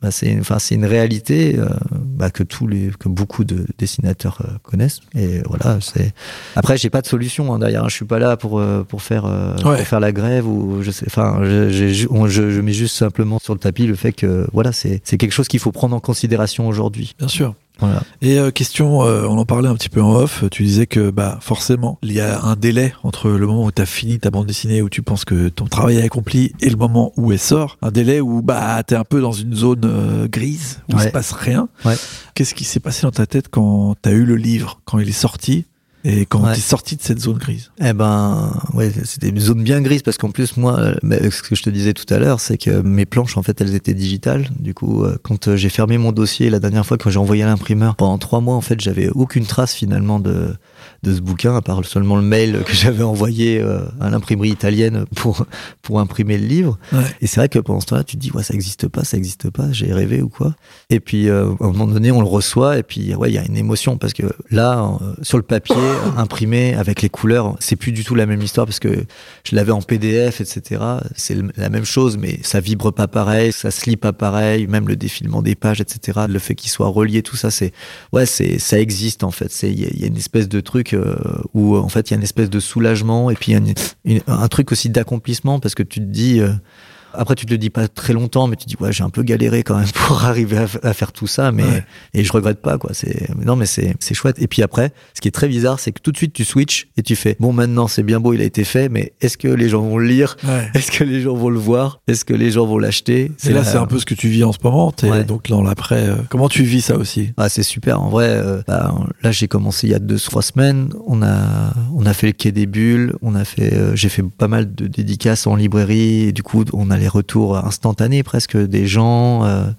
Bah, c'est enfin c'est une réalité euh, bah, que tous les que beaucoup de dessinateurs euh, connaissent et voilà c'est après j'ai pas de solution hein, derrière hein. je suis pas là pour euh, pour faire euh, Ouais. pour faire la grève ou je sais enfin je, on- je, je mets juste simplement sur le tapis le fait que voilà c'est c'est quelque chose qu'il faut prendre en considération aujourd'hui Bien sûr. Voilà Et euh, question, euh, on en parlait un petit peu en off, tu disais que bah forcément, il y a un délai entre le moment où tu as fini ta bande dessinée, où tu penses que ton travail est accompli, et le moment où elle sort. Un délai où bah t'es un peu dans une zone euh, grise, où il Ouais. se passe rien. Ouais. Qu'est-ce qui s'est passé dans ta tête quand t'as eu le livre, quand il est sorti, et quand Ouais. t'es sorti de cette zone grise Eh ben, ouais, c'était une zone bien grise parce qu'en plus, moi, bah, ce que je te disais tout à l'heure, c'est que mes planches, en fait, elles étaient digitales. Du coup, euh, quand euh, j'ai fermé mon dossier la dernière fois, quand j'ai envoyé à l'imprimeur, pendant trois mois, en fait, j'avais aucune trace finalement de de ce bouquin, à part seulement le mail que j'avais envoyé euh, à l'imprimerie italienne pour pour imprimer le livre. Ouais. Et c'est vrai que pendant ce temps-là, tu te dis, ouais, ça existe pas, ça existe pas, j'ai rêvé ou quoi. Et puis, euh, à un moment donné, on le reçoit, et puis, ouais, il y a une émotion, parce que là, euh, sur le papier, imprimé, avec les couleurs, c'est plus du tout la même histoire, parce que je l'avais en PDF, etc. C'est la même chose, mais ça vibre pas pareil, ça se lit pas pareil, même le défilement des pages, etc. Le fait qu'il soit relié, tout ça, c'est, ouais, c'est, ça existe, en fait. C'est, il y, a- il y a une espèce de truc euh, où, en fait, il y a une espèce de soulagement, et puis un truc aussi d'accomplissement, parce que tu te dis, euh, après, tu te le dis pas très longtemps, mais tu te dis ouais, j'ai un peu galéré quand même pour arriver à, faire tout ça, mais Ouais. et je regrette pas quoi. C'est non, mais c'est c'est chouette. Et puis après, ce qui est très bizarre, c'est que tout de suite tu switches et tu fais bon maintenant c'est bien beau, il a été fait, mais est-ce que les gens vont le lire? Ouais. Est-ce que les gens vont le voir? Est-ce que les gens vont l'acheter? Et là, la- c'est un peu ce que tu vis en ce moment. Ouais. donc dans l'après. euh, comment tu vis ça aussi? Ah, c'est super. En vrai, euh, bah, là, j'ai commencé il y a deux, trois semaines. On a, on a fait le quai des bulles. On a fait, euh, j'ai fait pas mal de dédicaces en librairie. Et du coup, on a les retours instantanés presque des gens. euh,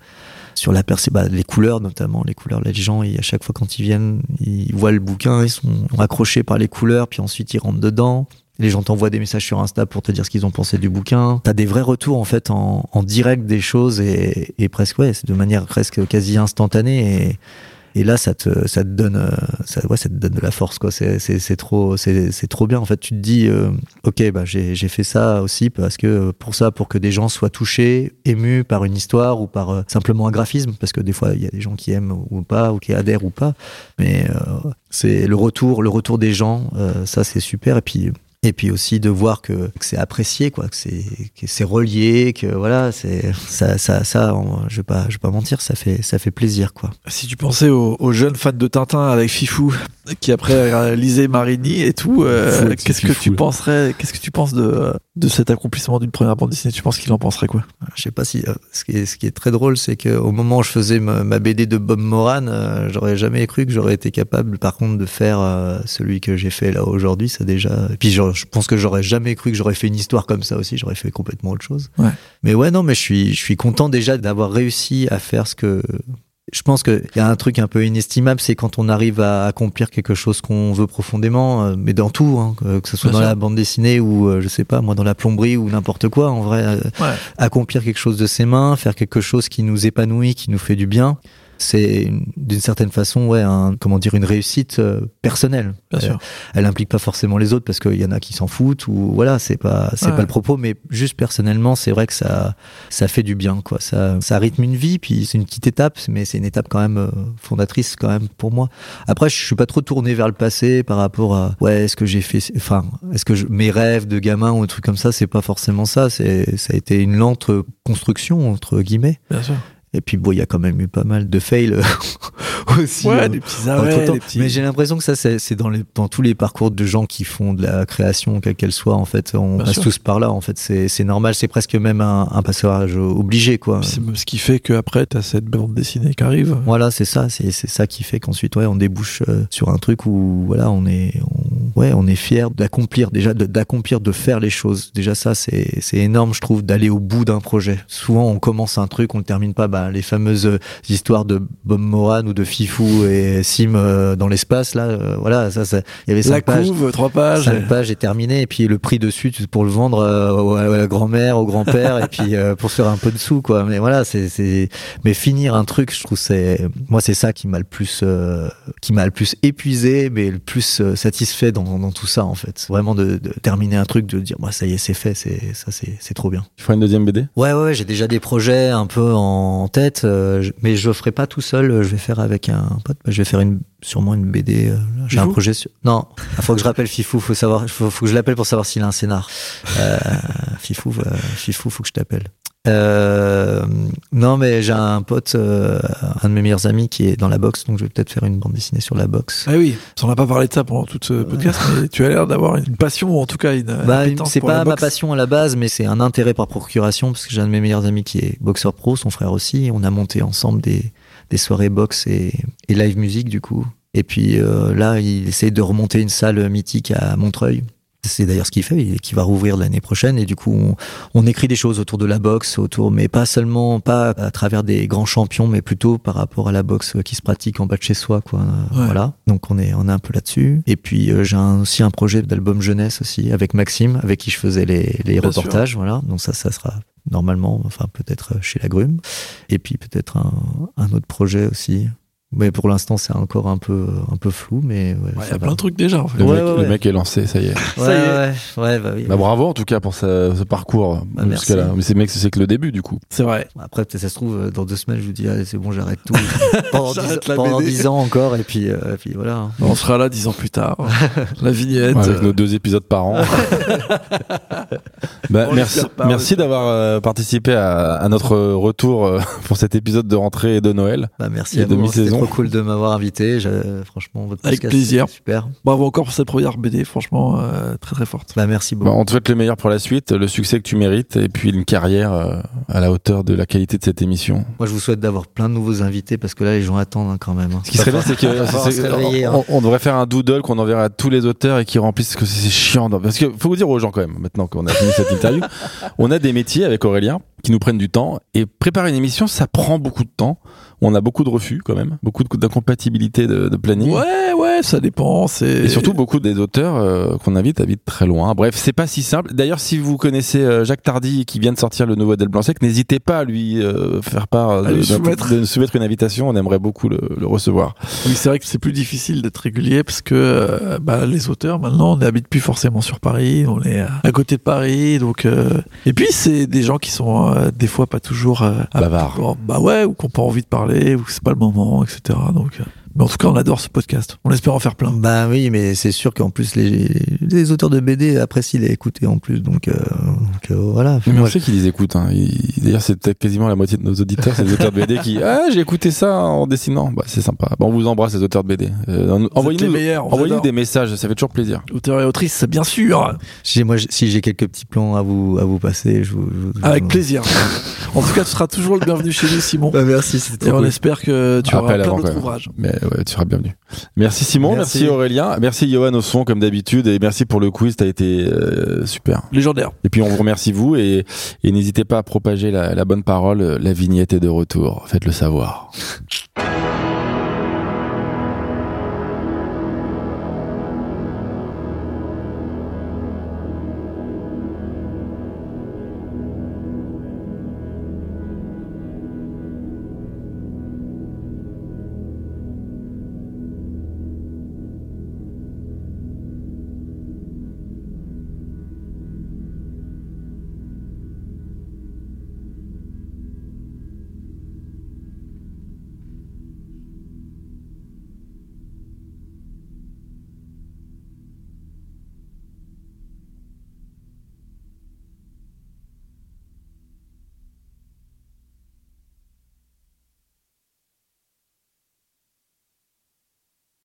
sur la bah, les couleurs notamment, les couleurs, les gens, ils- à chaque fois quand ils viennent, ils voient le bouquin, ils sont accrochés par les couleurs, puis ensuite ils rentrent dedans. Les gens t'envoient des messages sur Insta pour te dire ce qu'ils ont pensé du bouquin. T'as des vrais retours en fait en, en direct des choses et, et presque ouais, c'est de manière presque quasi instantanée et, et là ça te ça te donne euh, ça ouais ça te donne de la force quoi. C'est trop c'est trop bien en fait. Tu te dis euh, ok bah j'ai fait ça aussi parce que euh, pour ça pour que des gens soient touchés, émus par une histoire ou par simplement un graphisme parce que des fois il y a des gens qui aiment ou pas ou qui adhèrent ou pas. Mais c'est le retour le retour des gens ça c'est super et puis et puis aussi de voir que, que c'est apprécié quoi que c'est que c'est relié que voilà c'est ça ça ça on- je vais pas je vais pas mentir ça fait ça fait plaisir quoi. Si tu pensais aux, aux jeunes fans de Tintin avec Fifou, qui après lisaient Marini et tout, euh, qu'est-ce que tu penserais, qu'est-ce que tu penses de, de cet accomplissement d'une première bande dessinée? Tu penses qu'il en penserait quoi? Je sais pas si euh, ce qui est ce qui est très drôle c'est que au moment où je faisais ma, ma BD de Bob Moran euh, j'aurais jamais cru que j'aurais été capable par contre de faire euh, celui que j'ai fait là aujourd'hui ça déjà et puis je pense que j'aurais jamais cru que j'aurais fait une histoire comme ça aussi j'aurais fait complètement autre chose Ouais. mais ouais non mais je suis je suis content déjà d'avoir réussi à faire ce que je pense qu'il y a un truc un peu inestimable, c'est quand on arrive à accomplir quelque chose qu'on veut profondément, euh, mais dans tout, hein, que ce soit Bien dans sûr. la bande dessinée ou euh, je sais pas, moi dans la plomberie ou n'importe quoi. En vrai, euh, Ouais. accomplir quelque chose de ses mains, faire quelque chose qui nous épanouit, qui nous fait du bien, c'est une- d'une certaine façon, ouais, un, comment dire, une réussite euh, personnelle. Bien Euh, sûr. elle implique pas forcément les autres parce qu'il y en a qui s'en foutent ou voilà, c'est pas, c'est Ouais. pas le propos, mais juste personnellement, c'est vrai que ça, ça fait du bien, quoi. Ça, ça rythme une vie, puis c'est une petite étape, mais c'est une étape quand même euh, fondatrice quand même pour moi. Après, je suis pas trop tourné vers le passé par rapport à, ouais, est-ce que j'ai fait, enfin, est-ce que je- mes rêves de gamin ou un truc comme ça, c'est pas forcément ça. C'est, ça a été une lente construction entre guillemets. Bien sûr. Et puis bon, il y a quand même eu pas mal de fails euh, aussi. Ouais, euh, des petits entre arrêts, temps. des petits. Mais j'ai l'impression que ça, c'est dans, les, dans tous les parcours de gens qui font de la création, quelle qu'elle soit. En fait, on Bien passe sûr. tous par là. En fait, c'est normal. C'est presque même un, un passage obligé, quoi. C'est ce qui fait qu'après, t'as cette bande dessinée qui arrive. Voilà, c'est ça. C'est c'est ça qui fait qu'ensuite, ouais, on débouche euh, sur un truc où, voilà, on est, ouais, on est fier d'accomplir déjà d'accomplir de faire les choses. Déjà ça c'est c'est énorme je trouve d'aller au bout d'un projet. Souvent on commence un truc, on le termine pas. Bah, les fameuses euh, histoires de Bob Moran ou de Fifou et Sim euh, dans l'espace là, euh, voilà ça, ça il y avait La cinq pages. couve, trois pages. Cinq pages est terminé et puis le prix dessus pour le vendre euh, à la grand-mère, au grand-père et puis euh, pour se faire un peu de sous quoi. Mais voilà, c'est c'est mais finir un truc, je trouve c'est moi c'est ça qui m'a le plus euh, qui m'a le plus épuisé mais le plus euh, dans, dans tout ça en fait. Vraiment de, de terminer un truc de dire bah ça y est, c'est fait, c'est ça c'est c'est trop bien. Tu feras une deuxième BD Ouais ouais, j'ai déjà des projets un peu en tête euh, je- mais je ferai pas tout seul, je vais faire avec un pote, je vais faire une sûrement une BD euh, j'ai un Fifou? projet sur Non, il faut que je rappelle Fifou, faut savoir faut, faut que je l'appelle pour savoir s'il a un scénar. Euh, Fifou euh, Fifou, faut que je t'appelle. Euh, non, mais j'ai un pote, euh, un de mes meilleurs amis qui est dans la boxe, donc je vais peut-être faire une bande dessinée sur la boxe. Ah oui, on n'a pas parlé de ça pendant tout ce podcast, mais tu as l'air d'avoir une passion, ou en tout cas une. Bah, c'est pas ma passion à la base, mais c'est un intérêt par procuration parce que j'ai un de mes meilleurs amis qui est boxeur pro, son frère aussi. et On a monté ensemble des, des soirées boxe et, et live musique du coup. Et puis euh, là, il essaie de remonter une salle mythique à Montreuil. C'est d'ailleurs ce qu'il fait, il- qui va rouvrir l'année prochaine. Et du coup, on, on écrit des choses autour de la boxe, autour, mais pas seulement, pas à travers des grands champions, mais plutôt par rapport à la boxe qui se pratique en bas de chez soi, quoi. Ouais. Voilà. Donc on est, on est un peu là-dessus. Et puis euh, j'ai aussi un projet d'album jeunesse aussi avec Maxime, avec qui je faisais les, les reportages. Voilà. Donc ça, ça sera normalement, enfin peut-être chez la Grume. Et puis peut-être un, un autre projet aussi. Mais pour l'instant, c'est encore un peu, un peu flou, mais ouais, Ouais, Il y a va. plein de trucs déjà, en fait. le, Ouais, mec, ouais, le ouais. mec est lancé, ça y est. Ouais, Ça y est. ouais, ouais, bah oui. Bah, bravo en tout cas pour ce, ce parcours Bah, jusqu'à. Mais c'est mec, c'est que le début du coup. C'est vrai. Après, peut-être ça se trouve, euh, dans deux semaines, je vous dis, c'est bon, j'arrête tout. pendant dix, pendant dix ans encore, et puis, euh, et puis voilà. hein. On sera là dix ans plus tard. La vignette. Ouais, avec euh, nos deux épisodes par an. bah, merci, merci d'avoir euh, participé à, à notre retour pour cet épisode de rentrée et de Noël. Bah, merci Et à demi-saison. Trop cool de m'avoir invité. Je- franchement, votre Avec podcast, plaisir. Super. Bravo encore pour cette première BD, franchement, euh, très très forte. Bah, merci Bah, beaucoup. on te souhaite le meilleur pour la suite, le succès que tu mérites et puis une carrière euh, à la hauteur de la qualité de cette émission. Moi, je vous souhaite d'avoir plein de nouveaux invités parce que là, les gens attendent hein, quand même. hein. Ce qui serait bien, c'est que hein. on, devrait faire un doodle qu'on enverra à tous les auteurs et qui remplissent parce que c'est chiant. dans- Parce que faut vous dire aux gens quand même, maintenant qu'on a fini cette interview, on a des métiers avec Aurélien qui nous prennent du temps et préparer une émission, ça prend beaucoup de temps. On a beaucoup de refus quand même, beaucoup d'incompatibilité de, de planning. Ouais, ouais, ça dépend. Et surtout, beaucoup des auteurs euh, qu'on invite habitent très loin. Bref, c'est pas si simple. D'ailleurs, si vous connaissez euh, Jacques Tardy qui vient de sortir le nouveau Del Blanc-Sec, n'hésitez pas à lui euh, faire part de, lui soumettre. de nous soumettre une invitation. On aimerait beaucoup le, le recevoir. Oui, c'est vrai que c'est plus difficile d'être régulier parce que bah, les auteurs maintenant on n'habite plus forcément sur Paris, on est à côté de Paris, donc et puis c'est des gens qui sont des fois pas toujours à- Bavards. bah ouais, ou qui n'ont pas envie de parler, ou que c'est pas le moment, etc. Donc, euh, mais en tout cas, on adore ce podcast. On espère en faire plein. Bah oui, mais c'est sûr qu'en plus, les, les auteurs de BD apprécient les écouter en plus. Donc, euh, donc, euh, voilà. Mais on sait qu'ils les écoutent. Hein. D'ailleurs, c'est peut-être quasiment la moitié de nos auditeurs, c'est des auteurs de BD qui Ah, j'ai écouté ça en dessinant. Bah, c'est sympa. Bon, on vous embrasse, les auteurs de BD. Euh, les envoyez-nous adore. des messages, ça fait toujours plaisir. Auteurs et autrices, bien sûr, moi, si j'ai quelques petits plans à vous, à vous passer, je vous. je avec je- plaisir. en tout cas, tu seras toujours le bienvenu chez nous, Simon. Bah, merci, c'était Et on cool. espère que tu auras Rappel plein d'autres ouvrages. Mais ouais, tu seras bienvenu. Merci Simon, merci, Merci. Aurélien, merci Johan au son comme d'habitude et merci pour le quiz, t'as été euh, super. Légendaire. Et puis on vous remercie vous et, et n'hésitez pas à propager la, la bonne parole, la vignette est de retour, faites le savoir.